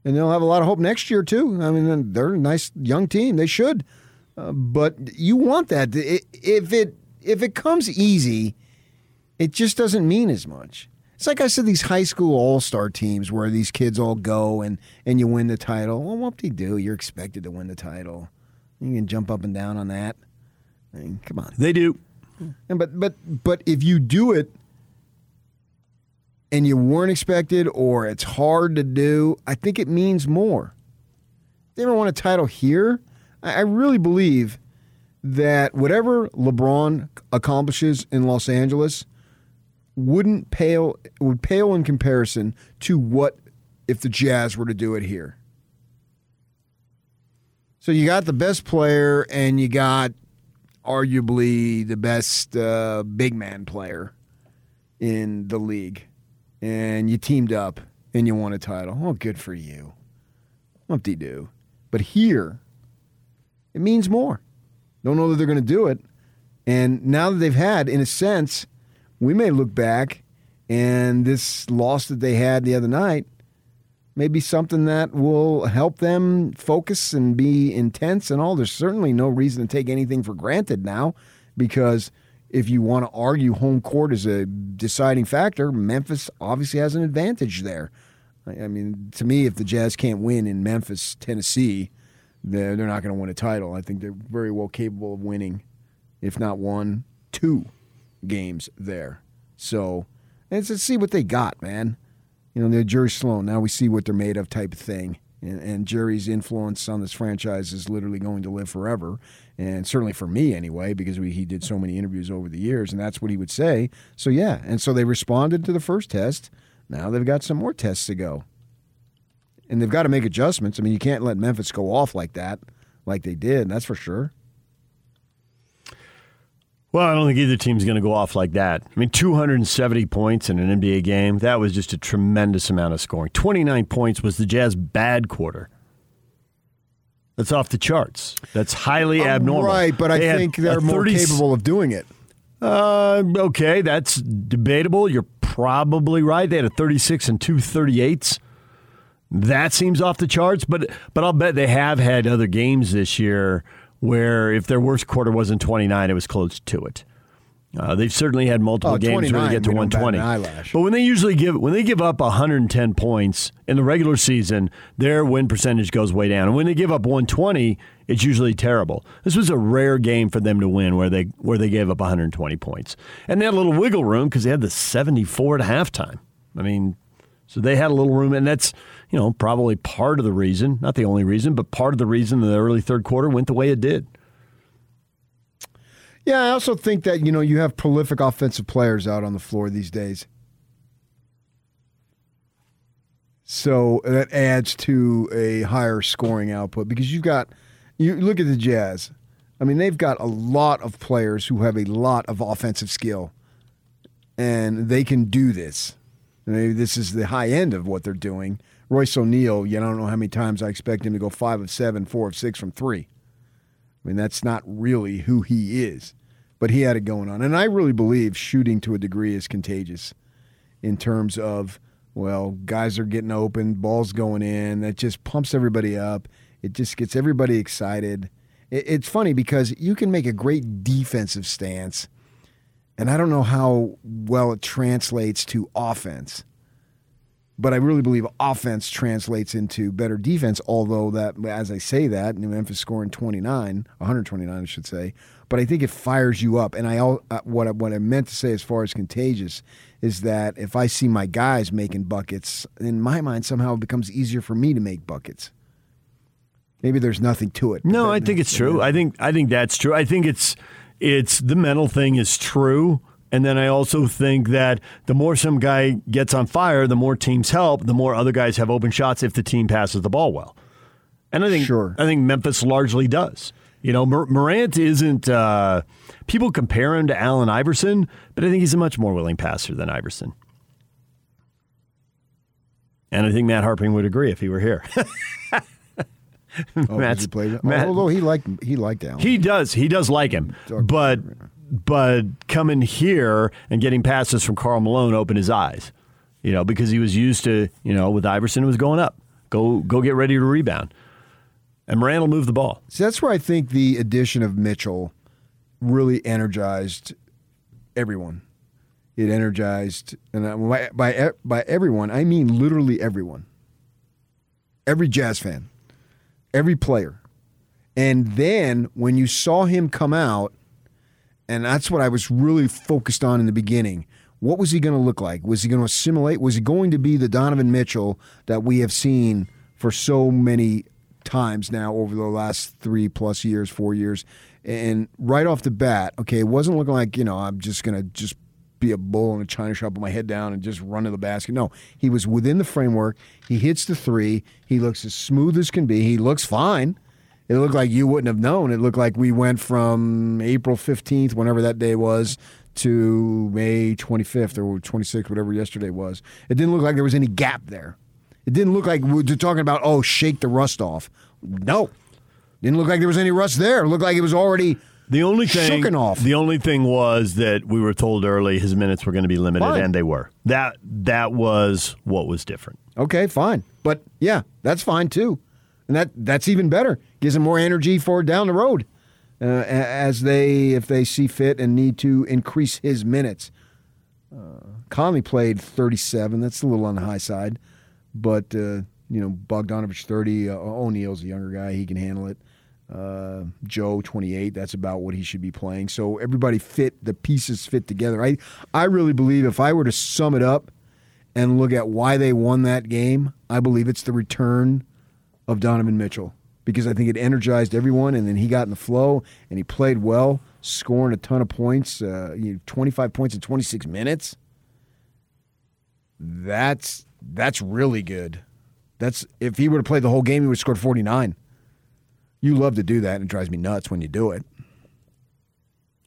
And they'll have a lot of hope next year, too. I mean, they're a nice young team. They should. Uh, but you want that. If it if it comes easy, it just doesn't mean as much. It's like I said, these high school all star teams where these kids all go and, and you win the title. Well, what do you do? You're expected to win the title. You can jump up and down on that. I mean, come on. They do. And but but but if you do it and you weren't expected or it's hard to do, I think it means more. They ever won a title here, I, I really believe that whatever LeBron accomplishes in Los Angeles wouldn't pale would pale in comparison to what if the Jazz were to do it here. So you got the best player and you got arguably the best uh, big man player in the league, and you teamed up and you won a title. Oh, good for you. Do do? But here, it means more. Don't know that they're going to do it. And now that they've had, in a sense, we may look back and this loss that they had the other night may be something that will help them focus and be intense and all. There's certainly no reason to take anything for granted now because if you want to argue home court is a deciding factor, Memphis obviously has an advantage there. I mean, to me, if the Jazz can't win in Memphis, Tennessee, they're, not going to win a title. I think they're very well capable of winning, if not one, two games there. So let's see what they got, man. You know, they're Jerry Sloan. Now we see what they're made of, type of thing. And, and Jerry's influence on this franchise is literally going to live forever, and certainly for me anyway, because we, he did so many interviews over the years, and that's what he would say. So yeah, and so they responded to the first test. Now they've got some more tests to go, and they've got to make adjustments. I mean, you can't let Memphis go off like that, like they did. That's for sure. Well, I don't think either team's going to go off like that. I mean, 270 points in an NBA game, that was just a tremendous amount of scoring. 29 points was the Jazz bad quarter. That's off the charts. That's highly abnormal. Right, but I They had think they're more capable of doing it. Uh, okay, that's debatable. You're probably right. They had a 36 and two 38s. That seems off the charts, but but I'll bet they have had other games this year where if their worst quarter wasn't 29, it was close to it. Uh, they've certainly had multiple Oh, games where they get to we don't bat 120. But when they usually give when they give up 110 points in the regular season, their win percentage goes way down. And when they give up 120, it's usually terrible. This was a rare game for them to win where they where they gave up 120 points. And they had a little wiggle room because they had the 74 at halftime. I mean, so they had a little room, and that's you know probably part of the reason, not the only reason, but part of the reason the early third quarter went the way it did. Yeah, I also think that you know you have prolific offensive players out on the floor these days. So that adds to a higher scoring output because you've got you look at the Jazz. I mean, they've got a lot of players who have a lot of offensive skill, and they can do this. Maybe this is the high end of what they're doing. Royce O'Neale, you know, I don't know how many times I expect him to go five of seven, four of six from three. I mean, that's not really who he is, but he had it going on. And I really believe shooting to a degree is contagious in terms of, well, guys are getting open, balls going in. That just pumps everybody up. It just gets everybody excited. It's funny because you can make a great defensive stance, and I don't know how well it translates to offense. But I really believe offense translates into better defense. Although that, as I say that, New Memphis scoring 29, 129, I should say. But I think it fires you up. And I uh, what I, what I meant to say as far as contagious is that if I see my guys making buckets, in my mind somehow it becomes easier for me to make buckets. Maybe there's nothing to it. No, I think it's true. I think I think that's true. I think it's it's the mental thing is true. And then I also think that the more some guy gets on fire, the more teams help, the more other guys have open shots if the team passes the ball well. And I think sure. I think Memphis largely does. You know, Mor- Morant isn't. Uh, people compare him to Allen Iverson, but I think he's a much more willing passer than Iverson. And I think Matt Harpring would agree if he were here. Oh, Matt's- he played, Matt- although he liked he liked Allen. He does. He does like him. But but coming here and getting passes from Karl Malone opened his eyes. You know, because he was used to, you know, with Iverson it was going up. Go go get ready to rebound. And Morant will move the ball. So that's where I think the addition of Mitchell really energized everyone. It energized, and by by, by everyone, I mean literally everyone. Every Jazz fan, every player, and then when you saw him come out, and that's what I was really focused on in the beginning. What was he going to look like? Was he going to assimilate? Was he going to be the Donovan Mitchell that we have seen for so many times now over the last three plus years, four years? And right off the bat, okay, it wasn't looking like, you know, I'm just going to just be a bull in a china shop with my head down and just run to the basket. No, he was within the framework. He hits the three. He looks as smooth as can be. He looks fine. It looked like you wouldn't have known. It looked like we went from April 15th, whenever that day was, to May 25th or 26th, whatever yesterday was. It didn't look like there was any gap there. It didn't look like we're talking about, oh, shake the rust off. No. Didn't look like there was any rust there. It looked like it was already The only thing. The only thing was that we were told early his minutes were going to be limited Fine. and they were. That that was what was different. Okay, fine. But yeah, that's fine too. And that that's even better. Gives him more energy for down the road. Uh, as they if they see fit and need to increase his minutes. Uh, Conley played 37. That's a little on the high side. But uh, you know, Bogdanovic 30, uh, O'Neale's a younger guy, he can handle it. Uh, Joe 28, that's about what he should be playing. So everybody fit, the pieces fit together. I I really believe if I were to sum it up and look at why they won that game, I believe it's the return of Donovan Mitchell because I think it energized everyone, and then he got in the flow and he played well, scoring a ton of points, uh, you know, 25 points in 26 minutes. That's that's really good. That's if he would have played the whole game, he would have scored 49. You love to do that, and it drives me nuts when you do it.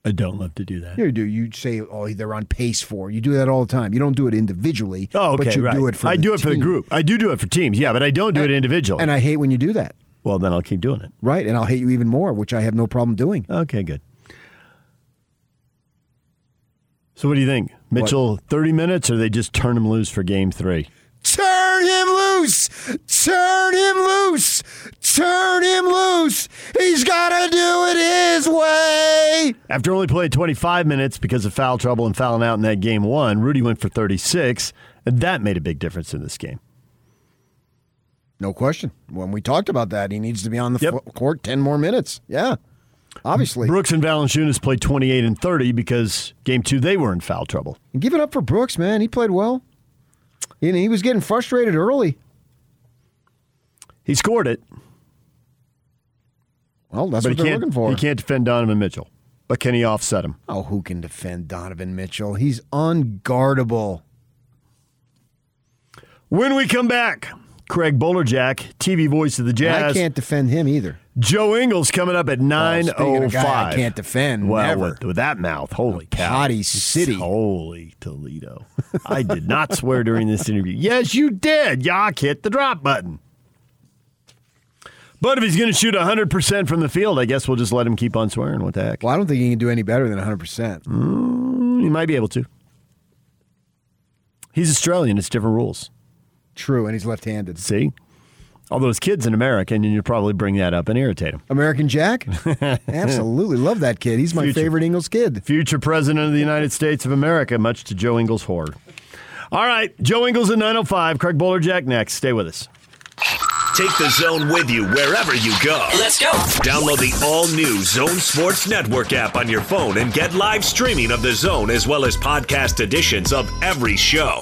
I don't love to do that. You do. You say, "Oh, they're on pace for." You do that all the time. You don't do it individually. Oh, okay, but you right. do it for. I do it for the group. I do do it for teams. Yeah, but I don't do it individually. And I hate when you do that. well, then I'll keep doing it. Right, and I'll hate you even more, which I have no problem doing. Okay, good. So, what do you think, Mitchell? Thirty minutes, or they just turn him loose for Game Three? Turn him loose! Turn him loose! Turn him loose! He's got to do it his way! After only playing 25 minutes because of foul trouble and fouling out in that game one, Rudy went for 36, and that made a big difference in this game. No question. When we talked about that, he needs to be on the fo- court 10 more minutes. Yeah. Obviously. Brooks and Valanciunas played 28 and 30 because game two they were in foul trouble. And give it up for Brooks, man. He played well. And he was getting frustrated early. He scored it. Well, that's but what he they're looking for. He can't defend Donovan Mitchell. But can he offset him? Oh, who can defend Donovan Mitchell? He's unguardable. When we come back, Craig Bolerjack, TV voice of the Jazz. I can't defend him either. Joe Ingles coming up at nine oh guy I five. can't defend, Well, never. With, with that mouth, holy cow! Potty City. holy Toledo! I did not swear during this interview. Yes, you did. Yak hit the drop button. But if he's going to shoot 100% from the field, I guess we'll just let him keep on swearing. What the heck? Well, I don't think he can do any better than 100%. Mm, he might be able to. He's Australian. It's different rules. True, and he's left handed. See? All those kid's in America, and you'd probably bring that up and irritate him. American Jack? Absolutely. Love that kid. He's my Future. favorite Ingles kid. Future president of the United States of America, much to Joe Ingles' horror. All right, Joe Ingles at 905. Craig Bolerjack next. Stay with us. Take the zone with you wherever you go. Let's go. Download the all new Zone Sports Network app on your phone and get live streaming of the zone as well as podcast editions of every show.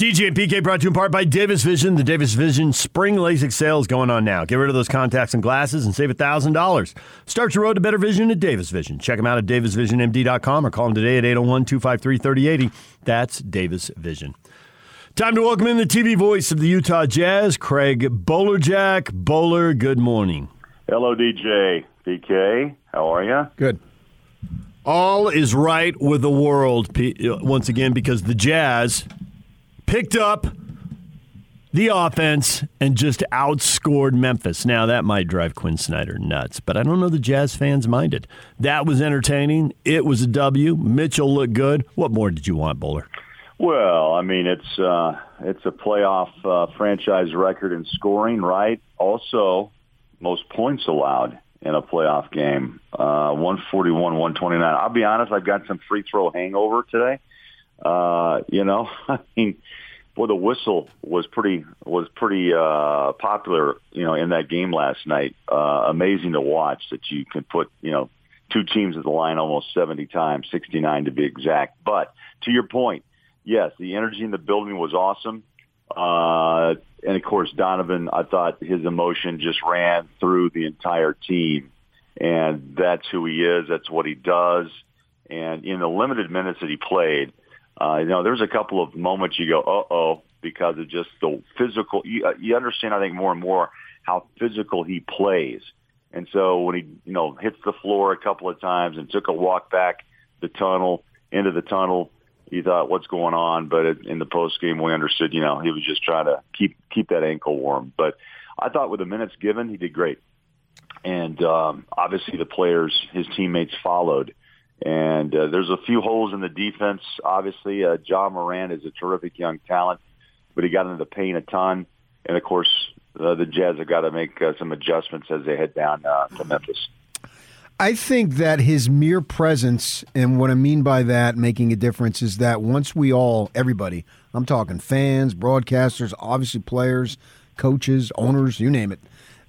DJ and PK brought to you in part by Davis Vision. The Davis Vision Spring LASIK sale is going on now. Get rid of those contacts and glasses and save $1,000. Start your road to better vision at Davis Vision. Check them out at davisvisionmd.com or call them today at 801 253 3080. That's Davis Vision. Time to welcome in the TV voice of the Utah Jazz, Craig Bolerjack. Bowler, good morning. Hello, DJ. PK, how are you? Good. All is right with the world uh, once again because the Jazz picked up the offense and just outscored Memphis. Now, that might drive Quin Snyder nuts, but I don't know the Jazz fans minded. That was entertaining. It was a W. Mitchell looked good. What more did you want, Bowler? Well, I mean, it's uh, it's a playoff uh, franchise record in scoring, right? Also, most points allowed in a playoff game, uh, 141, 129. I'll be honest, I've got some free throw hangover today. Uh, you know, I mean, boy, the whistle was pretty was pretty uh, popular, you know, in that game last night. Uh, amazing to watch that you can put, you know, two teams at the line almost 70 times, 69 to be exact. But to your point, yes, the energy in the building was awesome. Uh, and of course, Donovan, I thought his emotion just ran through the entire team. And that's who he is. That's what he does. And in the limited minutes that he played, uh, you know, there's a couple of moments you go, uh oh, because of just the physical. You, uh, you understand, I think, more and more how physical he plays. And so when he, you know, hits the floor a couple of times and took a walk back the tunnel into the tunnel, you thought, what's going on? But it, in the post game, we understood, you know, he was just trying to keep keep that ankle warm. But I thought with the minutes given, he did great. And um, obviously, the players, his teammates, followed. And uh, there's a few holes in the defense. Obviously, uh, Ja Morant is a terrific young talent, but he got into the paint a ton. And of course, uh, the Jazz have got to make uh, some adjustments as they head down uh, to Memphis. I think that his mere presence, and what I mean by that, making a difference, is that once we all, everybody, I'm talking fans, broadcasters, obviously players, coaches, owners, you name it,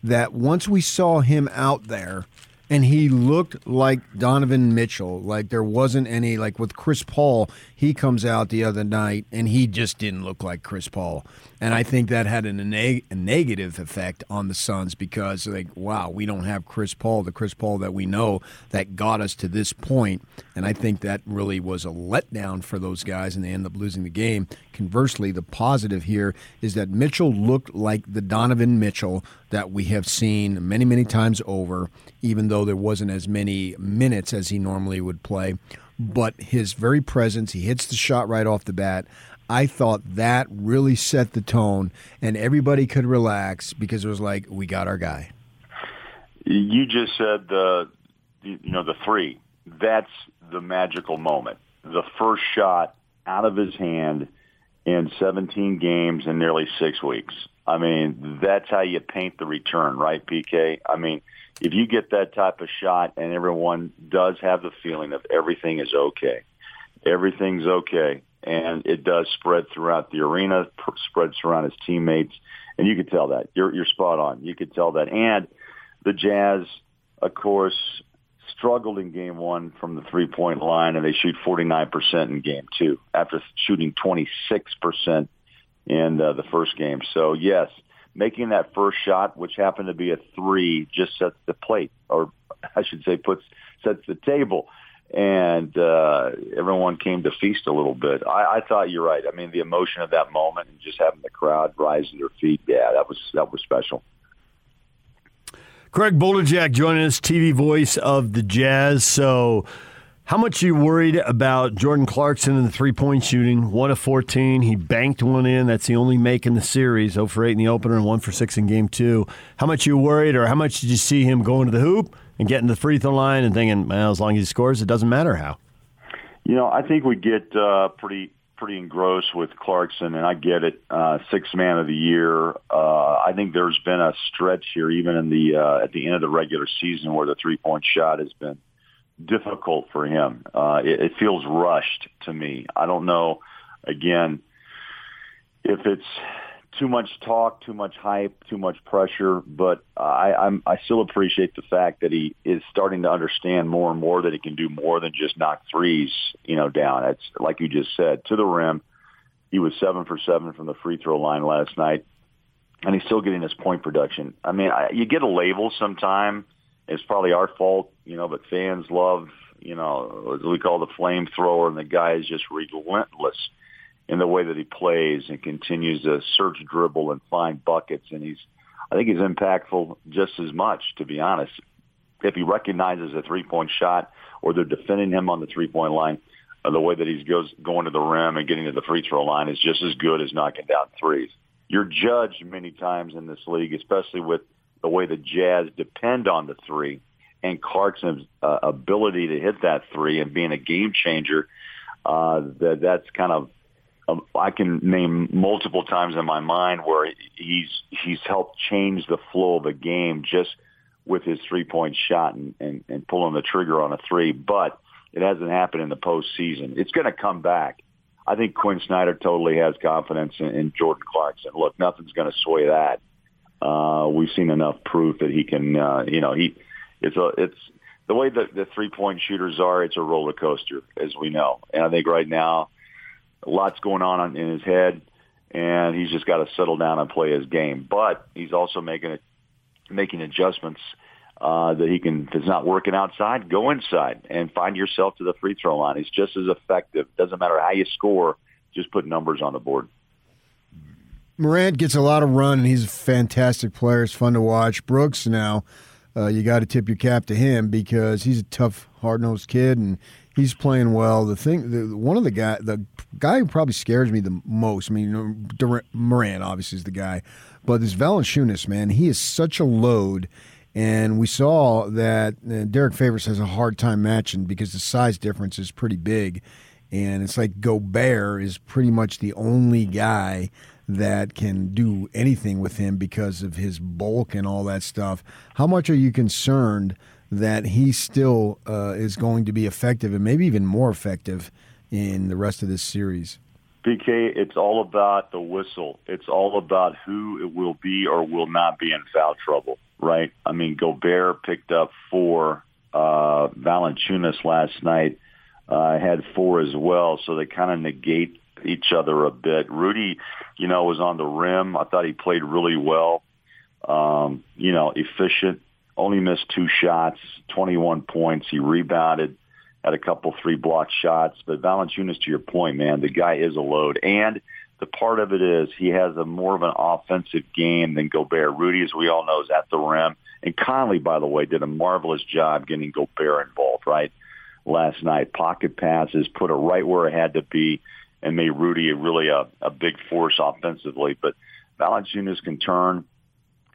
that once we saw him out there and he looked like Donovan Mitchell. Like there wasn't any like with Chris Paul. He comes out the other night and he just didn't look like Chris Paul, and I think that had a, neg- a negative effect on the Suns because like wow, we don't have Chris Paul, the Chris Paul that we know that got us to this point, and I think that really was a letdown for those guys, and they end up losing the game. Conversely, the positive here is that Mitchell looked like the Donovan Mitchell that we have seen many, many times over, even though there wasn't as many minutes as he normally would play. But his very presence, he hits the shot right off the bat. I thought that really set the tone, and everybody could relax because it was like, we got our guy. You just said the, you know, the three. That's the magical moment. The first shot out of his hand in 17 games in nearly six weeks. I mean, that's how you paint the return, right, PK? I mean, if you get that type of shot and everyone does have the feeling of everything is okay, everything's okay, and it does spread throughout the arena, spreads around his teammates, and you could tell that. You're, you're spot on. You could tell that. And the Jazz, of course, struggled in game one from the three point line, and they shoot 49% in game two after shooting 26% in uh, the first game. So, yes, making that first shot, which happened to be a three, just sets the plate, or I should say, puts sets the table. And uh, everyone came to feast a little bit. I, I thought you're right. I mean, the emotion of that moment and just having the crowd rise to their feet, yeah, that was that was special. Craig Bolerjack joining us, TV voice of the Jazz. So, how much are you worried about Jordan Clarkson in the three point shooting? One of 14. He banked one in. That's the only make in the series. 0 for 8 in the opener and 1 for 6 in game two. How much you worried, or how much did you see him going to the hoop and getting the free throw line and thinking, well, as long as he scores, it doesn't matter how? You know, I think we get uh, pretty pretty engrossed with Clarkson, and I get it. Uh, six man of the year. Uh, I think there's been a stretch here, even in the uh, at the end of the regular season, where the three point shot has been difficult for him. Uh, it, it feels rushed to me. I don't know. Again, if it's too much talk, too much hype, too much pressure, but I, I'm, I still appreciate the fact that he is starting to understand more and more that he can do more than just knock threes, you know, down. It's like you just said, to the rim. He was seven for seven from the free throw line last night, and he's still getting his point production. I mean, I, you get a label sometime. It's probably our fault, you know, but fans love, you know, we call the flamethrower, and the guy is just relentless in the way that he plays and continues to search dribble and find buckets. And he's, I think he's impactful just as much, to be honest. If he recognizes a three point shot or they're defending him on the three point line, uh, the way that he goes going to the rim and getting to the free throw line is just as good as knocking down threes. You're judged many times in this league, especially with the way the Jazz depend on the three and Clarkson's uh, ability to hit that three and being a game changer. Uh, that that's kind of um, I can name multiple times in my mind where he's he's helped change the flow of a game just with his three point shot and, and, and pulling the trigger on a three. But it hasn't happened in the postseason. It's going to come back. I think Quin Snyder totally has confidence in, in Jordan Clarkson. Look, nothing's going to sway that. Uh, we've seen enough proof that he can. Uh, you know, he it's a it's the way that the three point shooters are. It's a roller coaster, as we know. And I think right now lots going on in his head, and he's just got to settle down and play his game. But he's also making it, making adjustments uh, that he can. If it's not working outside, go inside and find yourself to the free throw line. He's just as effective. Doesn't matter how you score, just put numbers on the board. Morant gets a lot of run, and he's a fantastic player. It's fun to watch. Brooks now. Uh, you got to tip your cap to him because he's a tough, hard nosed kid, and he's playing well. The thing, the, one of the guy, the guy who probably scares me the most. I mean, Durant, Morant obviously is the guy, but this Valanciunas man, he is such a load. And we saw that uh, Derrick Favors has a hard time matching because the size difference is pretty big. And it's like Gobert is pretty much the only guy that can do anything with him because of his bulk and all that stuff. How much are you concerned that he still uh, is going to be effective and maybe even more effective in the rest of this series? PK, it's all about the whistle. It's all about who it will be or will not be in foul trouble, right? I mean, Gobert picked up four. Uh, Valanciunas last night uh, had four as well, so they kind of negate each other a bit. Rudy, you know, was on the rim. I thought he played really well. Um, you know, efficient. Only missed two shots, 21 points. He rebounded, had a couple three block shots. But Valanciunas, to your point, man, the guy is a load. And the part of it is he has a more of an offensive game than Gobert. Rudy, as we all know, is at the rim. And Conley, by the way, did a marvelous job getting Gobert involved, right? Last night, pocket passes, put it right where it had to be, and made Rudy really a, a big force offensively. But Valanciunas can turn.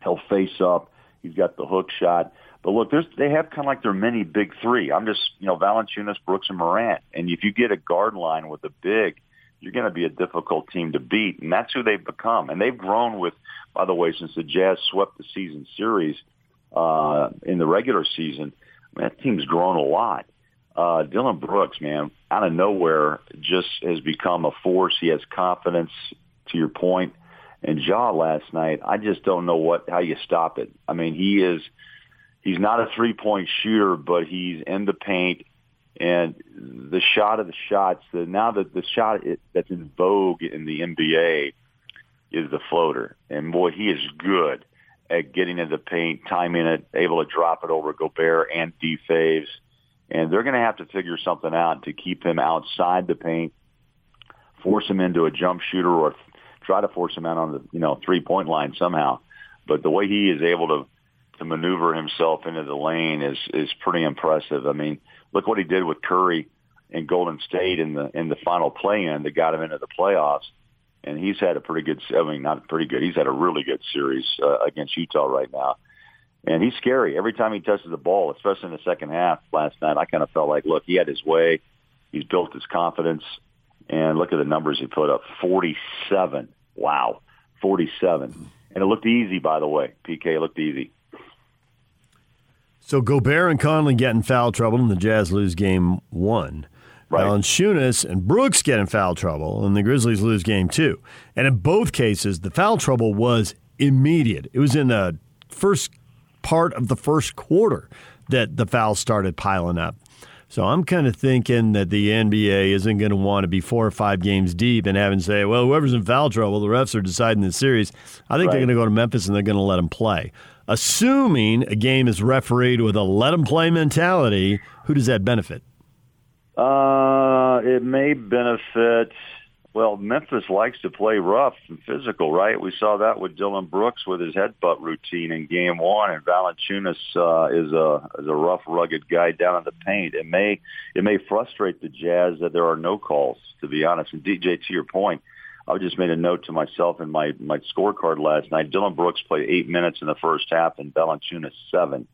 He'll face up. He's got the hook shot. But look, there's, they have kind of like their mini big three. I'm just, you know, Valanciunas, Brooks, and Morant. And if you get a guard line with a big, you're going to be a difficult team to beat. And that's who they've become. And they've grown with, by the way, since the Jazz swept the season series uh, in the regular season, that team's grown a lot. Uh, Dillon Brooks, man, out of nowhere, just has become a force. He has confidence, to your point. And Ja last night, I just don't know what how you stop it. I mean, he is he's not a three point shooter, but he's in the paint. And the shot of the shots, the, now that the shot that's in vogue in the NBA is the floater. And boy, he is good at getting into the paint, timing it, able to drop it over Gobert and D Faves. And they're going to have to figure something out to keep him outside the paint, force him into a jump shooter or try to force him out on the, you know, three point line somehow. But the way he is able to, to maneuver himself into the lane is, is pretty impressive. I mean, look what he did with Curry in Golden State in the, in the final play in that got him into the playoffs and he's had a pretty good. I mean, not pretty good. He's had a really good series uh, against Utah right now, and he's scary every time he touches the ball, especially in the second half. Last night, I kind of felt like, look, he had his way. He's built his confidence, and look at the numbers he put up: forty-seven. Wow, forty-seven, and it looked easy. By the way, PK looked easy. So Gobert and Conley get in foul trouble, and the Jazz lose game one. Right. Valanciunas and Brooks get in foul trouble, and the Grizzlies lose game two. And in both cases, the foul trouble was immediate. It was in the first part of the first quarter that the fouls started piling up. So I'm kind of thinking that the NBA isn't going to want to be four or five games deep and having say, well, whoever's in foul trouble, the refs are deciding the series. I think right. they're going to go to Memphis and they're going to let them play. Assuming a game is refereed with a let them play mentality, who does that benefit? Uh, it may benefit. Well, Memphis likes to play rough and physical, right? We saw that with Dillon Brooks with his headbutt routine in Game One, and Valanciunas uh, is a is a rough, rugged guy down in the paint. It may it may frustrate the Jazz that there are no calls. To be honest, and DJ, to your point, I just made a note to myself in my my scorecard last night. Dillon Brooks played eight minutes in the first half, and Valanciunas seven,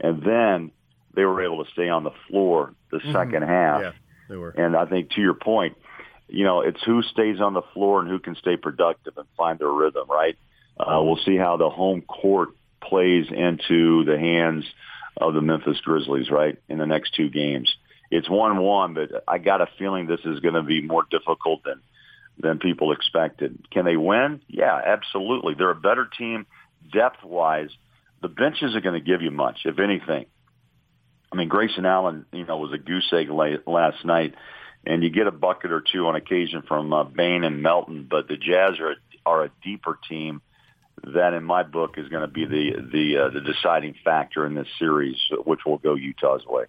and then they were able to stay on the floor the mm-hmm. second half. Yeah, they were. And I think to your point, you know, it's who stays on the floor and who can stay productive and find their rhythm, right? Uh, we'll see how the home court plays into the hands of the Memphis Grizzlies, right, in the next two games. It's 1-1, but I got a feeling this is going to be more difficult than than people expected. Can they win? Yeah, absolutely. They're a better team depth-wise. The benches are going to give you much, if anything. I mean, Grayson Allen, you know, was a goose egg late, last night, and you get a bucket or two on occasion from uh, Bane and Melton, but the Jazz are are a deeper team that, in my book, is going to be the the uh, the deciding factor in this series, which will go Utah's way.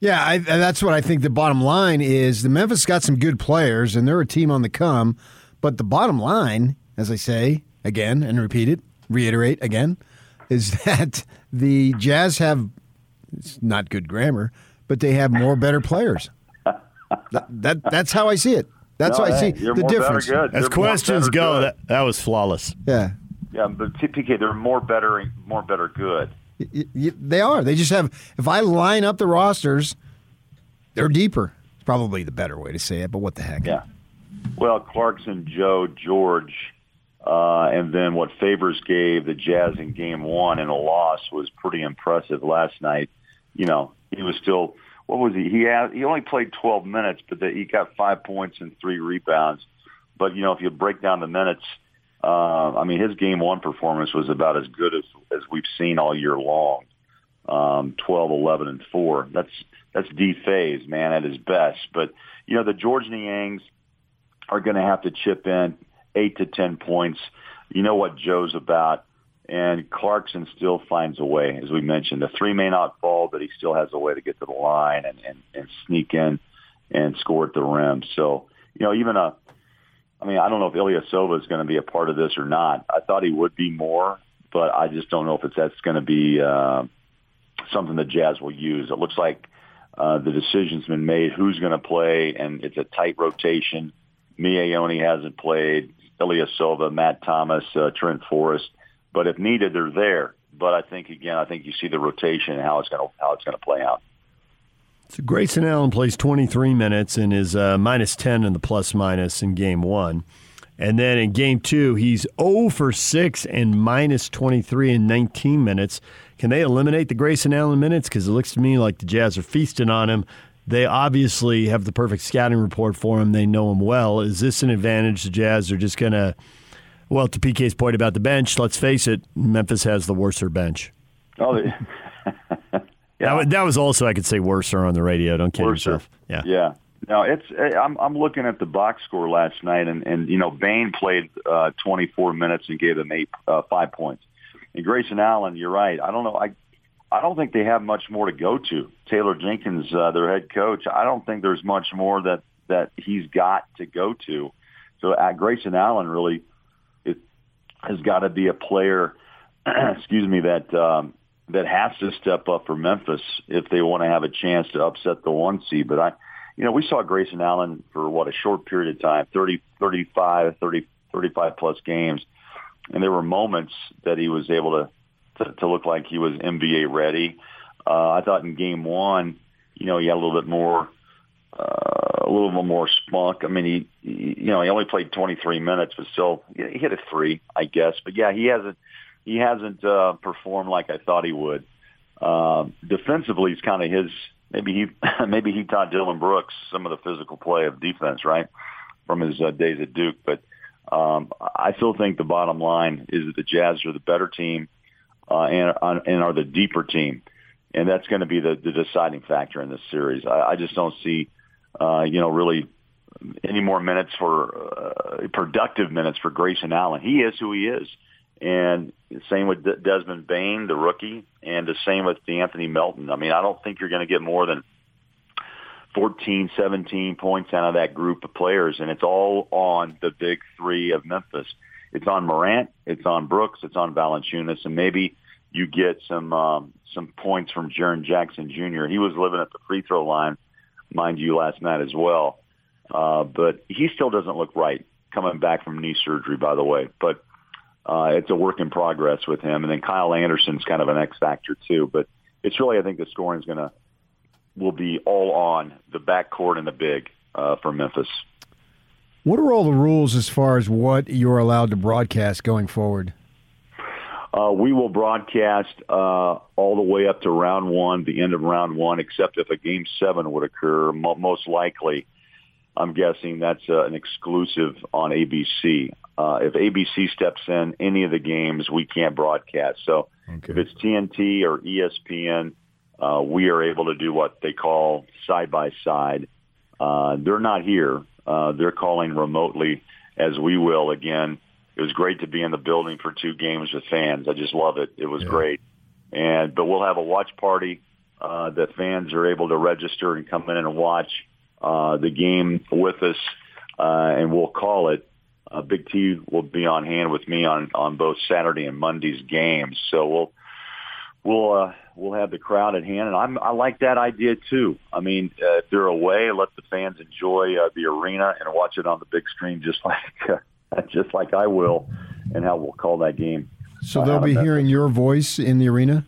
Yeah, I, that's what I think. The bottom line is the Memphis got some good players, and they're a team on the come. But the bottom line, as I say again and repeat it, reiterate again, is that the Jazz have it's not good grammar, but they have more better players. That, that that's how I see it. That's no, how I see the difference. As questions go, that, that was flawless. Yeah. Yeah, but PK, they're more better, more better good. Y- y- they are. They just have. If I line up the rosters, they're deeper. It's probably the better way to say it. But what the heck? Yeah. Well, Clarkson, Joe, Georges, uh, and then what Favors gave the Jazz in Game One in a loss was pretty impressive last night you know, he was still what was he? He had he only played 12 minutes, but the, he got five points and three rebounds. But you know, if you break down the minutes, Uh, I mean, his game one performance was about as good as as we've seen all year long. Um, 12, 11, and four. That's that's D Faves, man, at his best. But you know, the Georges Niangs are going to have to chip in eight to ten points. You know what Joe's about. And Clarkson still finds a way, as we mentioned. The three may not fall, but he still has a way to get to the line and, and, and sneak in and score at the rim. So, you know, even a, I mean, I don't know if Ilyasova is going to be a part of this or not. I thought he would be more, but I just don't know if it's that's going to be uh, something the Jazz will use. It looks like uh, the decision's been made who's going to play, and it's a tight rotation. Miye Oni hasn't played. Ilyasova, Matt Thomas, uh, Trent Forrest but if needed, they're there. But I think again, I think you see the rotation and how it's going to how it's going to play out. So Grayson Allen plays 23 minutes and is uh, minus 10 in the plus minus in game one. And then in game two, he's 0 for 6 and minus 23 in 19 minutes. Can they eliminate the Grayson Allen minutes? Because it looks to me like the Jazz are feasting on him. They obviously have the perfect scouting report for him. They know him well. Is this an advantage the Jazz are just going to well, to PK's point about the bench, let's face it, Memphis has the worser bench. Oh, yeah. that, that was also I could say worser on the radio. Don't kid worser. yourself. Yeah, yeah. No, it's I'm I'm looking at the box score last night, and and you know Bane played uh, 24 minutes and gave them eight uh, five points. And Grayson Allen, you're right. I don't know. I I don't think they have much more to go to. Taylor Jenkins, uh, their head coach, I don't think there's much more that that he's got to go to. So uh, Grayson Allen really has got to be a player, excuse me, that um, that has to step up for Memphis if they want to have a chance to upset the one seed. But I, you know, we saw Grayson Allen for what a short period of time, 30, 35, 30, 35 plus games, and there were moments that he was able to to, to look like he was NBA ready. Uh, I thought in game one, you know, he had a little bit more uh, a little bit more spunk. I mean, he, he, you know, he only played 23 minutes, but still, he hit a three, I guess. But yeah, he hasn't, he hasn't uh, performed like I thought he would. Uh, defensively, he's kind of his. Maybe he, maybe he taught Dillon Brooks some of the physical play of defense, right, from his uh, days at Duke. But um, I still think the bottom line is that the Jazz are the better team uh, and, and are the deeper team and that's going to be the, the deciding factor in this series. I, I just don't see uh, you know, really any more minutes for uh, productive minutes for Grayson Allen. He is who he is. And the same with Desmond Bane, the rookie, and the same with Anthony Melton. I mean, I don't think you're going to get more than 14, 17 points out of that group of players, and it's all on the big three of Memphis. It's on Morant, it's on Brooks, it's on Valanciunas, and maybe you get some um, some points from Jaren Jackson Jr. He was living at the free throw line mind you, last night as well. Uh, but he still doesn't look right coming back from knee surgery, by the way. But uh, it's a work in progress with him. And then Kyle Anderson's kind of an X factor too. But it's really, I think the scoring is going to will be all on the backcourt and the big uh, for Memphis. What are all the rules as far as what you're allowed to broadcast going forward? Uh, we will broadcast uh, all the way up to round one, the end of round one, except if a game seven would occur. Mo- most likely, I'm guessing that's uh, an exclusive on ABC. Uh, if ABC steps in any of the games, we can't broadcast. So okay. if it's TNT or ESPN, uh, we are able to do what they call side by side. They're not here. Uh, they're calling remotely, as we will again it was great to be in the building for two games with fans. I just love it. It was yeah. great. And but we'll have a watch party uh, that fans are able to register and come in and watch uh, the game with us, uh, and we'll call it. Uh, Big T will be on hand with me on on both Saturday and Monday's games. So we'll we'll uh, we'll have the crowd at hand, and I'm, I like that idea too. I mean, uh, if they're away, let the fans enjoy uh, the arena and watch it on the big screen, just like uh, just like I will, and how we'll call that game. So they'll be hearing your voice in the arena.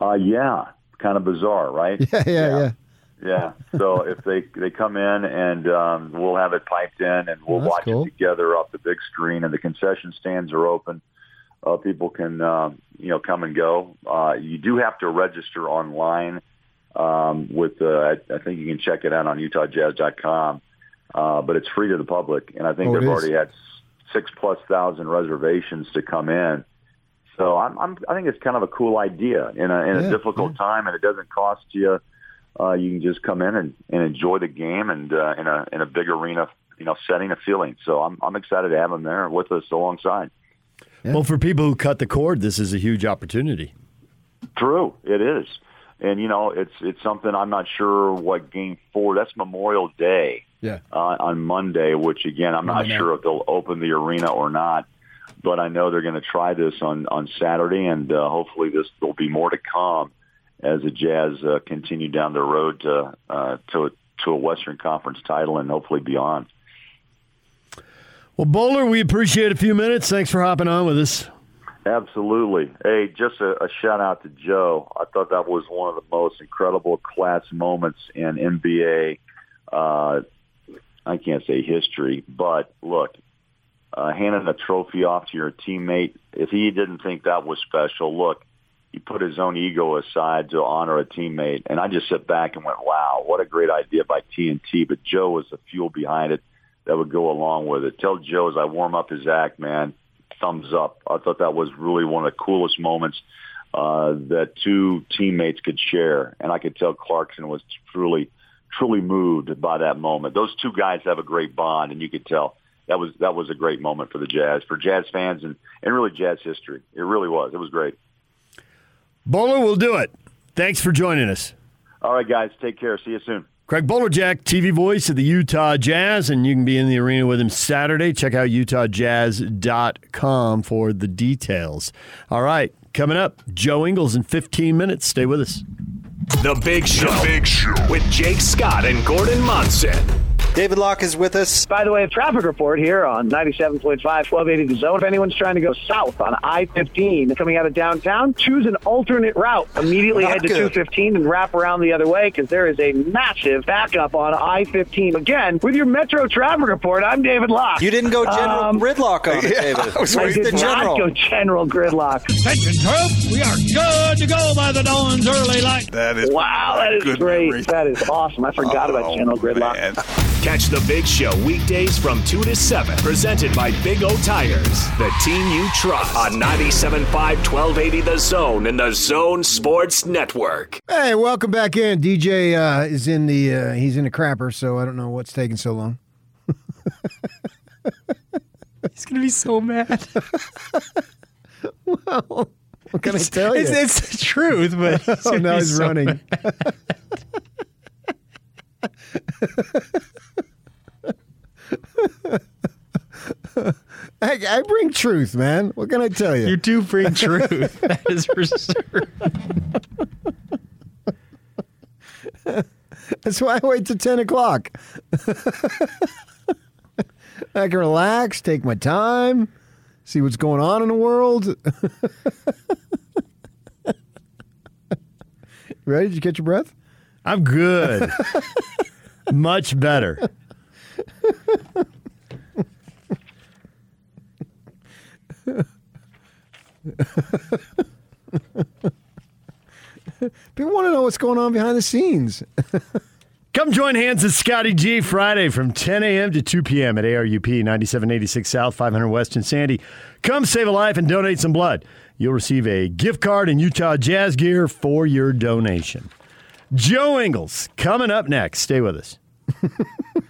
Uh, yeah, kind of bizarre, right? Yeah, yeah, yeah. yeah. yeah. So if they they come in and um, we'll have it piped in and we'll watch cool. it together off the big screen, and the concession stands are open. Uh, people can um, you know come and go. Uh, you do have to register online um, with. Uh, I, I think you can check it out on UtahJazz.com, uh, but it's free to the public, and I think oh, they've already had six plus thousand reservations to come in. So I'm, I'm I think it's kind of a cool idea in a in a Yeah, difficult time, and it doesn't cost you. Uh, you can just come in and, and enjoy the game, and uh, in a in a big arena, you know, setting a feeling. So I'm I'm excited to have him there with us alongside. Well, for people who cut the cord, this is a huge opportunity. True, it is, and you know, it's it's something I'm not sure what game four. That's Memorial Day Yeah. uh, on Monday, which again, I'm not Monday night. sure if they'll open the arena or not. But I know they're going to try this on on Saturday, and uh, hopefully this there'll be more to come as the Jazz uh, continue down the road to uh, to to a Western Conference title and hopefully beyond. Well, Bowler, we appreciate a few minutes. Thanks for hopping on with us. Absolutely. Hey, just a, a shout out to Joe. I thought that was one of the most incredible class moments in NBA. Uh, I can't say history, but look, uh, handing a trophy off to your teammate. If he didn't think that was special, look, he put his own ego aside to honor a teammate. And I just sat back and went, wow, what a great idea by TNT. But Joe was the fuel behind it that would go along with it. Tell Joe as I warm up his act, man, thumbs up. I thought that was really one of the coolest moments uh, that two teammates could share. And I could tell Clarkson was truly, truly moved by that moment. Those two guys have a great bond, and you could tell that was that was a great moment for the Jazz, for Jazz fans, and, and really Jazz history. It really was. It was great. Bowler, we'll do it. Thanks for joining us. All right, guys, take care. See you soon. Craig Bolerjack, TV voice of the Utah Jazz, and you can be in the arena with him Saturday. Check out utahjazz.com for the details. All right, coming up, Joe Ingles in 15 minutes. Stay with us. The Big Show. Big Show with Jake Scott and Gordon Monson. David Locke is with us. By the way, a traffic report here on 97.5, 1280 The Zone. If anyone's trying to go south on I-15 coming out of downtown, choose an alternate route. Immediately Not head to good. 215 and wrap around the other way because there is a massive backup on I-15. Again, with your Metro traffic report, I'm David Locke. You didn't go General Um, Gridlock on it, yeah, David. I, was I did the not General. go General Gridlock. Attention, turf. We are good to go by the dawn's early light. That is Wow, that is great. memory. That is awesome. I forgot about Oh, General Gridlock. man. Catch the Big Show weekdays from 2 to 7. Presented by Big O Tires, the team you trust. On 97.5, 1280 The Zone and The Zone Sports Network. Hey, welcome back in. DJ uh, is in the uh, he's in the crapper, so I don't know what's taking so long. He's gonna be so mad. well, what can I tell you? It's, it's the truth, but oh, now he's so running. I, I bring truth, man. What can I tell you? You do bring truth. that is for sure. That's why I wait till 10 o'clock. I can relax, take my time, see what's going on in the world. Ready? Did you catch your breath? I'm good. Much better. People want to know what's going on behind the scenes. Come join Hans and Scotty G Friday from 10 a.m. to 2 p.m. at ARUP 9786 South 500 West in Sandy. Come save a life and donate some blood. You'll receive a gift card and Utah Jazz gear for your donation. Joe Ingles coming up next. Stay with us.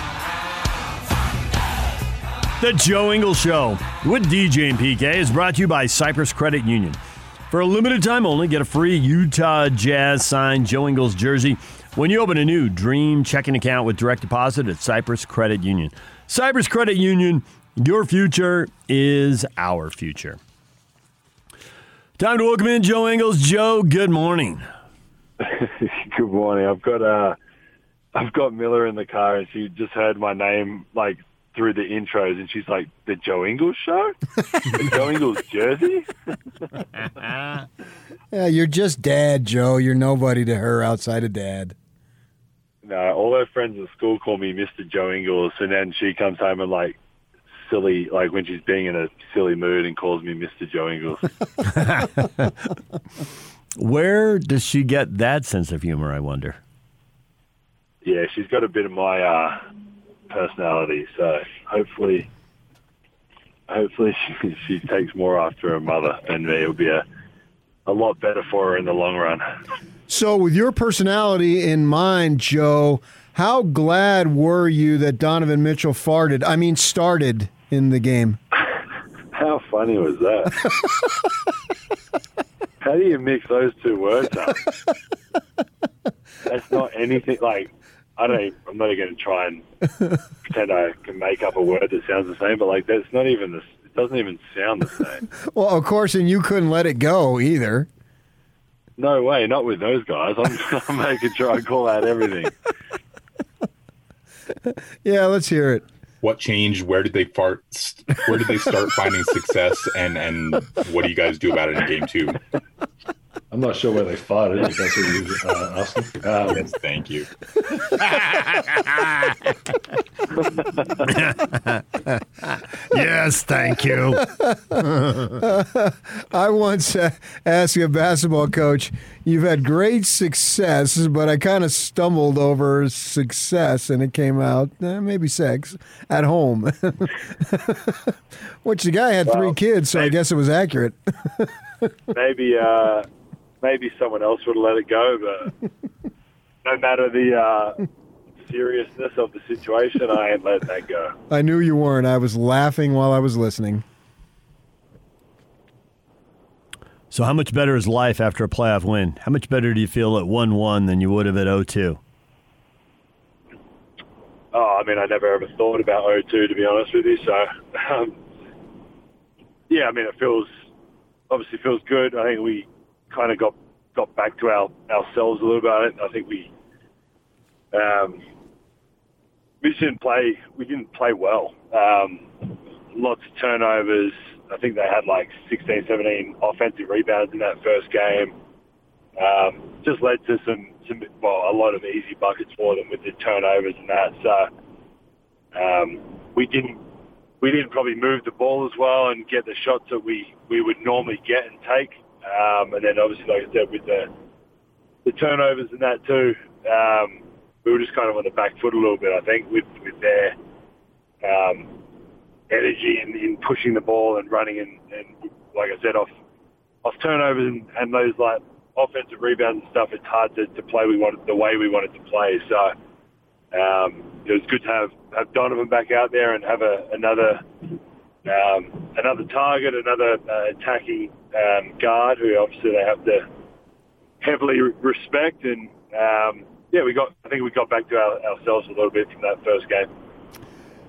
The Joe Ingles Show with DJ and PK is brought to you by Cyprus Credit Union. For a limited time only, get a free Utah Jazz signed Joe Ingles jersey when you open a new Dream checking account with direct deposit at Cyprus Credit Union. Cyprus Credit Union, your future is our future. Time to welcome in Joe Ingles. Joe, good morning. Good morning. I've got uh, I've got Miller in the car, and she just heard my name like through the intros, and she's like, "The Joe Ingles show, the Joe Ingles jersey." Yeah, you're just dad, Joe. You're nobody to her outside of dad. no, all her friends at school call me Mr. Joe Ingles, and then she comes home and like silly, like when she's being in a silly mood, and calls me Mr. Joe Ingles. Where does she get that sense of humor? I wonder. yeah, she's got a bit of my uh, personality, so hopefully, hopefully she, she takes more after her mother than me. It'll be a a lot better for her in the long run. So, with your personality in mind, Joe, how glad were you that Donovan Mitchell farted? I mean, started in the game. How funny was that? How do you mix those two words up? That's not anything like I don't. Even, I'm not going to try and pretend I can make up a word that sounds the same, but like that's not even the. It doesn't even sound the same. Well, of course, and you couldn't let it go either. No way, not with those guys. I'm, I'm making sure I call out everything. Yeah, let's hear it. What changed? Where did they fart? Where did they start finding success? And and what do you guys do about it in game two? I'm not sure where they farted. If that's what you uh, asking. Um, yes, thank you. yes, thank you. I once uh, asked a basketball coach, You've had great success, but I kind of stumbled over success and it came out, eh, maybe sex, at home. Which the guy had three kids, so I guess it was accurate. maybe uh, maybe someone else would have let it go, but no matter the uh, seriousness of the situation, I ain't letting that go. I knew you weren't. I was laughing while I was listening. So, how much better is life after a playoff win? How much better do you feel at 1 1 than you would have at 0 2? Oh, I mean, I never ever thought about O2 to be honest with you. So, um, yeah, I mean, it feels obviously feels good. I think we kind of got got back to our ourselves a little bit. I think we um, we didn't play. We didn't play well. Um, lots of turnovers. I think they had like 16, 17 offensive rebounds in that first game. Um, just led to some, some, well, a lot of easy buckets for them with the turnovers and that. So um, we didn't, we didn't probably move the ball as well and get the shots that we, we would normally get and take. Um, and then obviously, like I said, with the the turnovers and that too, um, we were just kind of on the back foot a little bit. I think with with their um, energy in, in pushing the ball and running and, and like I said, off off turnovers and, and those like offensive rebounds and stuff, it's hard to, to play we wanted the way we wanted to play. So um, it was good to have, have Donovan back out there and have a, another um, another target, another uh, attacking um, guard who obviously they have to heavily respect. And um, yeah, we got I think we got back to our, ourselves a little bit from that first game.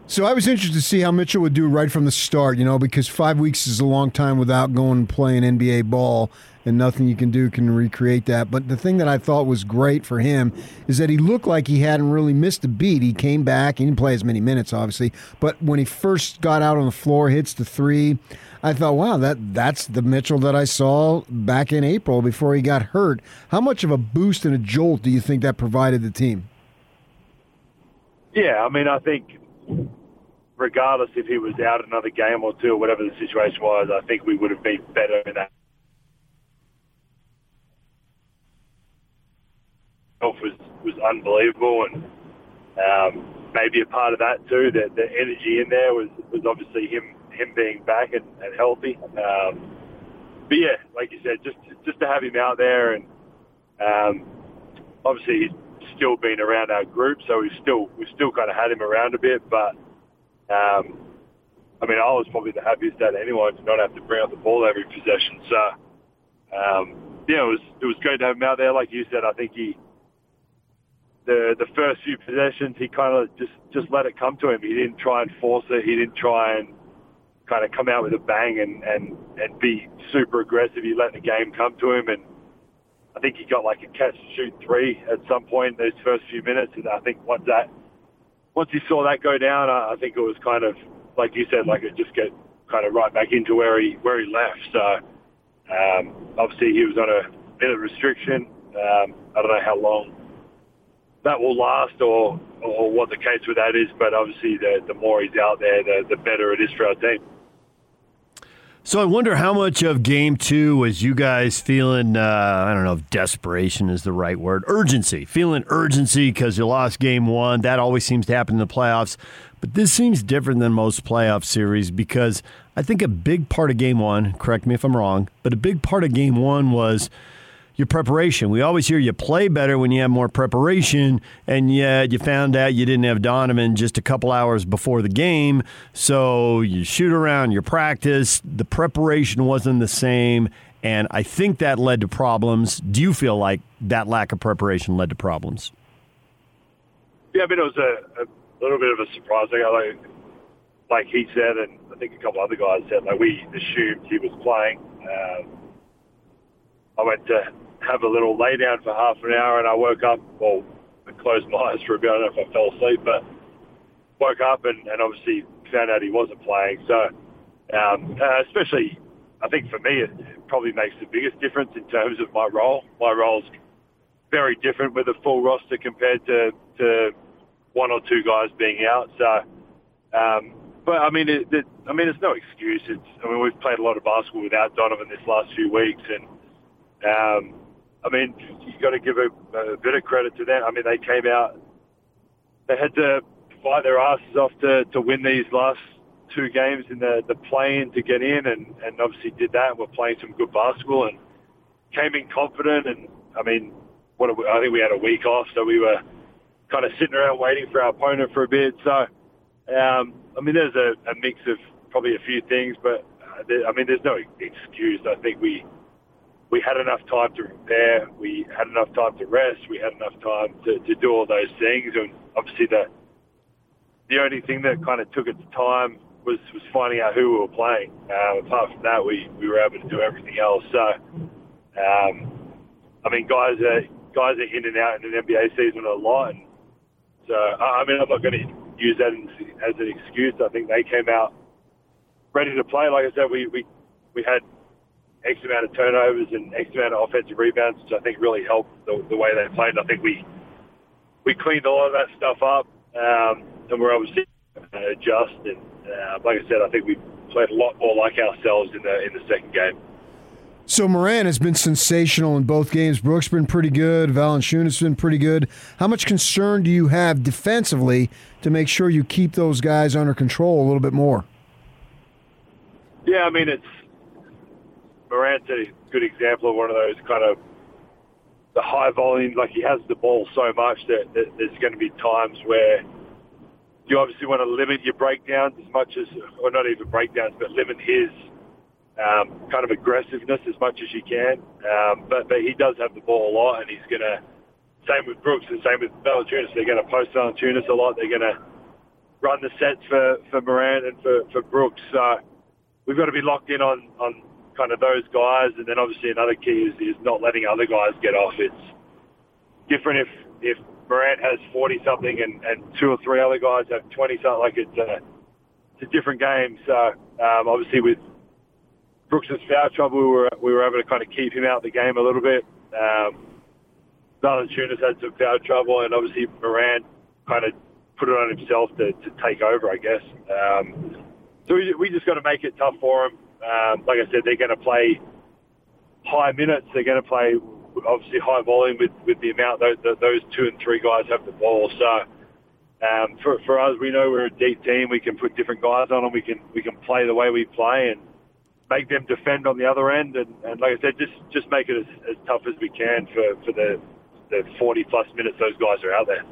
So I was interested to see how Mitchell would do right from the start, you know, because five weeks is a long time without going and playing NBA ball, and nothing you can do can recreate that. But the thing that I thought was great for him is that he looked like he hadn't really missed a beat. He came back, he didn't play as many minutes, obviously, but when he first got out on the floor, hits the three. I thought, wow, that that's the Mitchell that I saw back in April before he got hurt. How much of a boost and a jolt do you think that provided the team? Yeah, I mean, I think regardless if he was out another game or two or whatever the situation was, I think we would have been better in that. Was was unbelievable, and um, maybe a part of that too. That the energy in there was was obviously him him being back and, and healthy. Um, but yeah, like you said, just just to have him out there, and um, obviously he's still been around our group, so we still we still kind of had him around a bit. But um, I mean, I was probably the happiest at anyone to not have to bring up the ball every possession. So um, yeah, it was it was great to have him out there. Like you said, I think he the the first few possessions he kind of just just let it come to him. He didn't try and force it. He didn't try and kind of come out with a bang and and and be super aggressive. He let the game come to him, and I think he got like a catch and shoot three at some point in those first few minutes, and I think once that once he saw that go down, I, I think it was kind of like you said, like it just get kind of right back into where he where he left. So um, obviously he was on a minute restriction. Um, I don't know how long that will last or or what the case with that is, but obviously the the more he's out there, the the better it is for our team. So I wonder how much of game two was you guys feeling, uh, I don't know if desperation is the right word, urgency, feeling urgency because you lost game one. That always seems to happen in the playoffs. But this seems different than most playoff series because I think a big part of game one, correct me if I'm wrong, but a big part of game one was your preparation. We always hear you play better when you have more preparation, and yet you found out you didn't have Donovan just a couple hours before the game. So you shoot around, your practice, the preparation wasn't the same, and I think that led to problems. Do you feel like that lack of preparation led to problems? Yeah, I mean, it was a, a little bit of a surprise. Like, like he said, and I think a couple other guys said, like we assumed he was playing. Um, I went to have a little lay down for half an hour, and I woke up. Well, I closed my eyes for a bit. I don't know if I fell asleep, but woke up and, and obviously found out he wasn't playing. So, um, uh, especially, I think for me, it, probably makes the biggest difference in terms of my role. My role's very different with a full roster compared to, to one or two guys being out. So, um, but I mean, it, it, I mean, it's no excuse. It's, I mean, we've played a lot of basketball without Donovan this last few weeks, and um, I mean, you got to give a, a bit of credit to them. I mean, they came out, they had to fight their asses off to, to win these last two games in the, the play-in to get in, and, and obviously did that. We're playing some good basketball and came in confident. And I mean, what a, I think we had a week off, so we were kind of sitting around waiting for our opponent for a bit. So, um, I mean, there's a, a mix of probably a few things, but uh, there, I mean, there's no excuse. I think we we had enough time to prepare. We had enough time to rest. We had enough time to, to do all those things. And obviously, the the only thing that kind of took its time was was finding out who we were playing. Uh, apart from that, we, we were able to do everything else. So, um, I mean, guys are guys are in and out in an NBA season a lot. And so, I mean, I'm not going to use that as an excuse. I think they came out ready to play. Like I said, we we, we had X amount of turnovers and X amount of offensive rebounds, which I think really helped the, the way they played. I think we we cleaned a lot of that stuff up, um, and we're obviously uh, adjust. And uh, like I said, I think we played a lot more like ourselves in the in the second game. So Morant has been sensational in both games. Brooks been pretty good. Valanciunas has been pretty good. How much concern do you have defensively to make sure you keep those guys under control a little bit more? Yeah, I mean it's Morant's a good example of one of those kind of the high volume. Like he has the ball so much that, that there's going to be times where you obviously want to limit your breakdowns as much as, or not even breakdowns, but limit his um, kind of aggressiveness as much as you can. Um, but but he does have the ball a lot, and he's going to. Same with Brooks and same with Valanciunas. They're going to post Valanciunas a lot. They're going to run the sets for for Morant and for for Brooks. So we've got to be locked in on on kind of those guys, and then obviously another key is, is not letting other guys get off. It's different if if Morant has forty something and, and two or three other guys have twenty something. Like it's a it's a different game. So um, obviously with Brooks's foul trouble, we were we were able to kind of keep him out of the game a little bit. Um, Valanciunas had some foul trouble, and obviously Morant kind of put it on himself to, to take over, I guess. Um, so we, we just got to make it tough for him. Um, like I said, they're going to play high minutes. They're going to play obviously high volume with, with the amount those, those two and three guys have the ball. So um, for, for us, we know we're a deep team. We can put different guys on them. We can we can play the way we play and make them defend on the other end. And, and like I said, just just make it as, as tough as we can for, for the the 40 plus minutes those guys are out there.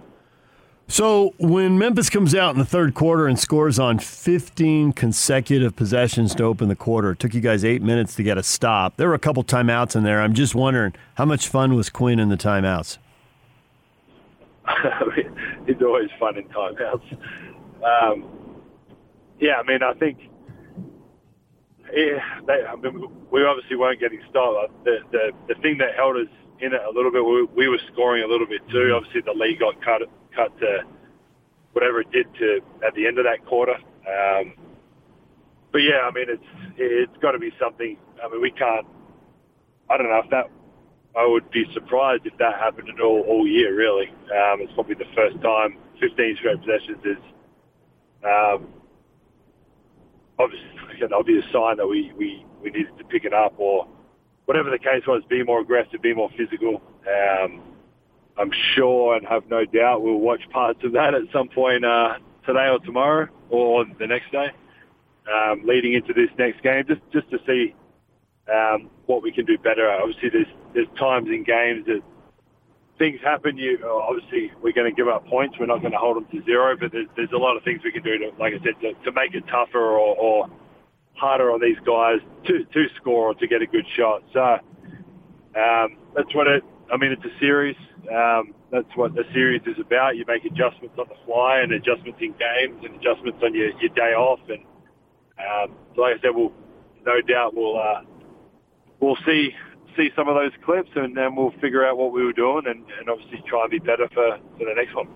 So when Memphis comes out in the third quarter and scores on 15 consecutive possessions to open the quarter, it took you guys eight minutes to get a stop. There were a couple timeouts in there. I'm just wondering how much fun was Quin in the timeouts? it's always fun in timeouts. Um, yeah, I mean, I think yeah, they, I mean, we obviously weren't getting stopped. The, the the thing that held us in it a little bit. We, we were scoring a little bit too. Obviously, the lead got cut cut to whatever it did to at the end of that quarter. Um, but yeah, I mean, it's it's got to be something. I mean, we can't. I don't know if that. I would be surprised if that happened at all all year. Really, um, it's probably the first time 15 straight possessions is um, obviously an obvious sign that we, we, we needed to pick it up or whatever the case was, be more aggressive, be more physical. Um, I'm sure and have no doubt we'll watch parts of that at some point uh, today or tomorrow or the next day, um, leading into this next game, just just to see um, what we can do better. Obviously, there's there's times in games that things happen. You obviously we're going to give up points. We're not going to hold them to zero, but there's, there's a lot of things we can do to, like I said, to, to make it tougher or, or harder on these guys to to score or to get a good shot. So um, that's what it. I mean, it's a series. Um, that's what the series is about. You make adjustments on the fly and adjustments in games and adjustments on your, your day off. And um, so, like I said, we'll no doubt we'll uh, we'll see see some of those clips and then we'll figure out what we were doing and, and obviously try and be better for, for the next one.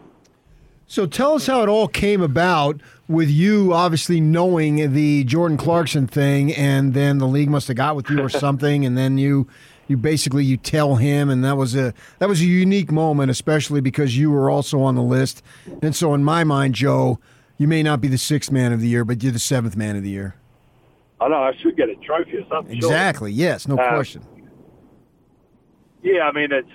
So tell us how it all came about with you obviously knowing the Jordan Clarkson thing and then the league must have got with you or something and then you you basically you tell him and that was a that was a unique moment especially because you were also on the list. And so in my mind, Joe, you may not be the sixth man of the year, but you're the seventh man of the year. I know I should get a trophy or something. Exactly. Sure. Yes, no Um, question. Yeah, I mean it's.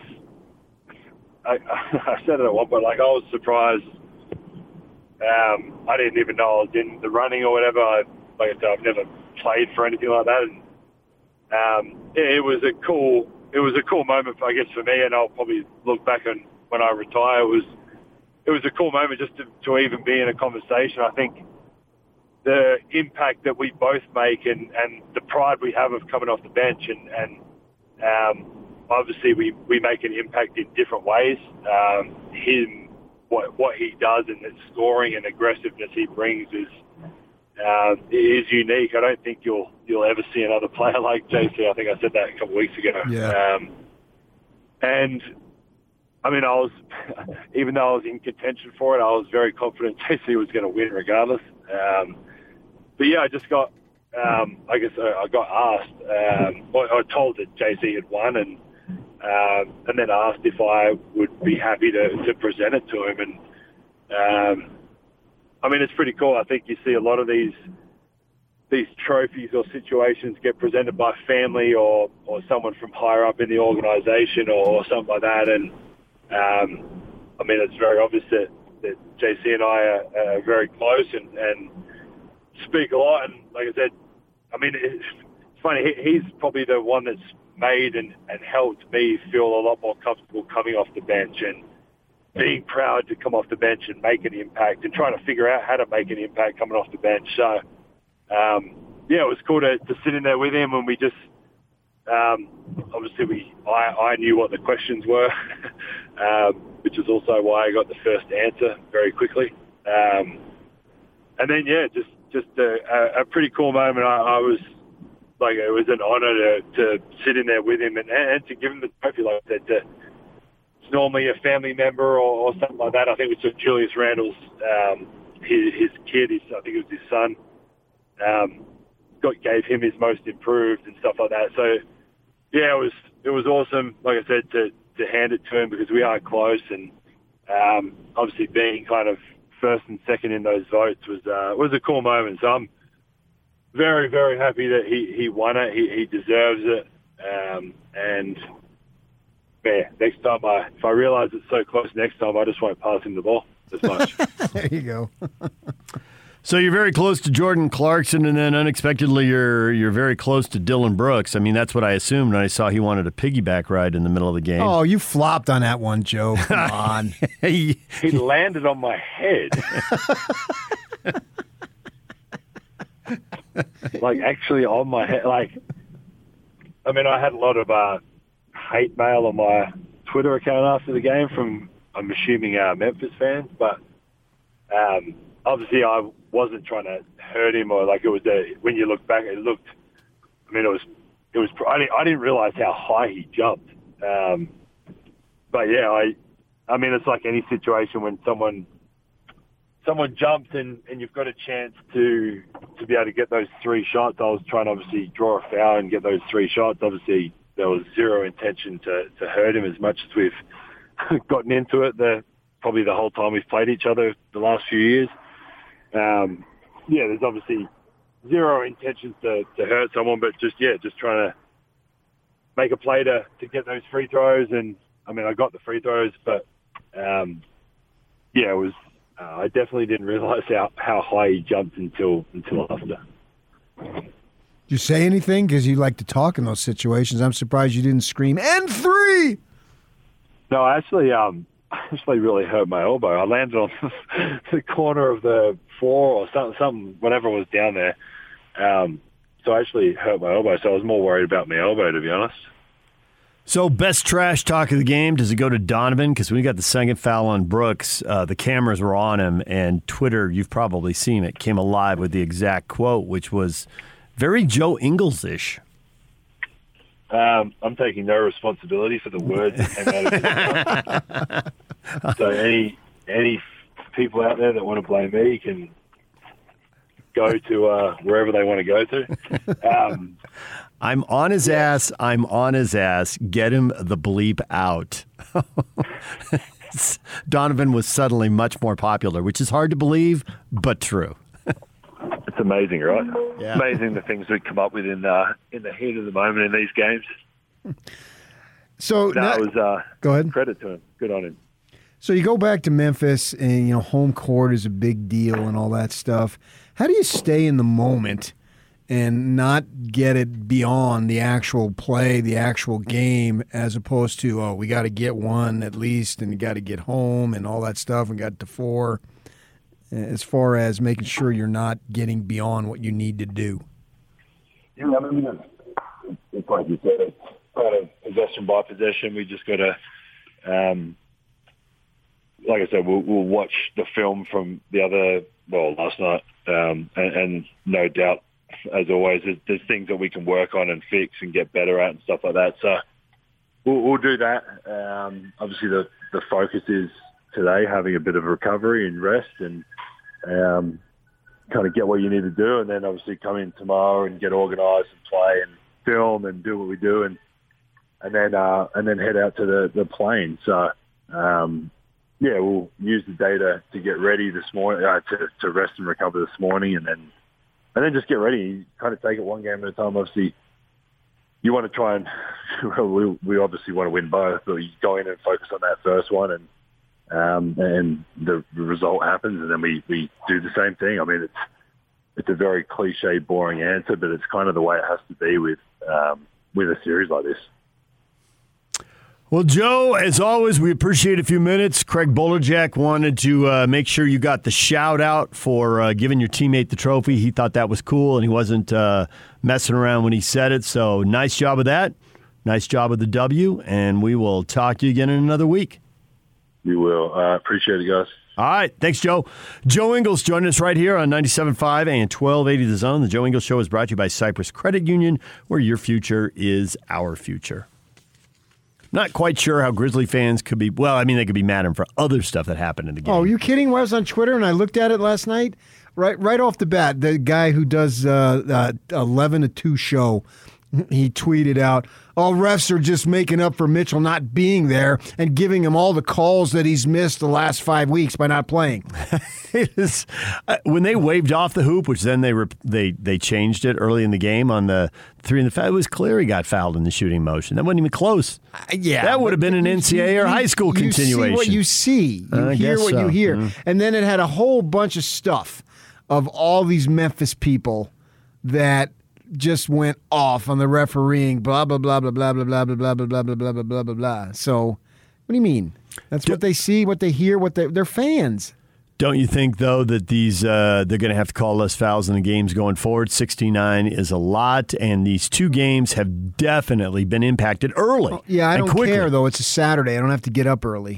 I, I said it at one point. Like I was surprised. Um, I didn't even know I was in the running or whatever. I, like I said, I've never played for anything like that, and um, it, was a cool. It was a cool moment, I guess, for me, and I'll probably look back on when I retire. It was, it was a cool moment just to, to even be in a conversation. I think the impact that we both make and, and the pride we have of coming off the bench and, and um, obviously we, we make an impact in different ways. Um, him, what, what he does and the scoring and aggressiveness he brings is uh, is unique. I don't think you'll you'll ever see another player like JC. I think I said that a couple of weeks ago. Yeah. Um, and I mean, I was even though I was in contention for it, I was very confident JC was going to win regardless. Um, but yeah, I just got, um, I guess I, I got asked, um, or, or told that JC had won, and um, and then asked if I would be happy to, to present it to him. And um, I mean, it's pretty cool. I think you see a lot of these these trophies or situations get presented by family or, or someone from higher up in the organisation or, or something like that. And um, I mean, it's very obvious that, that JC and I are, are very close and, and speak a lot. And like I said, I mean, it's, funny. He's probably the one that's made and, and helped me feel a lot more comfortable coming off the bench and being proud to come off the bench and make an impact and trying to figure out how to make an impact coming off the bench. So, um, yeah, it was cool to, to sit in there with him and we just, um, obviously we, I, I knew what the questions were, um, which is also why I got the first answer very quickly. Um, and then, yeah, just, just a, a, pretty cool moment. I, I was like, it was an honor to, to sit in there with him and, and to give him the trophy like that. To, normally a family member or, or something like that. I think it was Julius Randle's, um, his, his kid, his, I think it was his son, um, got, gave him his most improved and stuff like that. So, yeah, it was, it was awesome, like I said, to, to hand it to him because we are close and, um, obviously being kind of first and second in those votes was, uh, was a cool moment. So I'm very, very happy that he, he won it. He, he deserves it. Um, and yeah, next time I, if I realise it's so close next time, I just won't pass him the ball as much. there you go. So you're very close to Jordan Clarkson, and then unexpectedly you're you're very close to Dillon Brooks. I mean, that's what I assumed when I saw he wanted a piggyback ride in the middle of the game. Oh, you flopped on that one, Joe. Come on. he, he landed on my head. like actually on my head. Like, I mean, I had a lot of uh, hate mail on my Twitter account after the game from, I'm assuming, uh, Memphis fans. But um, obviously, I wasn't trying to hurt him or like it was a. When you look back, it looked. I mean, it was. It was. I didn't, realize how high he jumped. Um, but yeah, I, I mean, it's like any situation when someone, someone jumps and, and you've got a chance to, to be able to get those three shots. I was trying to obviously draw a foul and get those three shots. Obviously, there was zero intention to, to hurt him as much as we've gotten into it. The probably the whole time we've played each other the last few years. Um, yeah, there's obviously zero intentions to, to hurt someone, but just yeah, just trying to make a play to, to get those free throws. And I mean, I got the free throws, but um, yeah, it was. Uh, I definitely didn't realize how, how high he jumped until until after. Did you say anything? Because you like to talk in those situations. I'm surprised you didn't scream, and three! No, I actually, um, I actually really hurt my elbow. I landed on the corner of the floor or something, something whatever was down there. Um, so I actually hurt my elbow. So I was more worried about my elbow, to be honest. So, best trash talk of the game, does it go to Donovan? Because we got the second foul on Brooks, uh, the cameras were on him, and Twitter, you've probably seen it, came alive with the exact quote, which was very Joe Ingles ish. Um, I'm taking no responsibility for the words that came out of his mouth. so any any people out there that want to blame me can go to uh, wherever they want to go to. Um, I'm on his ass. I'm on his ass. Get him the bleep out. Donovan was suddenly much more popular, which is hard to believe, but true. It's amazing, right? Yeah. Amazing the things we come up with in uh, in the heat of the moment in these games. So no, was uh, Go ahead. Credit to him. Good on him. So you go back to Memphis, and you know home court is a big deal and all that stuff. How do you stay in the moment and not get it beyond the actual play, the actual game, as opposed to oh, we got to get one at least, and you got to get home and all that stuff, and got to four. As far as making sure you're not getting beyond what you need to do. Yeah, I mean, it's, it's like you said, it's kind of possession by possession. We just got to, um, like I said, we'll, we'll watch the film from the other, well, last night, um, and, and no doubt, as always, there's, there's things that we can work on and fix and get better at and stuff like that. So we'll, we'll do that. Um, obviously, the, the focus is today having a bit of recovery and rest and um, kind of get what you need to do, and then obviously come in tomorrow and get organised and play and film and do what we do, and and then uh, and then head out to the the plane. So um, yeah, we'll use the data to get ready this morning uh, to to rest and recover this morning, and then and then just get ready. Kind of take it one game at a time. Obviously, you want to try and we we obviously want to win both, but you go in and focus on that first one and um, and the result happens, and then we, we do the same thing. I mean, it's it's a very cliche, boring answer, but it's kind of the way it has to be with um, with a series like this. Well, Joe, as always, we appreciate a few minutes. Craig Bolerjack wanted to uh, make sure you got the shout out for uh, giving your teammate the trophy. He thought that was cool, and he wasn't uh, messing around when he said it. So, nice job of that. Nice job of the W, and we will talk to you again in another week. You will. Uh, appreciate it, guys. All right. Thanks, Joe. Joe Ingles joining us right here on 97.5 and 1280 The Zone. The Joe Ingles Show is brought to you by Cyprus Credit Union, where your future is our future. Not quite sure how Grizzly fans could be. Well, I mean, they could be mad at him for other stuff that happened in the game. Oh, are you kidding? I was on Twitter and I looked at it last night. Right, right off the bat, the guy who does uh, uh, eleven to two show, he tweeted out, "All refs are just making up for Mitchell not being there and giving him all the calls that he's missed the last five weeks by not playing." is, uh, when they waved off the hoop, which then they rep- they they changed it early in the game on the three and the foul. It was clear he got fouled in the shooting motion. That wasn't even close. yeah, that would have been an you- NCAA or high school you continuation. see what you see. You I hear what so. you hear. Mm. And then it had a whole bunch of stuff of all these Memphis people that just went off on the refereeing, blah blah blah blah blah blah blah blah blah blah blah blah blah blah blah blah blah. So what do you mean? That's what they see, what they hear, what they they're fans. Don't you think though that these uh, they're going to have to call less fouls in the games going forward? Sixty nine is a lot, and these two games have definitely been impacted early. Yeah, I don't quickly. care though. It's a Saturday. I don't have to get up early.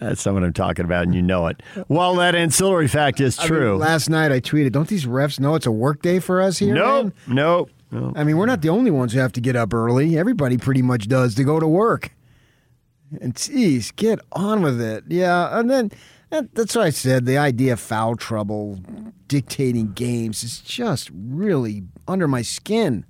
That's not what I'm talking about, and you know it. Well, that ancillary fact is I mean, true. last night I tweeted, "Don't these refs know it's a work day for us here?" Nope, man?" nope. I mean, we're not the only ones who have to get up early. Everybody pretty much does to go to work. And geez, get on with it. Yeah, and then that's what I said. The idea of foul trouble dictating games is just really under my skin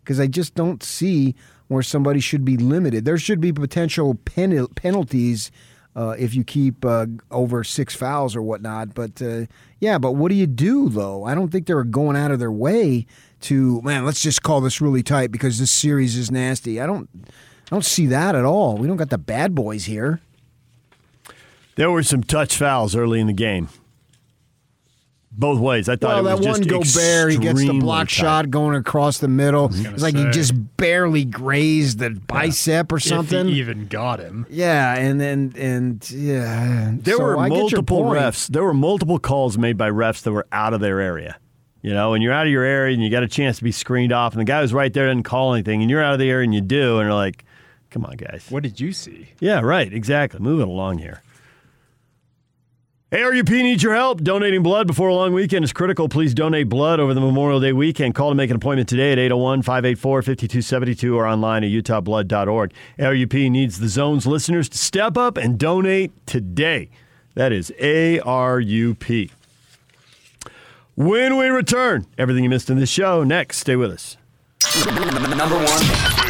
because I just don't see where somebody should be limited. There should be potential pen- penalties uh, if you keep uh, over six fouls or whatnot. But uh, yeah, but what do you do though? I don't think they're going out of their way to man. Let's just call this really tight because this series is nasty. I don't, I don't see that at all. We don't got the bad boys here. There were some touch fouls early in the game. Both ways. I thought well, it was that one just Gobert, he gets the block tight. shot going across the middle. It's like he just barely grazed the bicep or something. If he even got him. Yeah, and then and, yeah, There So were I multiple refs. There were multiple calls made by refs that were out of their area. You know, and you're out of your area and you got a chance to be screened off, and the guy who's right there didn't call anything, and you're out of the area and you do, and you're like, come on, guys. What did you see? Yeah, right. Exactly. Moving along here. ARUP needs your help. Donating blood before a long weekend is critical. Please donate blood over the Memorial Day weekend. Call to make an appointment today at 801 584 5272 or online at utahblood.org. ARUP needs the zone's listeners to step up and donate today. That is ARUP. When we return, everything you missed in this show, next. Stay with us. Number one.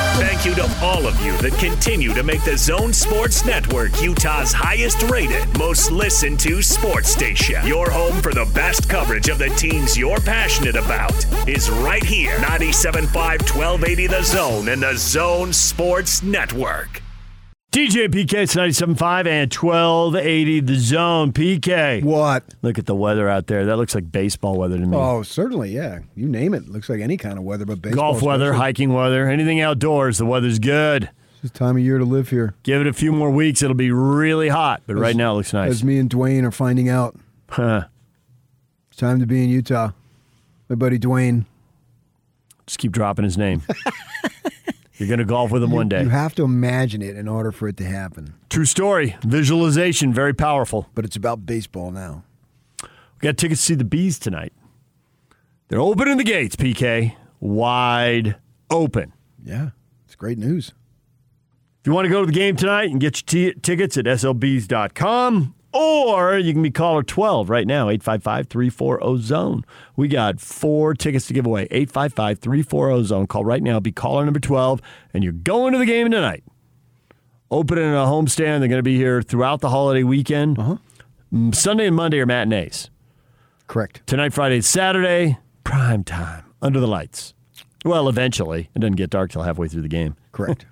Thank you to all of you that continue to make the Zone Sports Network Utah's highest rated, most listened to sports station. Your home for the best coverage of the teams you're passionate about is right here. 97.5 1280 The Zone and the Zone Sports Network. DJ PK, it's 97.5 and 1280 The Zone. PK. What? Look at the weather out there. That looks like baseball weather to me. Oh, certainly, yeah. You name it. Looks like any kind of weather, but baseball. Golf weather, especially. hiking weather, anything outdoors, the weather's good. It's time of year to live here. Give it a few more weeks, it'll be really hot. But right now it looks nice. As me and Dwyane are finding out. Huh. It's time to be in Utah. My buddy Dwyane. Just keep dropping his name. You're going to golf with him one day. You have to imagine it in order for it to happen. True story. Visualization, very powerful. But it's about baseball now. We got tickets to see the Bees tonight. They're opening the gates, PK. Wide open. Yeah, it's great news. If you want to go to the game tonight, and get your t- tickets at slbees.com or you can be caller 12 right now, 855 340 zone. We got four tickets to give away, 855 340 zone. Call right now, be caller number 12, and you're going to the game tonight. Opening a homestand. They're going to be here throughout the holiday weekend. Uh-huh. Sunday and Monday are matinees. Correct. Tonight, Friday, Saturday, prime time, under the lights. Well, eventually. It doesn't get dark till halfway through the game. Correct.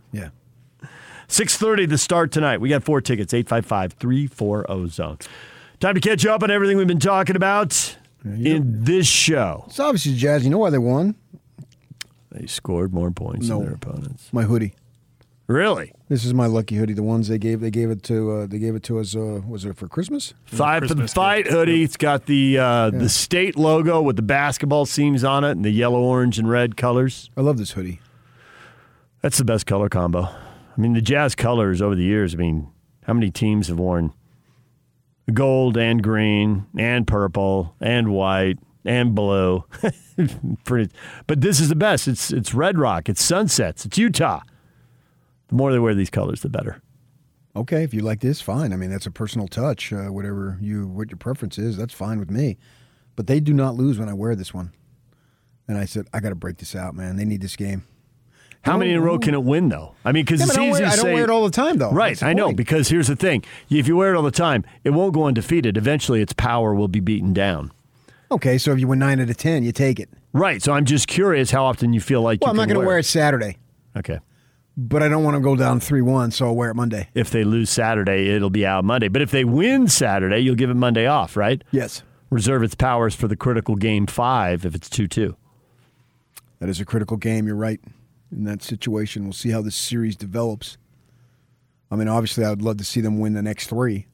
Yeah. 6.30 the start tonight. We got four tickets, 855-340 zone. Time to catch up on everything we've been talking about in this show. It's obviously Jazz. You know why they won? They scored more points No. than their opponents. My hoodie. Really? This is my lucky hoodie. The ones they gave they gave it to uh, they gave it to us. Uh, was it for Christmas? Five for the fight hoodie. It's got the uh, the state logo with the basketball seams on it and the yellow, orange, and red colors. I love this hoodie. That's the best color combo. I mean, the Jazz colors over the years. I mean, how many teams have worn gold and green and purple and white and blue? But this is the best. It's it's Red Rock. It's sunsets. It's Utah. The more they wear these colors, the better. Okay, if you like this, fine. I mean, that's a personal touch. Uh, whatever you what your preference is, that's fine with me. But they do not lose when I wear this one. And I said, I got to break this out, man. They need this game. How many in a row oh. can it win, though? I mean, because Yeah, it's I easy wear- to I don't say. wear it all the time, though. Right, I know. point. Because here's the thing: if you wear it all the time, it won't go undefeated. Eventually, its power will be beaten down. Okay, so if you win nine out of ten, you take it. Right. So I'm just curious how often you feel like Well, I'm not going to wear wear it Saturday, Okay. but I don't want to go down three one, so I'll wear it Monday. If they lose Saturday, it'll be out Monday. But if they win Saturday, you'll give it Monday off, right? Yes. Reserve its powers for the critical game five if it's 2 2. That is a critical game. You're right. In that situation, we'll see how this series develops. I mean, obviously, I would love to see them win the next three.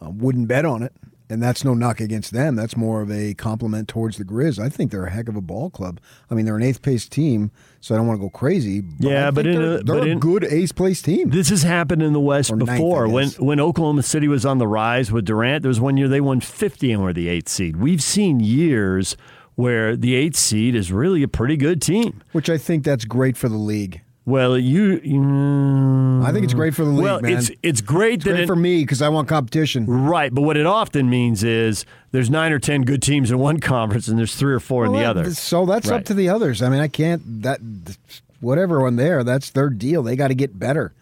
I wouldn't bet on it, And that's no knock against them. That's more of a compliment towards the Grizz. I think they're a heck of a ball club. I mean, they're an eighth place team, so I don't want to go crazy. But Yeah, but in they're, a, they're but a in, good eighth place team. This has happened in the West Or ninth, before. when when Oklahoma City was on the rise with Durant, there was one year they won 50 and were the eighth seed. We've seen years where the eighth seed is really a pretty good team. Which I think that's great for the league. Well, you, you I think it's great for the league, well, man. it's it's great It's that great it, for me because I want competition. right, but what it often means is there's nine or ten good teams in one conference and there's three or four in the Well, other. So that's Right. up to the others. I mean, I can't that whatever on there. That's their deal. They got to get better.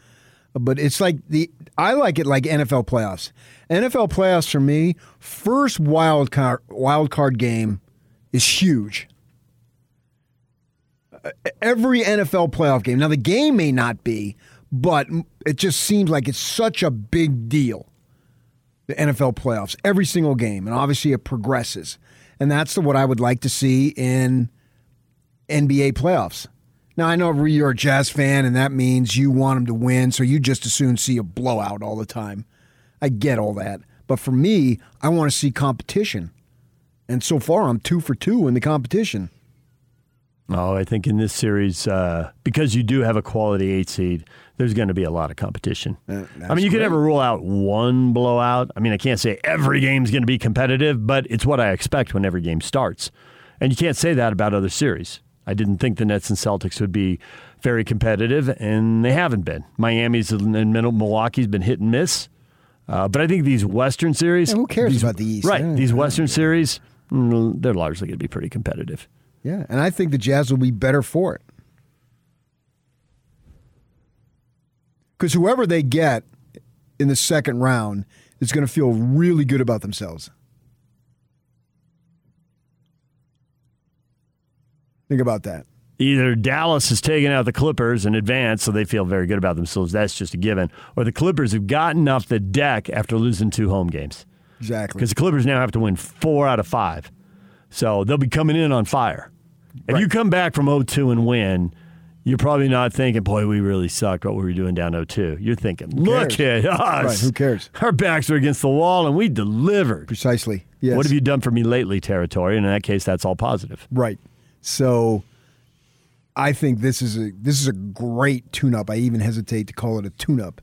But it's like the I like it like NFL playoffs. NFL playoffs for me, first wild card wild card game is huge. Every NFL playoff game. Now the game may not be, but it just seems like it's such a big deal the NFL playoffs, every single game, and obviously it progresses. And that's the, what I would like to see in NBA playoffs. Now, I know you're a Jazz fan, and that means you want them to win, so you just as soon see a blowout all the time. I get all that. But for me, I want to see competition. And so far, I'm two for two in the competition. Oh, I think in this series, uh, because you do have a quality eight seed, there's going to be a lot of competition. I mean, you can never rule out one blowout. I mean, I can't say every game's going to be competitive, but it's what I expect when every game starts. And you can't say that about other series. I didn't think the Nets and Celtics would be very competitive, and they haven't been. Miami's and Milwaukee's been hit and miss. Uh, but I think these Western series. Yeah, who cares these- about the East? Right. These. Western series, Mm, they're largely going to be pretty competitive. Yeah, and I think the Jazz will be better for it. Because whoever they get in the second round is going to feel really good about themselves. Think about that. either Dallas has taken out the Clippers in advance, so they feel very good about themselves. That's just a given. Or the Clippers have gotten off the deck after losing two home games. Exactly. Because the Clippers now have to win four out of five. So they'll be coming in on fire. If you come back from 0 2 and win, you're probably not thinking, boy, we really sucked what we were doing down 0 2. You're thinking, look at us. Right, who cares? Our backs are against the wall and we delivered. Precisely. Yes. What have you done for me lately, territory? And in that case, that's all positive. Right. So I think this is a this is a great tune-up. I even hesitate to call it a tune-up.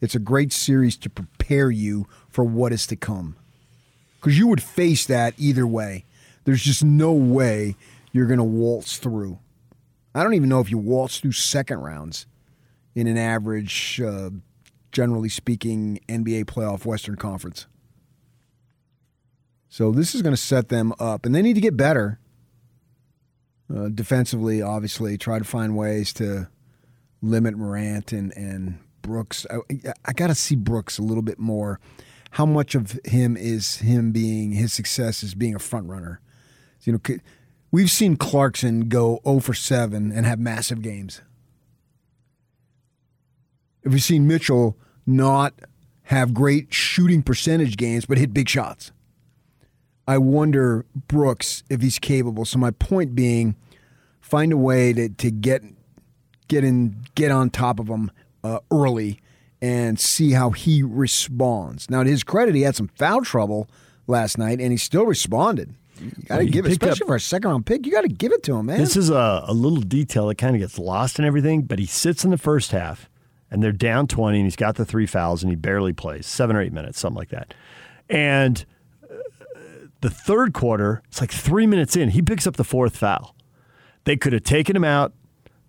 It's a great series to prepare you for what is to come. Because you would face that either way. There's just no way you're going to waltz through. I don't even know if you waltz through second rounds in an average, uh, generally speaking, NBA playoff Western Conference. So this is going to set them up, and they need to get better uh, defensively. Obviously, try to find ways to limit Morant and and Brooks. I, I got to see Brooks a little bit more. How much of him is him being his success is being a front runner? You know, we've seen Clarkson go 0 for 7 and have massive games. We've seen Mitchell not have great shooting percentage games, but hit big shots. I wonder Brooks if he's capable. So my point being, find a way to, to get get in get on top of him uh, early and see how he responds. Now to his credit, he had some foul trouble last night, and he still responded. You got to Well, give it, pick up- especially for a second round pick. You got to give it to him, man. This is a, a little detail that kind of gets lost in everything, but he sits in the first half and they're down 20 and he's got the three fouls and he barely plays seven or eight minutes, something like that. And uh, the third quarter, it's like three minutes in, he picks up the fourth foul. They could have taken him out,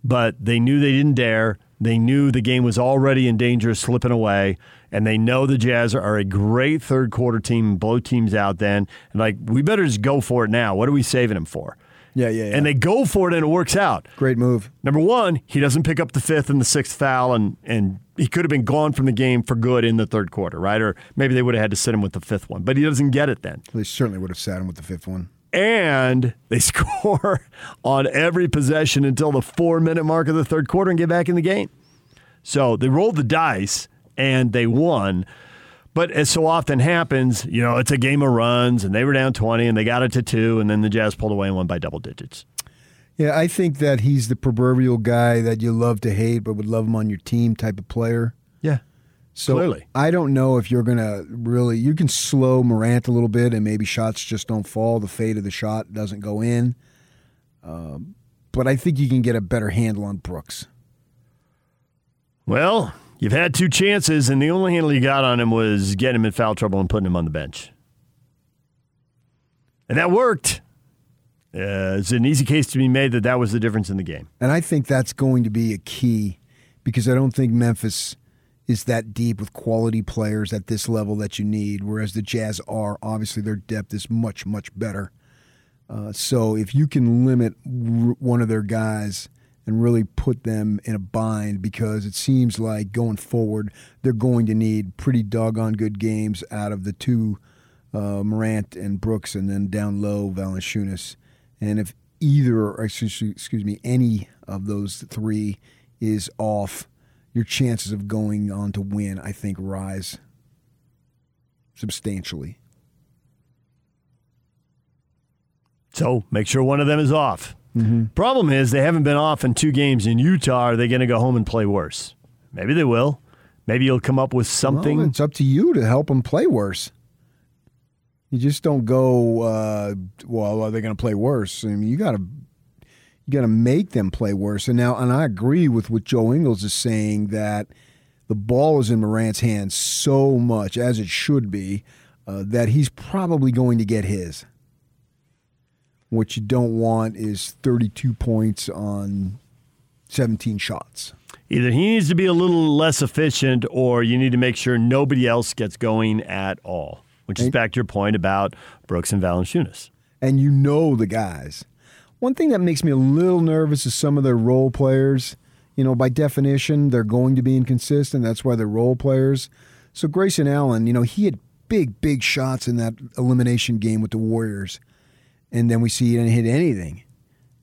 but they knew they didn't dare. They knew the game was already in danger of slipping away, and they know the Jazz are a great third quarter team, blow teams out then. And like, we better just go for it now. What are we saving him for? yeah, yeah, yeah. And they go for it and it works out. Great move. Number one, he doesn't pick up the fifth and the sixth foul, and, and he could have been gone from the game for good in the third quarter, right? Or maybe they would have had to sit him with the fifth one, but he doesn't get it then. They certainly would have sat him with the fifth one. And they score on every possession until the four minute mark of the third quarter and get back in the game. So they rolled the dice and they won. But as so often happens, you know, it's a game of runs and they were down 20 and they got it to two and then the Jazz pulled away and won by double digits. Yeah, I think that he's the proverbial guy that you love to hate, but would love him on your team type of player. Yeah. So Clearly. I don't know if you're gonna really. You can slow Morant a little bit, and maybe shots just don't fall. The fade of the shot doesn't go in. Um, but I think you can get a better handle on Brooks. Well, you've had two chances, and the only handle you got on him was getting him in foul trouble and putting him on the bench. And that worked. Uh, it's an easy case to be made that that was the difference in the game. And I think that's going to be a key because I don't think Memphis is that deep with quality players at this level that you need, whereas the Jazz are. Obviously, their depth is much, much better. Uh, so if you can limit r- one of their guys and really put them in a bind, because it seems like going forward, they're going to need pretty doggone good games out of the two, uh, Morant and Brooks, and then down low, Valanciunas. And if either, excuse excuse me, any of those three is off, your chances of going on to win, I think, rise substantially. So make sure one of them is off. Problem is, they haven't been off in two games in Utah. Are they going to go home and play worse? Maybe they will. Maybe you'll come up with something. Well, it's up to you to help them play worse. You just don't go. Uh, well, are they going to play worse? I mean, you got to got to make them play worse. And now, and I agree with what Joe Ingles is saying that the ball is in Morant's hands so much, as it should be, uh, that he's probably going to get his. What you don't want is 32 points on 17 shots. Either he needs to be a little less efficient, or you need to make sure nobody else gets going at all. Which is back to your point about Brooks and Valanciunas. and you know the guys. One thing that makes me a little nervous is some of their role players. You know, by definition, they're going to be inconsistent. That's why they're role players. So Grayson Allen, you know, he had big, big shots in that elimination game with the Warriors. And then we see he didn't hit anything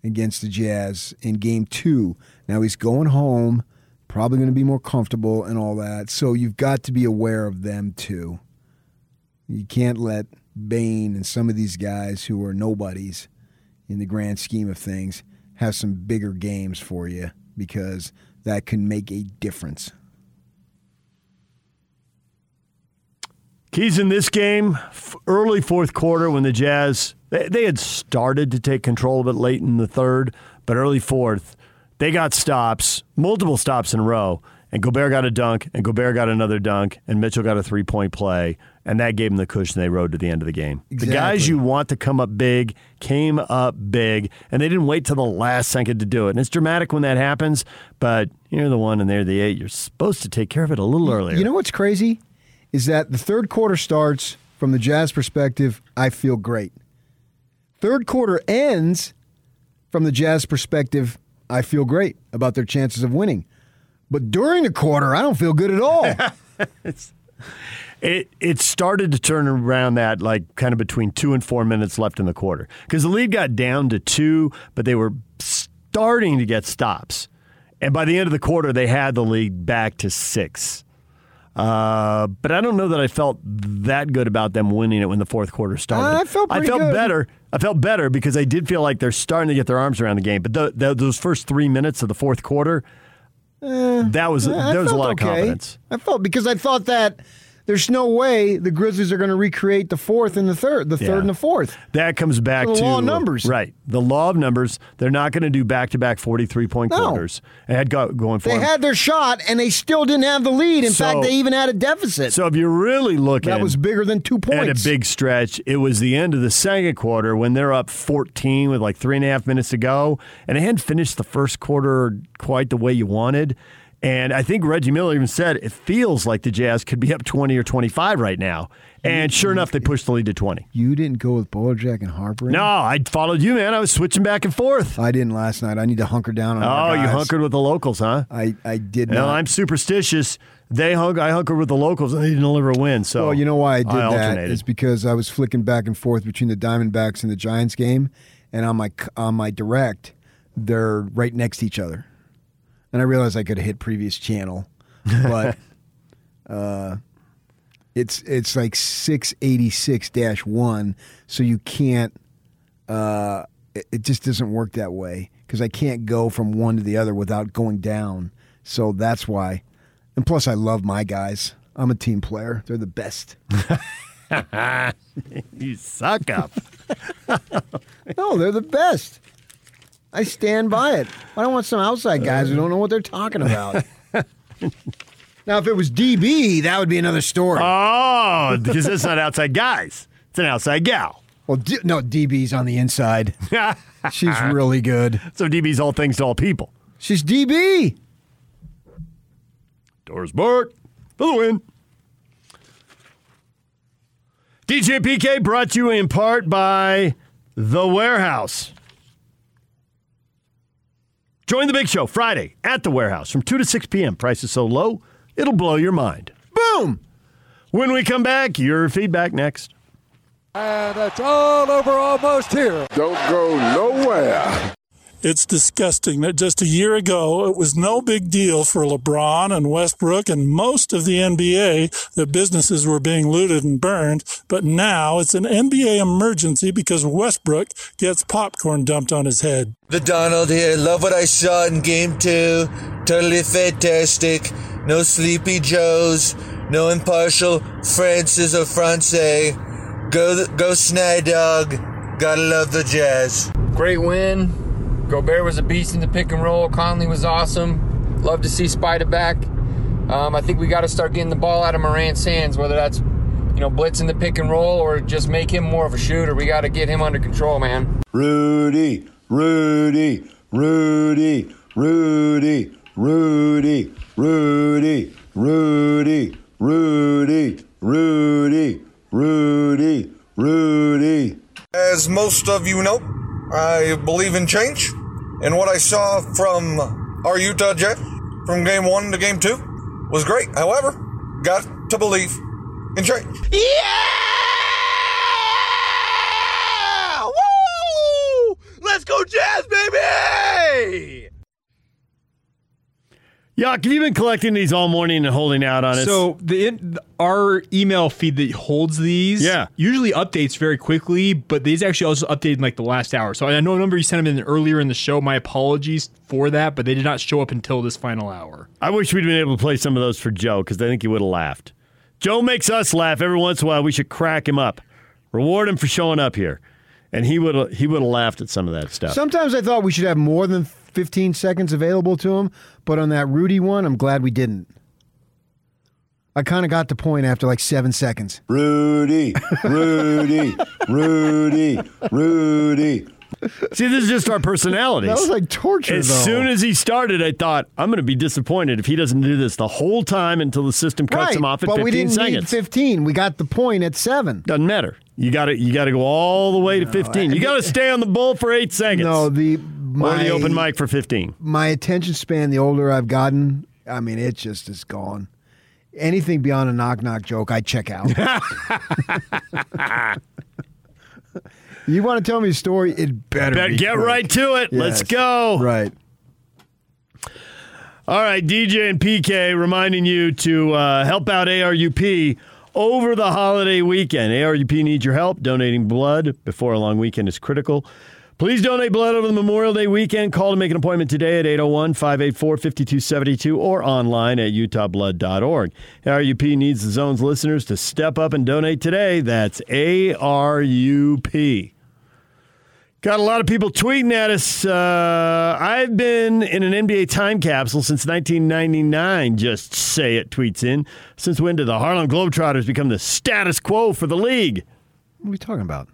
against the Jazz in game two. Now he's going home, probably going to be more comfortable and all that. So you've got to be aware of them too. You can't let Bane and some of these guys who are nobodies in the grand scheme of things have some bigger games for you because that can make a difference. Keys in this game, early fourth quarter when the Jazz, they, they had started to take control of it late in the third, but early fourth, they got stops, multiple stops in a row, and Gobert got a dunk, and Gobert got another dunk, and Mitchell got a three point play, and that gave them the cushion they rode to the end of the game. The guys you want to come up big came up big, and they didn't wait till the last second to do it. And it's dramatic when that happens, but you're the one and they're the eight. You're supposed to take care of it a little earlier. You know what's crazy? Is that the third quarter starts from the Jazz perspective, I feel great. Third quarter ends from the Jazz perspective, I feel great about their chances of winning. But during the quarter, I don't feel good at all. It it started to turn around that like kind of between two and four minutes left in the quarter because the lead got down to two, but they were starting to get stops, and by the end of the quarter they had the lead back to six. Uh, but I don't know that I felt that good about them winning it when the fourth quarter started. I felt I felt good. better. I felt better because I did feel like they're starting to get their arms around the game. But the, the, those first three minutes of the fourth quarter, that was Eh, I there was a lot okay. of confidence. I felt because I thought that there's no way the Grizzlies are going to recreate the fourth and the third, the Yeah. third and the fourth. That comes back The to law of numbers. right? The law of numbers. They're not going to do back-to-back forty-three point No. quarters. It had go, going for They them. had their shot and they still didn't have the lead. In So- fact, they even had a deficit. so if you're really looking, that was bigger than two points. at a big stretch. It was the end of the second quarter when they're up 14 with like three and a half minutes to go, and they hadn't finished the first quarter quite the way you wanted. And I think Reggie Miller even said it feels like the Jazz could be up 20 or 25 right now. And sure enough, they pushed the lead to 20. You didn't go with Bojack and Harpring? No, I followed you, man. I was switching back and forth. I didn't last night. I need to hunker down on Oh, you hunkered with the locals, huh? I, I did No, not. I'm superstitious. They hunk, I hunkered with the locals, and they didn't deliver a win. So well, you know why I did that alternated. is because I was flicking back and forth between the Diamondbacks and the Giants game, and on my on my direct, they're right next to each other, and I realized I could have hit previous channel, but uh, it's it's like six eighty six dash one, so you can't. Uh, it, it just doesn't work that way because I can't go from one to the other without going down. So that's why. And plus, I love my guys. I'm a team player. They're the best. you suck up. no, they're the best. I stand by it. I don't want some outside guys who uh. don't know what they're talking about. now, if it was DB, that would be another story. Oh, because it's not outside guys. It's an outside gal. Well, D- no, DB's on the inside. She's really good. So DB's all things to all people. She's DB. Doris Burke for the win. DJ PK brought to you in part by The Warehouse. Join the big show Friday at The Warehouse from 2 to 6 p.m. Price is so low, it'll blow your mind. Boom! When we come back, your feedback next. And it's all over almost here. Don't go nowhere. It's disgusting that just a year ago it was no big deal for LeBron and Westbrook and most of the NBA that businesses were being looted and burned, but now it's an NBA emergency because Westbrook gets popcorn dumped on his head. The Donald here. Love what I saw in game two. Totally fantastic. No sleepy Joes. No impartial Francis or France. Go, go Snide Dog. Gotta love the Jazz. Great win. Gobert was a beast in the pick and roll. Conley was awesome. Love to see Spider back. Um, I think we got to start getting the ball out of Morant's hands, whether that's you know blitzing the pick and roll or just make him more of a shooter. We got to get him under control, man. Rudy, Rudy, Rudy, Rudy, Rudy, Rudy, Rudy, Rudy, Rudy, Rudy, Rudy. As most of you know, I believe in change. And what I saw from our Utah Jazz from game one to game two was great. However, got to believe in change. Yeah! Woo! Let's go, Jazz, baby! Yuck, have you been collecting these all morning and holding out on it? So the in, our email feed that holds these, Yeah. usually updates very quickly, but these actually also updated in like the last hour. So I know a number you sent them in earlier in the show. My apologies for that, but they did not show up until this final hour. I wish we'd been able to play some of those for Joe because I think he would have laughed. Joe makes us laugh every once in a while. We should crack him up, reward him for showing up here, and he would he would have laughed at some of that stuff. Sometimes I thought we should have more than 15 seconds available to him, but on that Rudy one, I'm glad we didn't. I kind of got the point after like seven seconds. Rudy, Rudy, Rudy, Rudy. See, this is just our personalities. That was like torture, As though. soon as he started, I thought I'm going to be disappointed if he doesn't do this the whole time until the system cuts right, him off at but 15 we didn't seconds. need 15. We got the point at seven. Doesn't matter. You got to you got to go all the way to 15. You got to stay on the bull for eight seconds. No, the or my, the open mic for 15. My attention span, the older I've gotten, I mean, it just is gone. Anything beyond a knock knock joke, I check out. you want to tell me a story? It better Bet- be get quick. right to it. Let's go. Right. All right, DJ and PK reminding you to uh, help out ARUP over the holiday weekend. ARUP needs your help. Donating blood before a long weekend is critical. Please donate blood over the Memorial Day weekend. Call to make an appointment today at 801 584 5272 or online at utahblood.org. ARUP needs the zone's listeners to step up and donate today. That's ARUP. Got a lot of people tweeting at us. Uh, I've been in an NBA time capsule since 1999. Just say it, tweets in. Since when did the Harlem Globetrotters become the status quo for the league? What are we talking about?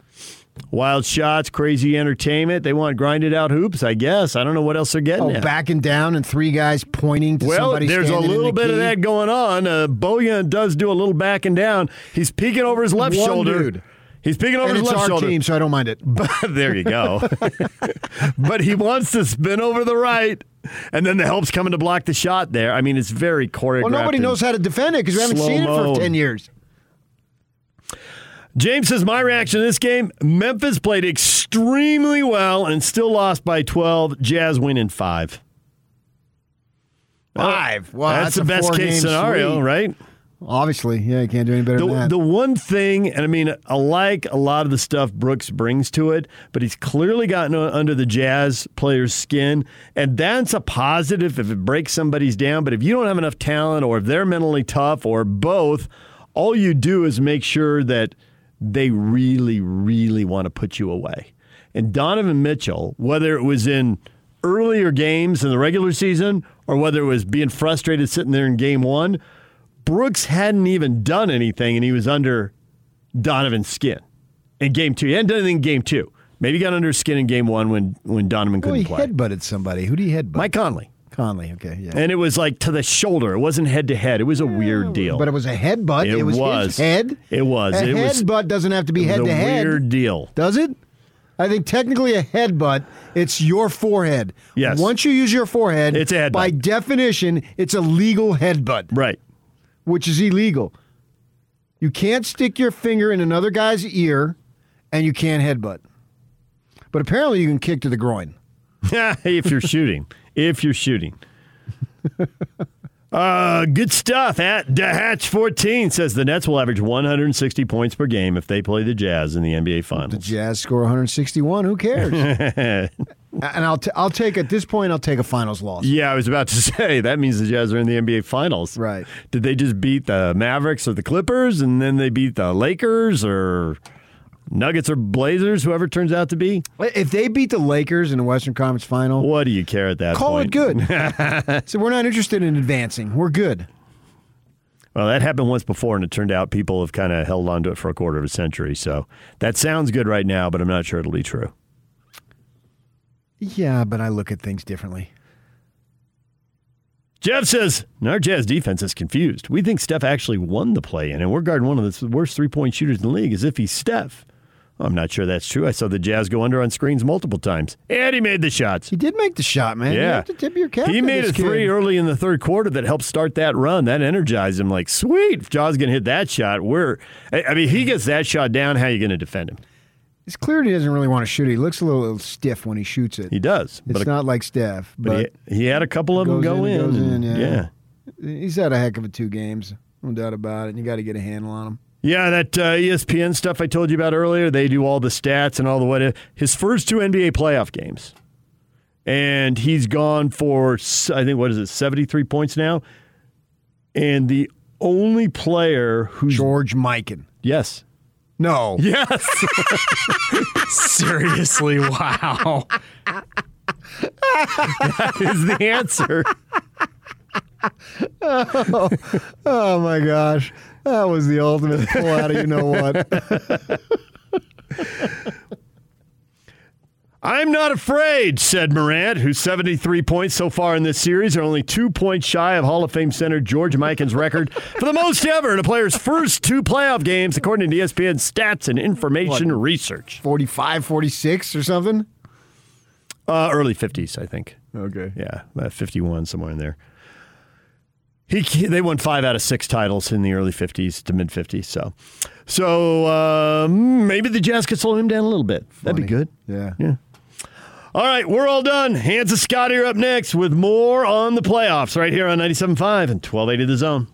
Wild shots, crazy entertainment. They want grinded out hoops, I guess. I don't know what else they're getting Oh, at. backing down and three guys pointing to Well, somebody there's a little the bit of that going on. Uh, Bojan does do a little backing down. He's peeking over his left One shoulder. dude. He's peeking over And his it's left our shoulder. team, so I don't mind it. But there you go. but he wants to spin over the right, and then the help's coming to block the shot there. I mean, it's very choreographed. Well, nobody knows how to defend it because we haven't seen it for 10 years. James says, My reaction to this game Memphis played extremely well and still lost by 12. Jazz win in five. Five. Wow, that's, that's the best case scenario, sweep. right? Obviously, yeah, you can't do any better The, than that. the one thing, and I mean, I like a lot of the stuff Brooks brings to it, but he's clearly gotten under the Jazz player's skin, and that's a positive if it breaks somebody's down. But if you don't have enough talent, or if they're mentally tough, or both, all you do is make sure that they really, really want to put you away. And Donovan Mitchell, whether it was in earlier games in the regular season or whether it was being frustrated sitting there in game one, Brooks hadn't even done anything and he was under Donovan's skin in game two. He hadn't done anything in game two. Maybe he got under his skin in game one when, when Donovan couldn't play. he play. headbutted somebody. Who do you headbutt? Mike Conley. Conley. Okay, yeah. And it was like to the shoulder. It wasn't head to head. It was a weird oh, deal. But it was a headbutt. It It, was, was. his head. It was. A It was- headbutt doesn't have to be head to head. weird deal. Does it? I think technically a headbutt, it's your forehead. Yes. Once you use your forehead, It's a headbutt. By definition, it's a legal headbutt. Right. Which is illegal. You can't stick your finger in another guy's ear, and you can't headbutt. But apparently, you can kick to the groin. if you're shooting. If you're shooting. Uh, good stuff. At Hatch14 says the Nets will average 160 points per game if they play the Jazz in the NBA Finals. The Jazz score 161. Who cares? and I'll t- I'll take at this point I'll take a finals loss. yeah, I was about to say that means the Jazz are in the NBA Finals. Right. Did they just beat the Mavericks or the Clippers and then they beat the Lakers or Nuggets or Blazers, whoever it turns out to be? If they beat the Lakers in the Western Conference Final, What do you care at that call point? it good. so we're not interested in advancing. We're good. Well, that happened once before, and it turned out people have kind of held on to it for a quarter of a century. So that sounds good right now, but I'm not sure it'll be true. Yeah, but I look at things differently. Jeff says, our Jazz defense is confused. We think Steph actually won the play in, and we're guarding one of the worst three point shooters in the league as if he's Steph. I'm not sure that's true. I saw the Jazz go under on screens multiple times. And he made the shots. He did make the shot, man. You Yeah. have to tip your cap. He made a three kid. early in the third quarter that helped start that run. That energized him. Like, sweet, if Ja's going to hit that shot. We're, I mean, he gets that shot down. How are you going to defend him? It's clear he doesn't really want to shoot. He looks a little stiff when he shoots it. He does. It's not like Steph, but but, he, he had a couple of them go in, in. in, yeah. yeah. he's had a heck of a two games, no doubt about it. And you got to get a handle on him. Yeah, that uh, ESPN stuff I told you about earlier, they do all the stats and all the what. His first two NBA playoff games, and he's gone for I think what is it, seventy three points now, and the only player who's George Mikan. Yes. No. Yes. Seriously, wow. that is the answer. oh, oh my gosh. That was the ultimate pull out of you know what. I'm not afraid, said Morant, who's 73 points so far in this series, are only two points shy of Hall of Fame center George Mikan's record for the most ever in a player's first two playoff games, according to ESPN stats and information research. 45, 46 or something? Uh, early 50s, I think. Okay. Yeah, about 51, somewhere in there. He, they won five out of six titles in the early 50s to mid 50s. So, so uh, maybe the Jazz could slow him down a little bit. That'd be good. Yeah. Yeah. All right, we're all done. Hans and Scott here up next with more on the playoffs right here on 97.5 and 1280 The Zone.